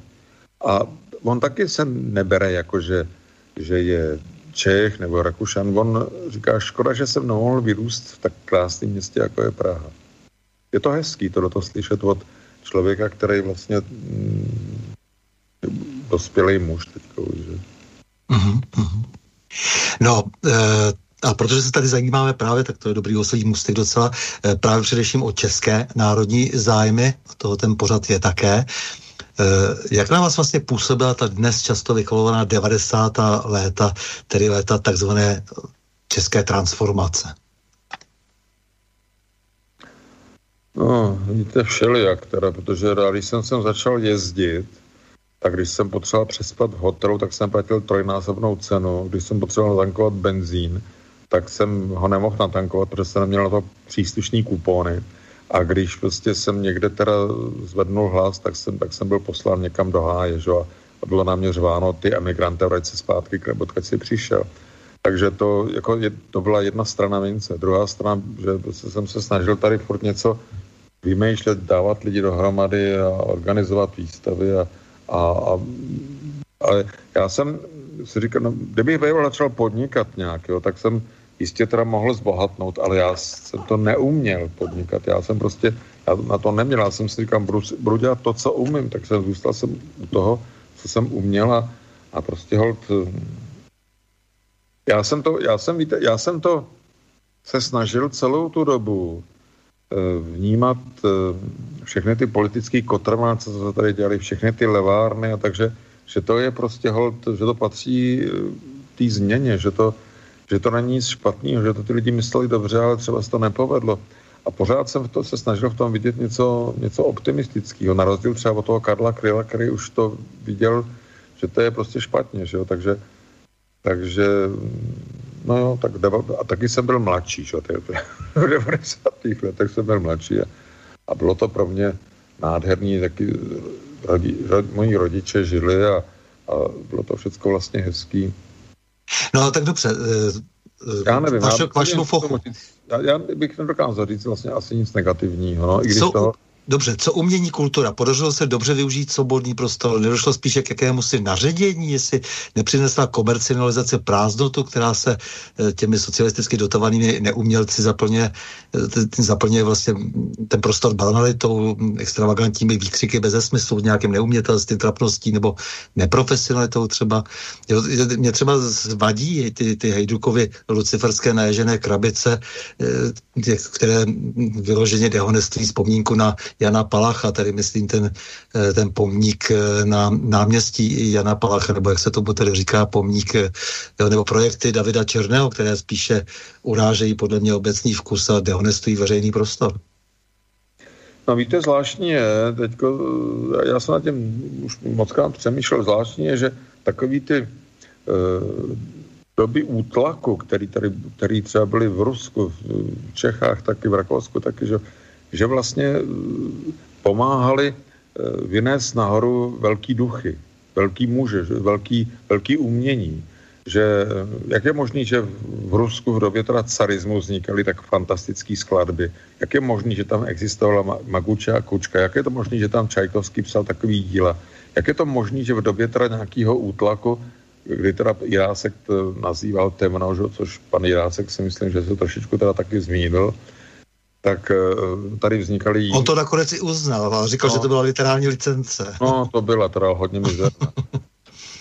a on taky se nebere jako, že, že je Čech nebo Rakušan, on říká, škoda, že jsem nemohl vyrůst v tak krásném městě, jako je Praha. Je to hezký to do toho slyšet od člověka, který vlastně mm, dospělý muž teďka už. Že? Mm-hmm. No, e, a protože se tady zajímáme právě, tak to je dobrý oslý mustek docela, e, právě především o české národní zájmy, a toho ten pořad je také. E, jak na vás vlastně působila ta dnes často vykolovaná 90. léta, tedy léta takzvané české transformace? No, víte, všelijak teda, protože když jsem sem začal jezdit, tak když jsem potřeboval přespat v hotelu, tak jsem platil trojnásobnou cenu. Když jsem potřeboval natankovat benzín, tak jsem ho nemohl natankovat, protože jsem neměl na to příslušný kupóny. A když prostě jsem někde teda zvednul hlas, tak jsem, tak jsem byl poslán někam do háje, že? A bylo na mě řváno, ty emigrante, vrať se zpátky, odkud jsi přišel. Takže to, jako je, to byla jedna strana mince. Druhá strana, že prostě jsem se snažil tady furt něco vymýšlet, dávat lidi dohromady a organizovat výstavy a, a, a, a já jsem si říkal, no, kdybych býval začal podnikat nějak, jo, tak jsem jistě teda mohl zbohatnout, ale já jsem to neuměl podnikat. Já jsem prostě, já na to neměl, já jsem si říkal, budu, budu dělat to, co umím, tak jsem zůstal jsem u toho, co jsem uměl a, a prostě hold, já jsem to, já jsem, víte, já jsem to se snažil celou tu dobu eh, vnímat eh, všechny ty politické kotrmáce, co se tady dělali, všechny ty levárny a takže, že to je prostě hold, že to patří eh, té změně, že to, že to není nic špatného, že to ty lidi mysleli dobře, ale třeba se to nepovedlo. a pořád jsem v to, se snažil v tom vidět něco, něco optimistického, na rozdíl třeba od toho Karla Kryla, který už to viděl, že to je prostě špatně, že jo? takže takže no jo, tak a taky jsem byl mladší, že? v 90. letech jsem byl mladší a, a bylo to pro mě nádherný, taky rodi, rod, moji rodiče žili a, a bylo to všechno vlastně hezký. No tak dobře, eh, já nevím, vaše, já, fochu. Já, já bych nedokázal říct vlastně asi nic negativního, no, i když Co, toho... Dobře, co umění kultura? Podařilo se dobře využít svobodný prostor? Nedošlo spíše k jakému si naředění, jestli nepřinesla komercionalizace prázdnotu, která se eh, těmi socialisticky dotovanými neumělci zaplňuje, eh, zaplňuje vlastně ten prostor banalitou, extravagantními výkřiky bez smyslu, nějakým neumětelstvím, trapností nebo neprofesionalitou třeba. Mě třeba vadí ty, ty Hejdukovy luciferské naježené krabice, eh, které vyloženě dehonestují vzpomínku na Jana Palacha, tedy myslím ten, eh, ten pomník eh, na náměstí Jana Palacha, nebo jak se tomu tedy říká, pomník, eh, nebo projekty Davida Černého, které spíše urážejí podle mě obecný vkus a dehonestují veřejný prostor. No víte, zvláštní je, teďko, já jsem na tím už moc krát přemýšlel, zvláštní je, že takový ty e, doby útlaku, který, tady, který třeba byly v Rusku, v Čechách, taky v Rakousku, taky, že že vlastně eh, pomáhali eh, vynést nahoru velký duchy, velký muže, velký, velký umění. Že eh, jak je možný, že v Rusku v době teda carismu vznikaly tak fantastické skladby? Jak je možný, že tam existovala Maguča a Kučka? Jak je to možný, že tam Čajkovský psal takový díla? Jak je to možný, že v době teda nějakého útlaku, kdy teda Jirásek nazýval temno, že, což pan Jirásek si myslím, že se trošičku teda taky zmínil, tak eh, tady vznikaly... On to nakonec i uznal, ale říkal, no. že to byla literární licence. No, to byla teda hodně mizerná.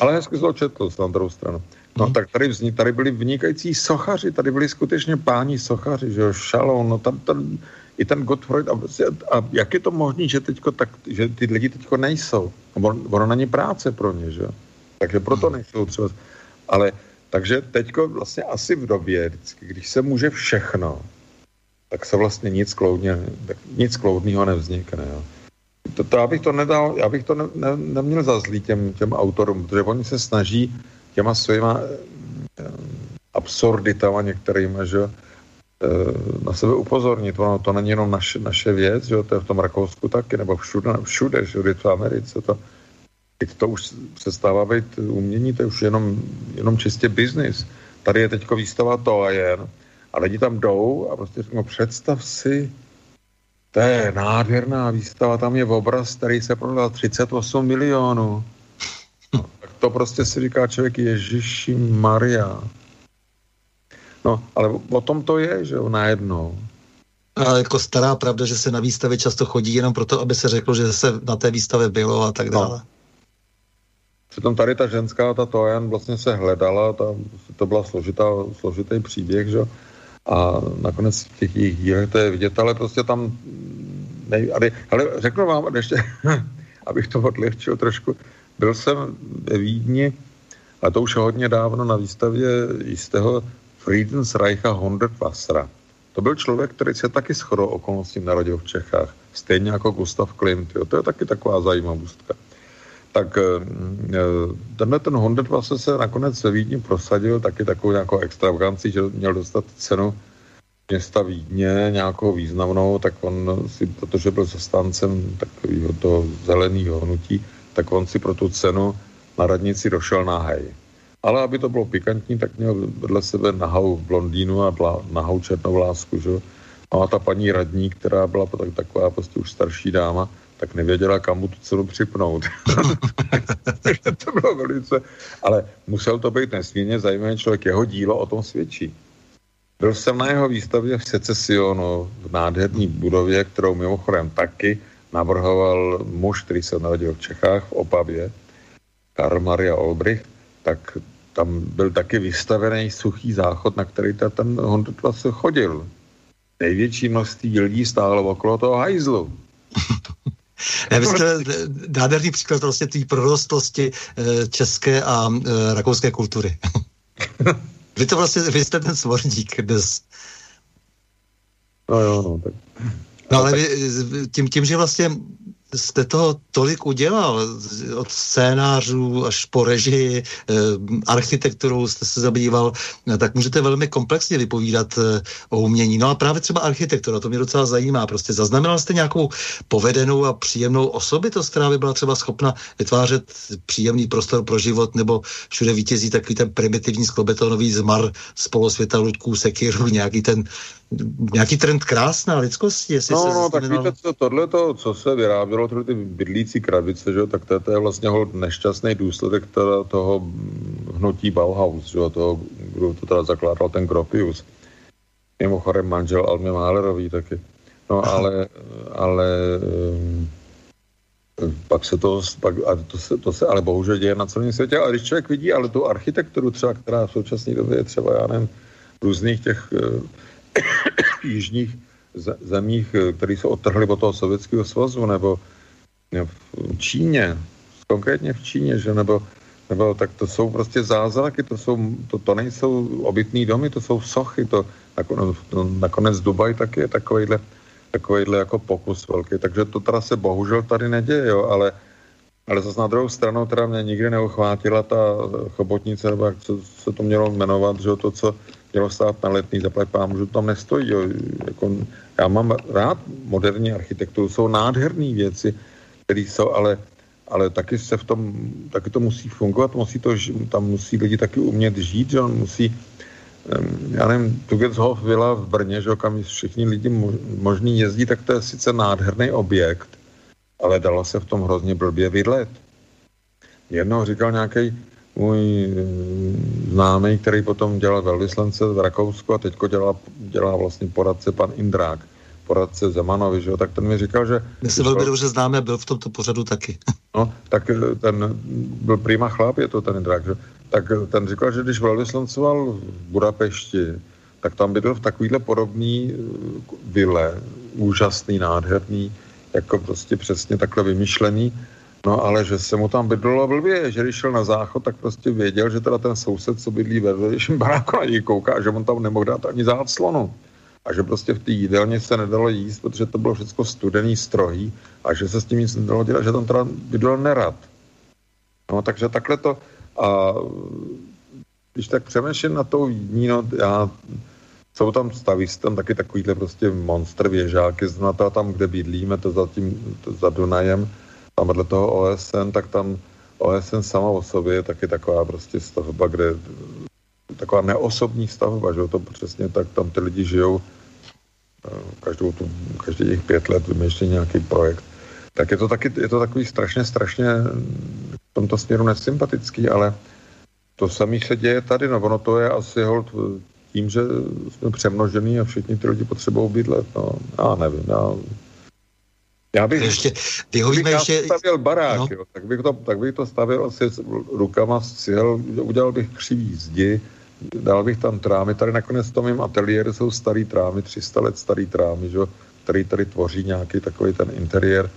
ale hezky to četl, na druhou stranu. No hmm. tak tady, vznik, tady byli vynikající sochaři, tady byli skutečně páni sochaři, že jo, Šalon, no tam, tam i ten Gottfried, a, a jak je to možné, že, teďko tak, že ty lidi teďko nejsou? Ono, ono není práce pro ně, že jo? Takže proto hmm. nejsou třeba. Ale takže teďko vlastně asi v době, vždycky, když se může všechno, tak se vlastně nic, kloudně, nic kloudného nevznikne. Jo. To, to, já bych to nedal, já bych to ne, ne, neměl za zlý těm, těm autorům, protože oni se snaží těma svýma eh, absurditama některýma, že eh, na sebe upozornit. Ono to není jenom naše, naše věc, že to je v tom Rakousku taky, nebo všude, všude všude v Americe. To, teď to už přestává být umění, to je už jenom, jenom čistě biznis. Tady je teďko výstava to a jen a lidi tam jdou a prostě řeknou, představ si, to je nádherná výstava, tam je obraz, který se prodal 38 milionů. No, tak to prostě si říká člověk Ježíši Maria. No, ale o tom to je, že jo, najednou. A jako stará pravda, že se na výstavě často chodí jenom proto, aby se řeklo, že se na té výstavě bylo a tak no. dále. No. Přitom tady ta ženská, ta Tojan vlastně se hledala, ta, to byla složitá, složitý příběh, že a nakonec v těch jejich dílech to je vidět, ale prostě tam nej, ale, ale řeknu vám, ještě, abych to odlehčil trošku, byl jsem ve Vídni, a to už hodně dávno na výstavě jistého Friedensreicha Hundertwassera. To byl člověk, který se taky shodou okolností narodil v Čechách, stejně jako Gustav Klimt. Jo. To je taky taková zajímavostka tak eh, eh, tenhle ten Honda 2 se nakonec ve Vídni prosadil taky takovou nějakou extravaganci, že měl dostat cenu města Vídně nějakou významnou, tak on si, protože byl zastáncem takového toho zeleného hnutí, tak on si pro tu cenu na radnici došel na hej. Ale aby to bylo pikantní, tak měl vedle sebe nahou blondýnu a nahou černou lásku, že? A ta paní radní, která byla tak, taková prostě už starší dáma, tak nevěděla, kam mu tu cenu připnout. to bylo velice, ale musel to být nesmírně zajímavý člověk. Jeho dílo o tom svědčí. Byl jsem na jeho výstavě v Secesionu, v nádherné budově, kterou mimochodem taky navrhoval muž, který se narodil v Čechách, v Opavě, Karl Maria Olbrich, tak tam byl taky vystavený suchý záchod, na který ta, ten vlastně chodil. Největší množství lidí stálo okolo toho hajzlu. Ne, vy jste nádherný příklad vlastně té prorostlosti eh, české a eh, rakouské kultury. vy to vlastně, vy jste ten svorník dnes. No jo, no, tak. No ale vy, tím, tím, že vlastně jste toho tolik udělal, od scénářů až po režii, eh, architekturou jste se zabýval, eh, tak můžete velmi komplexně vypovídat eh, o umění. No a právě třeba architektura, to mě docela zajímá. Prostě zaznamenal jste nějakou povedenou a příjemnou osobitost, která by byla třeba schopna vytvářet příjemný prostor pro život, nebo všude vítězí takový ten primitivní sklobetonový zmar z polosvěta Luďků, Sekirů, nějaký ten nějaký trend krásná lidskosti, jestli no, se no, tak víte, co, tohle to, co se vyrábělo, tyhle ty bydlící krabice, že, tak to, to je vlastně nešťastný důsledek teda toho hnutí Bauhaus, že, toho, kdo to teda zakládal ten Gropius. Mimochodem manžel Almy Málerový taky. No ale, ale um, pak se to, pak, a to, se, to se ale bohužel děje na celém světě. A když člověk vidí ale tu architekturu třeba, která v současné době je třeba, já nevím, různých těch uh, jižních zemích, eh, které se odtrhly od toho Sovětského svazu, nebo v Číně, konkrétně v Číně, že nebo, nebo tak to jsou prostě zázraky, to, jsou, to, to nejsou obytné domy, to jsou sochy, to nakonec, to, nakonec Dubaj taky je takovýhle, takovýhle jako pokus velký, takže to teda se bohužel tady neděje, jo, ale, ale zase na druhou stranu teda mě nikdy neuchvátila ta chobotnice, nebo jak se to mělo jmenovat, že to, co mělo stát na letný zaplať pámu, že tam nestojí. Jo. Jako, já mám rád moderní architekturu, jsou nádherné věci, které jsou, ale, ale taky se v tom, taky to musí fungovat, musí to, tam musí lidi taky umět žít, že on musí, já nevím, Tugetshof Villa v Brně, že kam všichni lidi možný jezdí, tak to je sice nádherný objekt, ale dalo se v tom hrozně blbě vydlet. Jednou říkal nějaký můj mm, známý, který potom dělal velvyslance v Rakousku a teďko dělá, dělá vlastně poradce pan Indrák, poradce Zemanovi, že jo, tak ten mi říkal, že... My se velmi dobře známe, byl v tomto pořadu taky. No, tak eh, ten byl prima chlap, je to ten Indrák, že? Tak eh, ten říkal, že když velvyslancoval v Budapešti, tak tam bydl v takovýhle podobný eh, vile, úžasný, nádherný, jako prostě přesně takhle vymyšlený, No ale že se mu tam bydlelo blbě, že když šel na záchod, tak prostě věděl, že teda ten soused, co bydlí ve vedlejším baráku na něj kouká, že on tam nemohl dát ani záclonu. A že prostě v té jídelně se nedalo jíst, protože to bylo všechno studený, strohý a že se s tím nic nedalo dělat, že tam teda bydlel nerad. No takže takhle to a když tak přemýšlím na tou jídní, no já jsou tam staví tam taky takovýhle prostě monster věžáky, znamená tam, kde bydlíme, to za, tím, to za Dunajem, tam vedle toho OSN, tak tam OSN sama o sobě je taky taková prostě stavba, kde taková neosobní stavba, že to přesně tak, tam ty lidi žijou eh, každou tu, každý těch pět let vymýšlí nějaký projekt. Tak je to, taky, je to takový strašně, strašně v tomto směru nesympatický, ale to samé se děje tady, no ono to je asi hold tím, že jsme přemnožený a všichni ty lidi potřebují bydlet, no, já nevím, já já bych, ještě, vyhovíme ještě... stavěl barák, no. jo, tak, bych to, tak bych to stavěl asi rukama z cihel, udělal bych křivý zdi, dal bych tam trámy, tady nakonec v tom mým ateliéru jsou starý trámy, 300 let starý trámy, že, který tady tvoří nějaký takový ten interiér.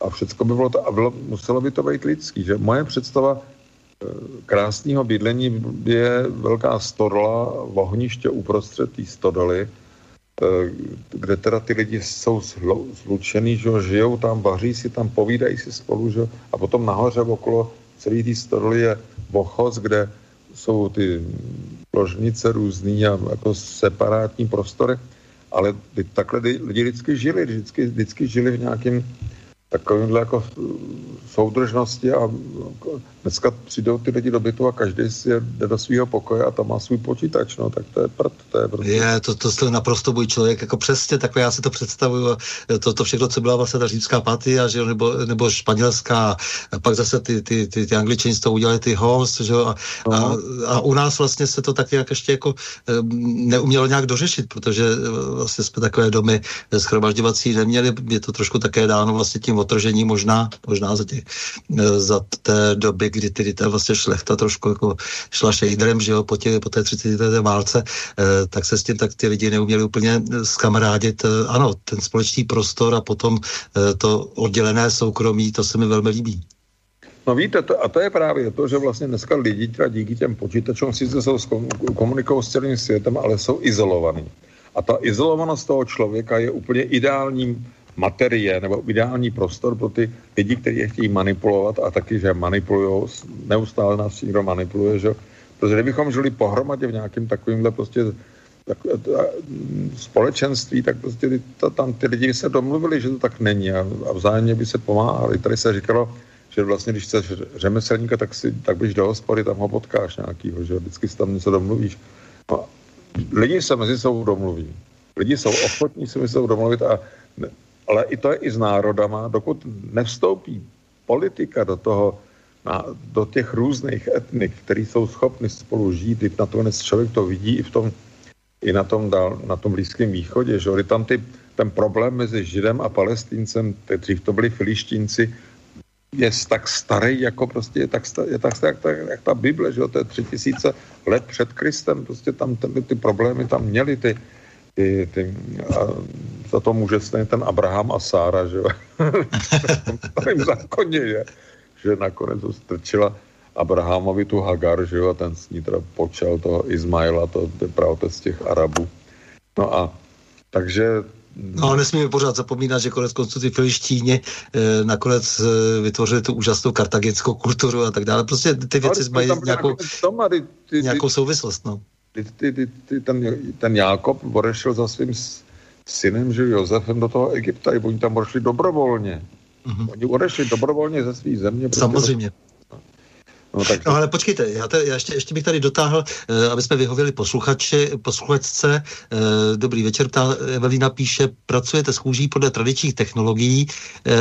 A všechno by bylo to, a bylo, muselo by to být lidský, že? Moje představa eh, krásného bydlení je velká stodla, ohniště uprostřed té stodoly, kde teda ty lidi jsou zlučený, že žijou tam, vaří si tam, povídají si spolu, že? a potom nahoře okolo celý té stodoly je vochoz, kde jsou ty ložnice různý a jako separátní prostory, ale takhle lidi vždycky žili, vždycky, vždycky žili v nějakém takovýmhle jako soudržnosti a dneska přijdou ty lidi do bytu a každý si jde do svého pokoje a tam má svůj počítač, no tak to je prd, to je prostě... Je, to, to je naprosto můj člověk, jako přesně takhle já si to představuju, to, to všechno, co byla vlastně ta římská patia, že nebo, nebo španělská, a pak zase ty, ty, ty, ty angličani z toho udělali ty host, že a, a, a, u nás vlastně se to taky jak ještě jako neumělo nějak dořešit, protože e, vlastně jsme takové domy schromažďovací neměli, je to trošku také dáno vlastně tím otržení možná, možná za, těch, e, za té doby, kdy tedy ta vlastně šlechta trošku jako šla šejdrem, že jo, po, tě, po té 30. válce, eh, tak se s tím tak ty lidi neuměli úplně skamarádit. Eh, ano, ten společný prostor a potom eh, to oddělené soukromí, to se mi velmi líbí. No víte, to, a to je právě to, že vlastně dneska lidi teda díky těm počítačům sice jsou komunikují s celým světem, ale jsou izolovaní. A ta izolovanost toho člověka je úplně ideální materie nebo ideální prostor pro ty lidi, kteří je chtějí manipulovat a taky, že manipulují, neustále nás někdo manipuluje, že Protože kdybychom žili pohromadě v nějakém takovýmhle prostě tak, společenství, tak prostě ty, to, tam ty lidi se domluvili, že to tak není a, a vzájemně by se pomáhali. Tady se říkalo, že vlastně, když chceš řemeslníka, tak, si, tak běž do hospody, tam ho potkáš nějakýho, že vždycky si tam něco domluvíš. No, lidi se mezi sebou domluví. Lidi jsou ochotní se mezi sebou domluvit, a, ale i to je i s národama, dokud nevstoupí politika do toho, na, do těch různých etnik, který jsou schopni spolu žít, i nakonec člověk to vidí i v tom, i na tom, dál, na tom Blízkém východě, že tam ty, ten problém mezi Židem a Palestincem, dřív to byli filištínci, je tak starý, jako prostě je tak, je tak starý, jak ta, jak ta Bible, že jo, to je tři tisíce let před Kristem, prostě tam ten, ty problémy tam měli, ty, ty, ty a za to může stejně ten Abraham a Sára, že v zákoně je, že nakonec to strčila Abrahamovi tu Hagar, že jo, a ten s ní teda počal toho Izmaila, to je pravda z těch Arabů. No a takže No ale nesmíme pořád zapomínat, že konec konců ty filištíni eh, nakonec eh, vytvořili tu úžasnou kartagenskou kulturu a tak dále. Prostě ty věci no, mají nějakou, nějakou souvislost. No. Ty, ty, ty, ty, ten, ten Jákob odešel za svým synem, že Josefem do toho Egypta, i oni tam odešli dobrovolně. Mm-hmm. Oni odešli dobrovolně ze své země. Samozřejmě. No, no ale počkejte, já, te, já ještě, ještě bych tady dotáhl, uh, aby jsme vyhověli posluchači, posluchačce. Uh, dobrý večer, ta Evelina píše, pracujete s kůží podle tradičních technologií, uh,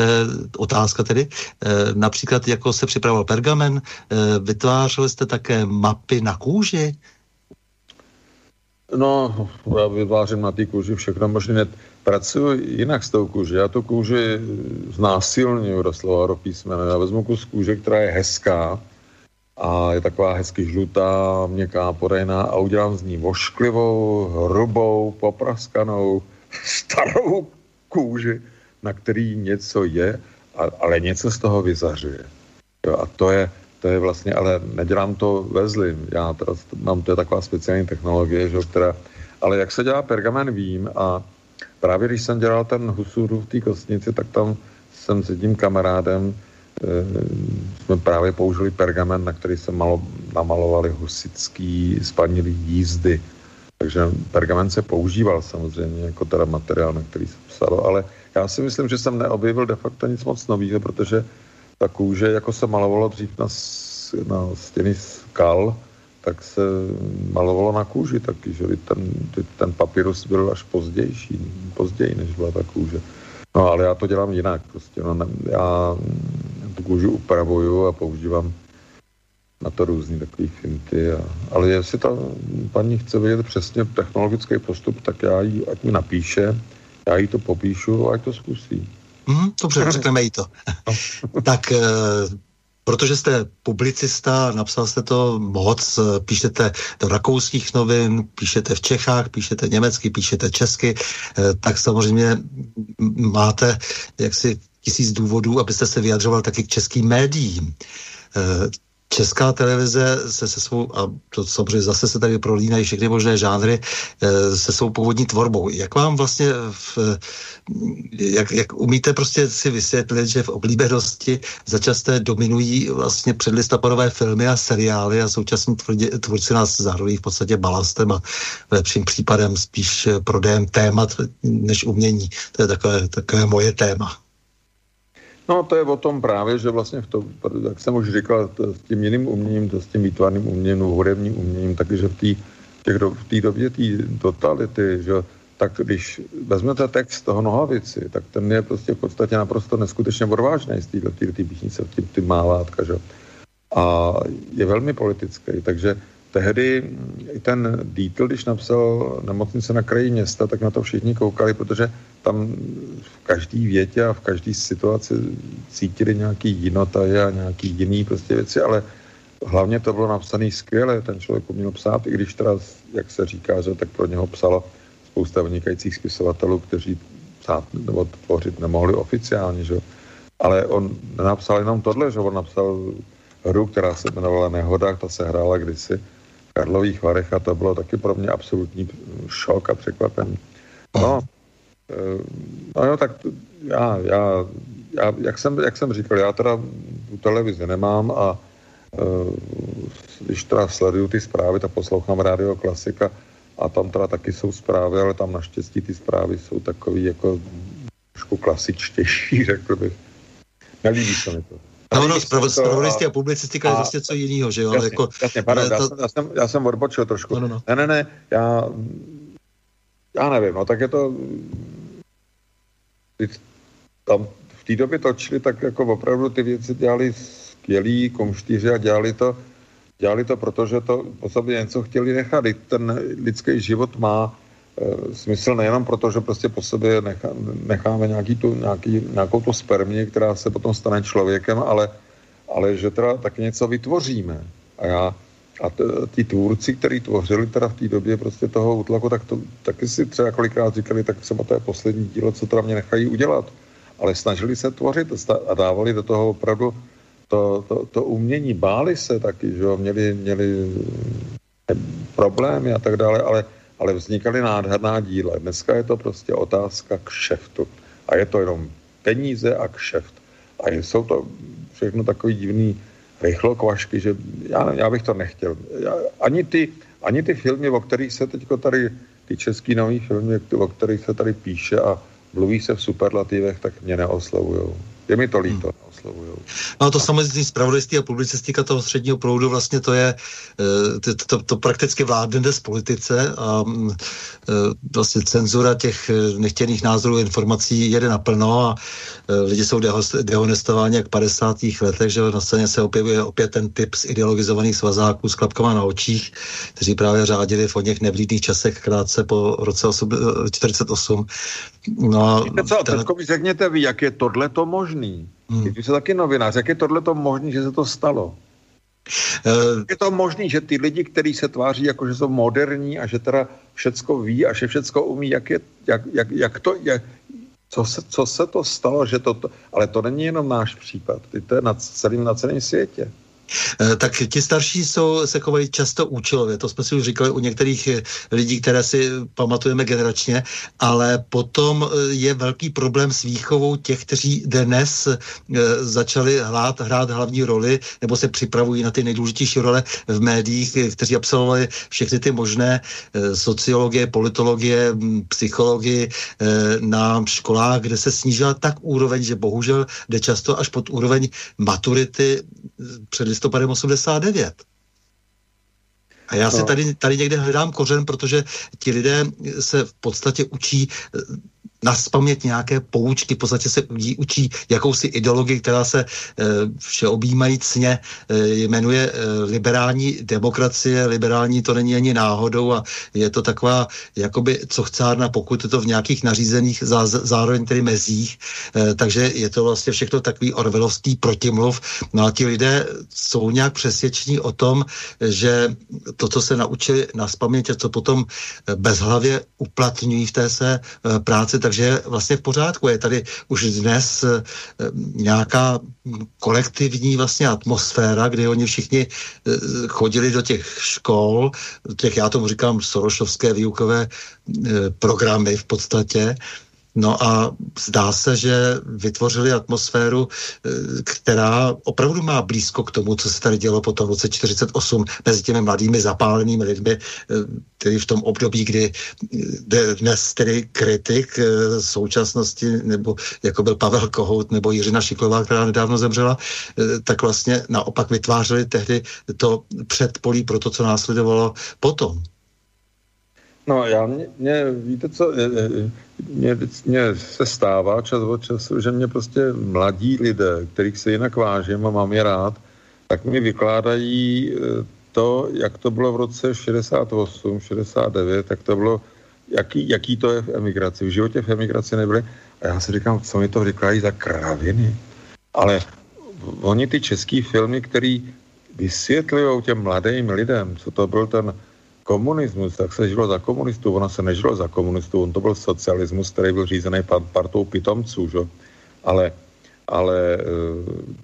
otázka tedy, uh, například jako se připravoval pergamen, uh, vytvářeli jste také mapy na kůži? No, já vytvářím na té kůži všechno možné. Pracuji jinak s tou kůži. Já tu kůži znásilňuji doslova do písmene. Já vezmu kus kůže, která je hezká, a je taková hezky žlutá, měkká, podejná a udělám z ní vošklivou, hrubou, popraskanou, starou kůži, na který něco je, ale něco z toho vyzařuje. Jo, a to je, to je vlastně, ale nedělám to ve zlým. Já teda mám, to je taková speciální technologie, že, která, ale jak se dělá pergamen vím a právě když jsem dělal ten husuru v té kostnici, tak tam jsem s jedním kamarádem Eh, jsme právě použili pergamen, na který se malo, namalovali husický spanilý jízdy. Takže pergamen se používal samozřejmě jako teda materiál, na který se psalo, ale já si myslím, že jsem neobjevil de facto nic moc nového, protože ta kůže, jako se malovalo dřív na, na stěny skal, tak se malovalo na kůži taky, že ten, ten papyrus byl až pozdější, později, než byla ta kůže. No ale já to dělám jinak, prostě no, ne, já tu kůži upravuju a používám na to různý takový finty. A, ale jestli ta paní chce vědět přesně technologický postup, tak já jí, ať mi napíše, já jí to popíšu a ať to zkusí. Mm, dobře, řekneme jí to. tak e, protože jste publicista, napsal jste to moc, píšete do rakouských novin, píšete v Čechách, píšete německy, píšete česky, e, tak samozřejmě máte jaksi tisíc důvodů, abyste se vyjadřoval taky k českým médiím. Eh, Česká televize se se svou, a to samozřejmě zase se tady prolínají všechny možné žánry, eh, se svou původní tvorbou. Jak vám vlastně, v, jak, jak umíte prostě si vysvětlit, že v oblíbenosti začasté dominují vlastně předlistopadové filmy a seriály a současní tvůrci nás zároveň v podstatě balastem a lepším případem spíš prodejem témat než umění. To je takové, takové moje téma. No to je o tom právě, že vlastně v tom, jak jsem už říkal, to, s tím jiným uměním, to s tím výtvarným uměním, hudebním uměním, takže v té v té době té totality, že tak když vezmete text toho Nohavici, tak ten je prostě v podstatě naprosto neskutečně odvážný z této píšnice, ty, ty málátka, že? A je velmi politický, takže tehdy i ten Dietl, když napsal nemocnice na kraji města, tak na to všichni koukali, protože tam v každé větě a v každé situaci cítili nějaký jinotaj a nějaký jiný prostě věci, ale hlavně to bylo napsané skvěle, ten člověk uměl psát, i když teda, jak se říká, že tak pro něho psalo spousta vynikajících spisovatelů, kteří psát nebo tvořit nemohli oficiálně, že? ale on nenapsal jenom tohle, že on napsal hru, která se jmenovala Nehoda, ta se hrála kdysi, Karlových Varech a to bylo taky pro mě absolutní šok a překvapení. No, eh, no jo, tak já, já, já jak, jsem, jak jsem říkal, já teda tu televizi nemám a eh, když teda sleduju ty zprávy, tak poslouchám rádio klasika a tam teda taky jsou zprávy, ale tam naštěstí ty zprávy jsou takový jako trošku klasičtější, řekl bych. Nelíbí se mi to. No, no, spravodajství a publicistika je vlastně co jiného, že jo? Jasně, jako, jasně, pardon, to... já, jsem, já, jsem, já jsem odbočil trošku. No, no, no. Ne, ne, ne, já, já nevím, no tak je to, tam v té době točili, tak jako opravdu ty věci dělali skvělí komštíři a dělali to, dělali to, protože to po sobě něco chtěli nechat. Ten lidský život má smysl nejenom proto, že prostě po sobě nechá, necháme nějaký tu, nějaký, nějakou tu spermii, která se potom stane člověkem, ale, ale že teda taky něco vytvoříme. A já a ti tvůrci, kteří tvořili teda v té době prostě toho útlaku, tak to taky si třeba kolikrát říkali, tak třeba to je poslední dílo, co teda mě nechají udělat. Ale snažili se tvořit a dávali do toho opravdu to, to, to umění, báli se taky, že jo, měli, měli problémy a tak dále, ale, ale vznikaly nádherná díla. Dneska je to prostě otázka kšeftu. A je to jenom peníze a kšeft. A jsou to všechno takový divný rychlokvašky, že já, já bych to nechtěl. Já, ani, ty, ani ty filmy, o kterých se teď tady, ty český nový filmy, o kterých se tady píše a mluví se v superlativech, tak mě neoslovují. Je mi to líto. Hmm oslovují. No to samozřejmě zpravodajství a publicistika toho středního proudu vlastně to je, eh, to, to, to prakticky vládne z politice a mm, vlastně cenzura těch eh, nechtěných názorů informací jede naplno a lidi jsou dehonestováni jak v 50. letech, že na scéně se objevuje opět ten typ z ideologizovaných svazáků s klapkama na očích, kteří právě řádili v o něch nevlídných časech krátce po roce 48. No a Víte co, ten... mi řekněte vy, jak je tohle to možný? Hmm. Vy jste taky novinář, jak je tohle to možný, že se to stalo? Uh, je to možný, že ty lidi, kteří se tváří jako, že jsou moderní a že teda všecko ví a že všecko umí, jak, je, jak, jak, jak to je, co se, co se to stalo, že to, to, ale to není jenom náš případ, to je na celém, na celém světě. Eh, tak ti starší jsou, se chovají často účelově. To jsme si už říkali u některých eh, lidí, které si pamatujeme generačně, ale potom eh, je velký problém s výchovou těch, kteří dnes začali hrát, hrát hlavní roli nebo se připravují na ty nejdůležitější role v médiích, kteří absolvovali všechny ty možné sociologie, politologie, psychologii na školách, kde se snížila tak úroveň, že bohužel jde často až pod úroveň maturity před listopadem 89. A já no. si tady, tady někde hledám kořen, protože ti lidé se v podstatě učí naspamět nějaké poučky, v podstatě se učí, učí jakousi ideologii, která se e, všeobjímajícně e, jmenuje e, liberální demokracie. Liberální to není ani náhodou a je to taková jakoby co chcárna, pokud je to v nějakých nařízených zá, zároveň tedy mezích. E, takže je to vlastně všechno takový orvelovský protimluv. No a ti lidé jsou nějak přesvědčení o tom, že to, co se naučili na spaměť, co potom bezhlavě uplatňují v té své práci, takže je vlastně v pořádku. Je tady už dnes eh, nějaká kolektivní vlastně atmosféra, kdy oni všichni eh, chodili do těch škol, těch, já tomu říkám, sorošovské výukové eh, programy v podstatě, No a zdá se, že vytvořili atmosféru, eh, která opravdu má blízko k tomu, co se tady dělo po tom roce 48 mezi těmi mladými zapálenými lidmi, eh, tedy v tom období, kdy eh, dnes tedy kritik současnosti, nebo jako byl Pavel Kohout nebo Jiřina Šiklová, která nedávno zemřela, tak vlastně naopak vytvářeli tehdy to předpolí pro to, co následovalo potom. No já, mě, mě víte co, mě, mě se stává čas od času, že mě prostě mladí lidé, kterých se jinak vážím a mám je rád, tak mi vykládají e, to, jak to bylo v roce 68, 69, tak to bylo, jaký, jaký to je v emigraci. V životě v emigraci nebyly. A já si říkám, co mi to vykládají za kraviny. Ale oni ty český filmy, který vysvětlují těm mladým lidem, co to byl ten komunismus, tak se žilo za komunistů, ono se nežilo za komunistů, on to byl socialismus, který byl řízený partou pitomců, že? Ale, ale eh,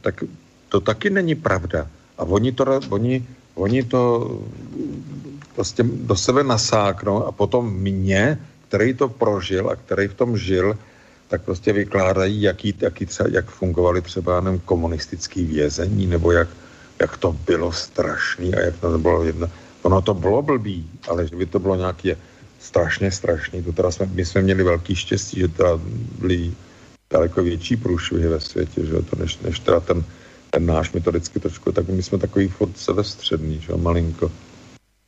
tak to taky není pravda. A oni to, oni, oni to prostě do sebe nasáknou a potom mě, který to prožil a který v tom žil, tak prostě vykládají, jaký, jaký třeba, jak fungovali třeba nevím, komunistický vězení, nebo jak, jak to bylo strašný a jak to bylo jedno. Ono to bylo blbý, ale že by to bylo nějaké strašně strašný. To teda jsme, my jsme měli velký štěstí, že teda byli daleko větší průšvihy ve světě, že to než, než teda ten, ten náš metodicky trošku, tak my jsme takový furt sebestředný, že malinko.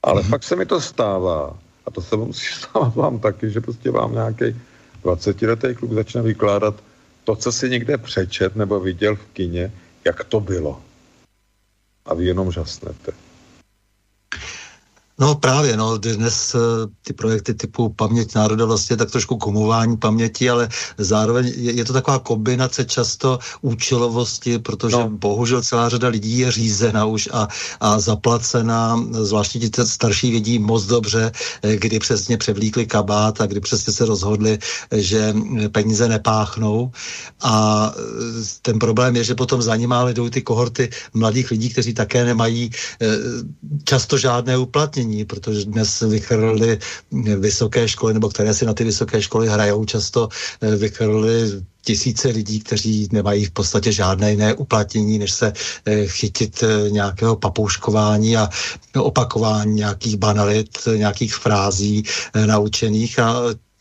Ale mm-hmm. fakt se mi to stává, a to se musí stávat vám taky, že prostě vám nějaký 20-letý kluk začne vykládat to, co si někde přečet nebo viděl v kině, jak to bylo. A vy jenom žasnete. No právě, no, dnes eh, ty projekty typu Paměť národa vlastně tak trošku komování paměti, ale zároveň je, je to taková kombinace často účelovosti, protože no. bohužel celá řada lidí je řízena už a, a zaplacená, zvláště ti starší vědí moc dobře, eh, kdy přesně převlíkli kabát a kdy přesně se rozhodli, že peníze nepáchnou. A eh, ten problém je, že potom za nimi jdou ty kohorty mladých lidí, kteří také nemají často žádné uplatnění není, protože dnes vychrli vysoké školy, nebo které si na ty vysoké školy hrajou, často eh, vychrli tisíce lidí, kteří nemají v podstatě žádné jiné uplatnění, než se eh, chytit eh, nějakého papouškování a opakování nějakých banalit, nějakých frází naučených. A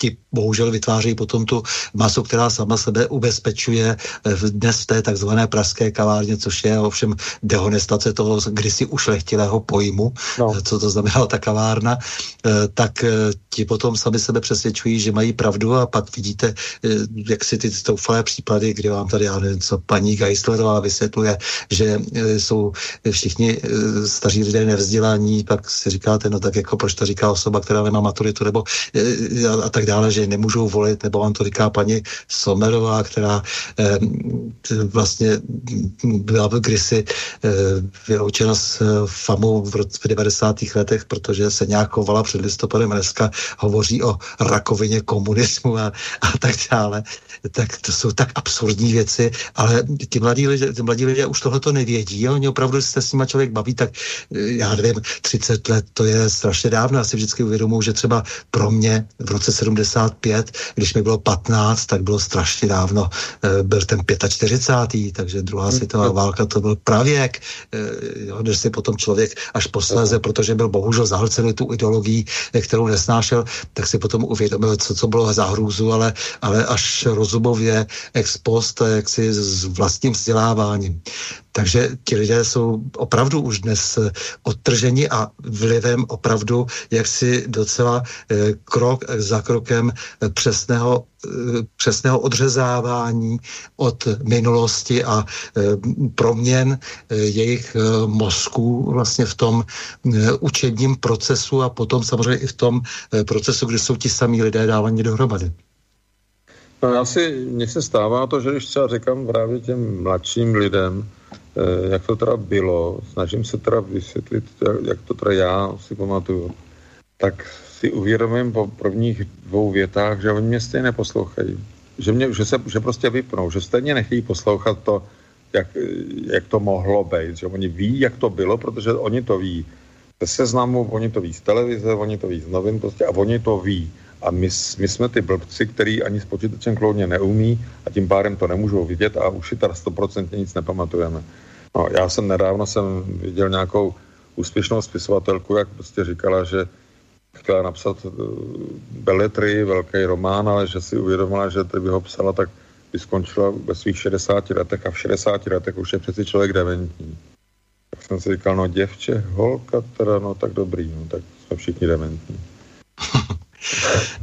ti bohužel vytvářejí potom tu masu, která sama sebe ubezpečuje eh, dnes v té takzvané pražské kavárně, což je ovšem dehonestace toho kdysi ušlechtilého pojmu, no. Eh, co to znamená ta kavárna, eh, tak ti potom sami sebe přesvědčují, že mají pravdu a pak vidíte, jak si ty stoufalé případy, kdy vám tady, já nevím, co paní Geislerová vysvětluje, že jsou všichni staří lidé nevzdělaní, pak si říkáte, no tak jako proč to říká osoba, která nemá maturitu, nebo a tak dále, že že nemůžou volit, nebo vám to říká paní Somerová, která eh, vlastně byla kdysi eh, vyloučena s eh, FAMu v, roce, v 90. letech, protože se nějak chovala před listopadem dneska hovoří o rakovině komunismu a, a tak dále. Tak to jsou tak absurdní věci, ale ti mladí lidé, ti mladí lidé už tohle to nevědí a oni opravdu se s nimi člověk baví, tak eh, já nevím, 30 let to je strašně dávno. Já si vždycky uvědomuji, že třeba pro mě v roce 70 55, když mi bylo 15, tak bylo strašně dávno, eh, byl ten 45. takže druhá hmm. světová válka to byl pravěk, eh, když si potom člověk až posléze, protože byl bohužel zahlcený tu ideologií, eh, kterou nesnášel, tak si potom uvědomil, co, co bylo za hrůzu, ale, ale až rozumově ex post, jak si s vlastním vzděláváním. Takže ti lidé jsou opravdu už dnes eh, odtrženi a vlivem opravdu jaksi docela eh, krok za krokem eh, přesného přesného odřezávání od minulosti a proměn jejich mozků vlastně v tom učebním procesu a potom samozřejmě i v tom procesu, kdy jsou ti samí lidé dávaní dohromady. No já si, mně se stává to, že když třeba říkám právě těm mladším lidem, jak to teda bylo, snažím se teda vysvětlit, jak to teda já si pamatuju, tak si uvědomím po prvních dvou větách, že oni mě stejně neposlouchají. Že, mě, že, se, že prostě vypnou, že stejně nechtějí poslouchat to, jak, jak to mohlo být. Že oni ví, jak to bylo, protože oni to ví ze seznamu, oni to ví z televize, oni to ví z novin prostě a oni to ví. A my, my jsme ty blbci, který ani s počítačem kloudně neumí a tím pádem to nemůžou vidět a už si teda stoprocentně nic nepamatujeme. No, já jsem nedávno jsem viděl nějakou úspěšnou spisovatelku, jak prostě říkala, že chtěla napsat uh, beletry, velký román, ale že si uvědomila, že kdyby ho psala, tak by skončila ve svých 60 letech a v 60 letech už je přeci člověk dementní. Tak jsem si říkal, no děvče, holka, teda, no tak dobrý, no tak jsme všichni dementní.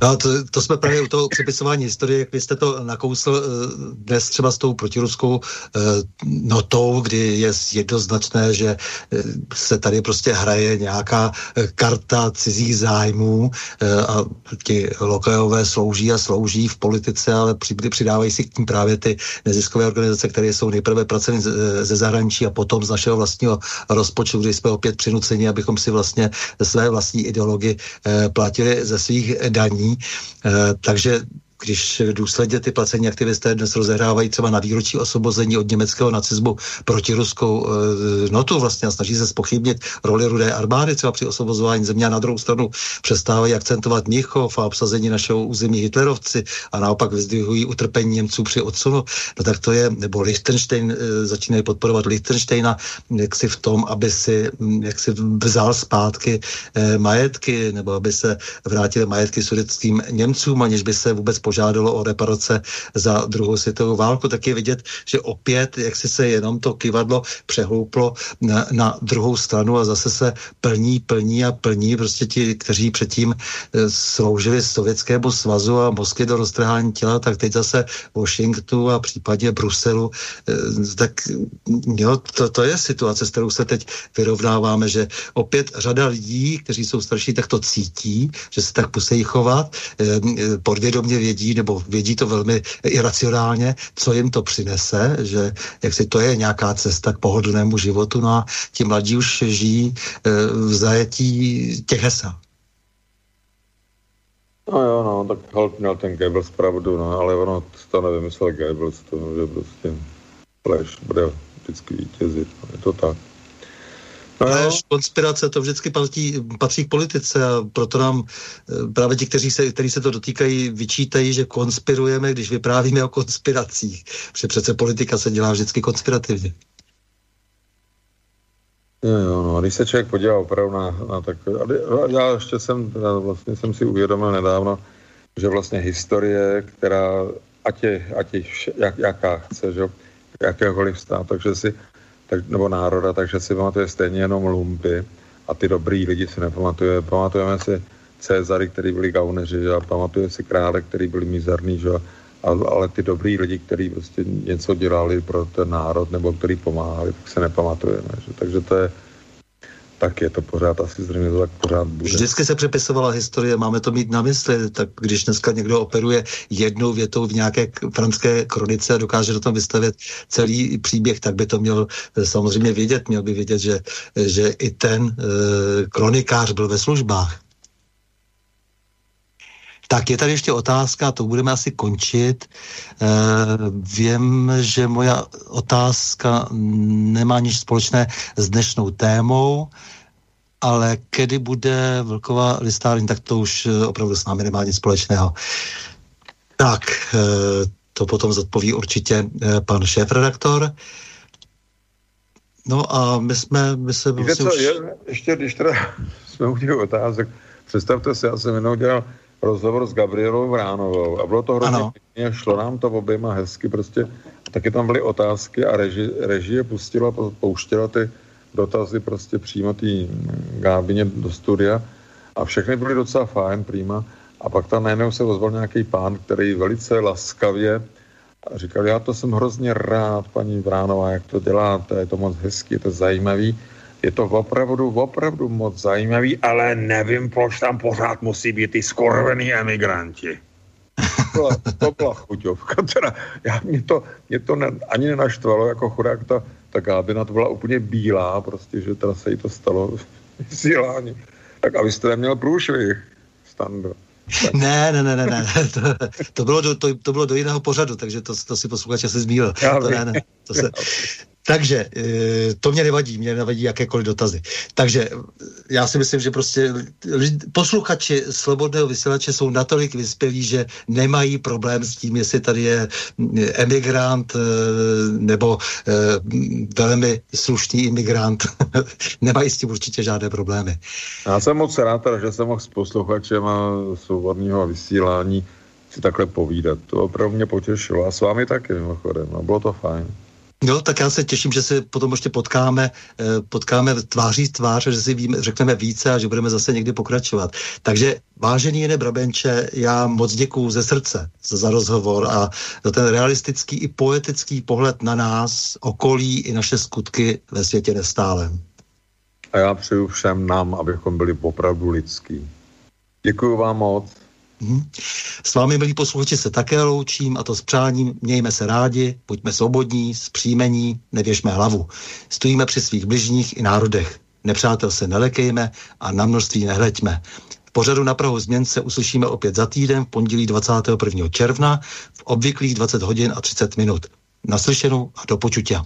No, to, to jsme právě u toho přepisování historie, jak vy jste to nakousl eh, dnes třeba s tou protiruskou eh, notou, kdy je jednoznačné, že eh, se tady prostě hraje nějaká karta cizích zájmů a ti lokajové slouží a slouží v politice, ale přidávají si k tím právě ty neziskové organizace, které jsou nejprve placeny ze zahraničí a potom z našeho vlastního rozpočtu, kdy jsme opět přinuceni, abychom si vlastně své vlastní ideologii platili ze svých daní. Eh, takže když důsledně ty placení aktivisté dnes rozehrávají třeba na výročí osvobození od německého nacismu proti ruskou e, notu vlastně a snaží se spochybnit roli rudé armády třeba při osvobozování země. A na druhou stranu přestávají akcentovat Mnichov a obsazení našeho území hitlerovci a naopak vyzdvihují utrpení Němců při odsunu, no tak to je, nebo Liechtenstein e, začínají podporovat Liechtensteina jak si v tom, aby si jak si vzal zpátky e, majetky, nebo aby se vrátily majetky sudeckým Němcům, aniž by se vůbec požádalo o reparace za druhou světovou válku, tak je vidět, že opět, jak si se jenom to kivadlo přehlouplo na, na druhou stranu a zase se plní, plní a plní. Prostě ti, kteří předtím eh, sloužili Sovětskému svazu a Moskvy do roztrhání těla, tak teď zase Washingtonu a případně Bruselu, eh, tak jo, to, to je situace, s kterou se teď vyrovnáváme, že opět řada lidí, kteří jsou starší, tak to cítí, že se tak musí chovat, eh, podvědomě vědí, nebo vědí to velmi iracionálně, co jim to přinese, že jak si to je nějaká cesta k pohodlnému životu, no a ti mladí už žijí v zajetí těch hesel. No jo, no, tak halt měl ten Goebbels pravdu, no, ale ono to nevymyslel Goebbels, to že prostě lež bude vždycky vítězit, no, je to tak. No Lež, konspirace, to vždycky patří, patří k politice a proto nám eh, právě ti, kteří se, kteří se to dotýkají, vyčítají, že konspirujeme, když vyprávíme o konspiracích. Protože přece politika se dělá vždycky konspirativně. Jo, jo, no, když se člověk podívá opravdu na, na tak, já ještě jsem, vlastně jsem si uvědomil nedávno, že vlastně historie, která, ať je, ať je jak, jaká chce, že, jakéhokoliv stát, takže si, tak, nebo národa, takže si pamatuje stejně jenom lumpy a ty dobrý lidi si nepamatuje. Pamatujeme si Cezary, který byli gauneři, že, a pamatuje si krále, který byli mizerný, že, ale ty dobrý lidi, kteří prostě něco dělali pro ten národ nebo který pomáhali, tak se nepamatujeme. Že? Takže to je, tak je to pořád, asi zřejmě to tak pořád bude. Vždycky se přepisovala historie, máme to mít na mysli, tak když dneska někdo operuje jednou větou v nějaké franské kronice a dokáže do tom vystavět celý příběh, tak by to měl eh, samozřejmě vědět, měl by vědět, že, že i ten e, kronikář byl ve službách. Tak je tady ještě otázka, to budeme asi končit. E, vím, že moja otázka nemá nic společné s dnešnou témou, ale kedy bude Vlková listární, tak to už eh, opravdu s námi nemá nic společného. Tak, e, to potom zodpoví určitě e, pan šéf-redaktor. No a my jsme, my se... Víte co, už... je, ještě když teda jsme u těch otázek, představte si, já jsem jenom dělal rozhovor s Gabrielou Vránovou a bylo to hrozně pěkně, šlo nám to oběma hezky, prostě taky tam byly otázky a reži, režie pustila, pouštěla ty dotazy prostě přímo té Gábině do studia a všechny byly docela fajn, prýma. A pak tam najednou se ozval nějaký pán, který velice laskavě říkal, já to jsem hrozně rád, paní Vránová, jak to děláte, je to moc hezký, je to zajímavý je to opravdu, opravdu moc zajímavý, ale nevím, proč tam pořád musí být ty skorvený emigranti. To byla, to byla chuťovka, teda já, mě to, mě to ne, ani nenaštvalo, jako chudák ta, ta gábina, to byla úplně bílá, prostě, že teda se jí to stalo vysílání. Tak abyste neměl průšvih, stando. Ne, ne, ne, ne, ne. To, to, bylo do, to, to bylo do jiného pořadu, takže to, to si posluchač asi zmínil. To, ne, ne. To se, takže eh, to mě nevadí, mě nevadí jakékoliv dotazy. Takže já si myslím, že prostě posluchači slobodného vysílače jsou natolik vyspělí, že nemají problém s tím, jestli tady je emigrant eh, nebo velmi slušný imigrant. nemají s tím určitě žádné problémy. Já jsem moc rád, že jsem mohl s posluchačem a svobodného vysílání si takhle povídat. To opravdu mě potěšilo. A s vámi taky mimochodem. No, bylo to fajn. No, tak já se těším, že se potom ještě potkáme, eh, potkáme tváří tvář, že si víme, řekneme více a že budeme zase někdy pokračovat. Takže vážený Jene Brabenče, já moc děkuju ze srdce za, za rozhovor a za ten realistický i poetický pohled na nás, okolí i naše skutky ve světě nestálem. A já přeju všem nám, abychom byli opravdu lidský. Děkuji vám moc. Hmm. S vámi, milí posluchači, se také loučím a to s přáním mějme se rádi, buďme svobodní, zpříjmení, nevěžme hlavu. Stojíme při svých bližních i národech. Nepřátel se nelekejme a na množství nehleďme. V pořadu na Prahu změn se uslyšíme opět za týden v pondělí 21. června v obvyklých 20 hodin a 30 minut. Naslyšenou a do počutia.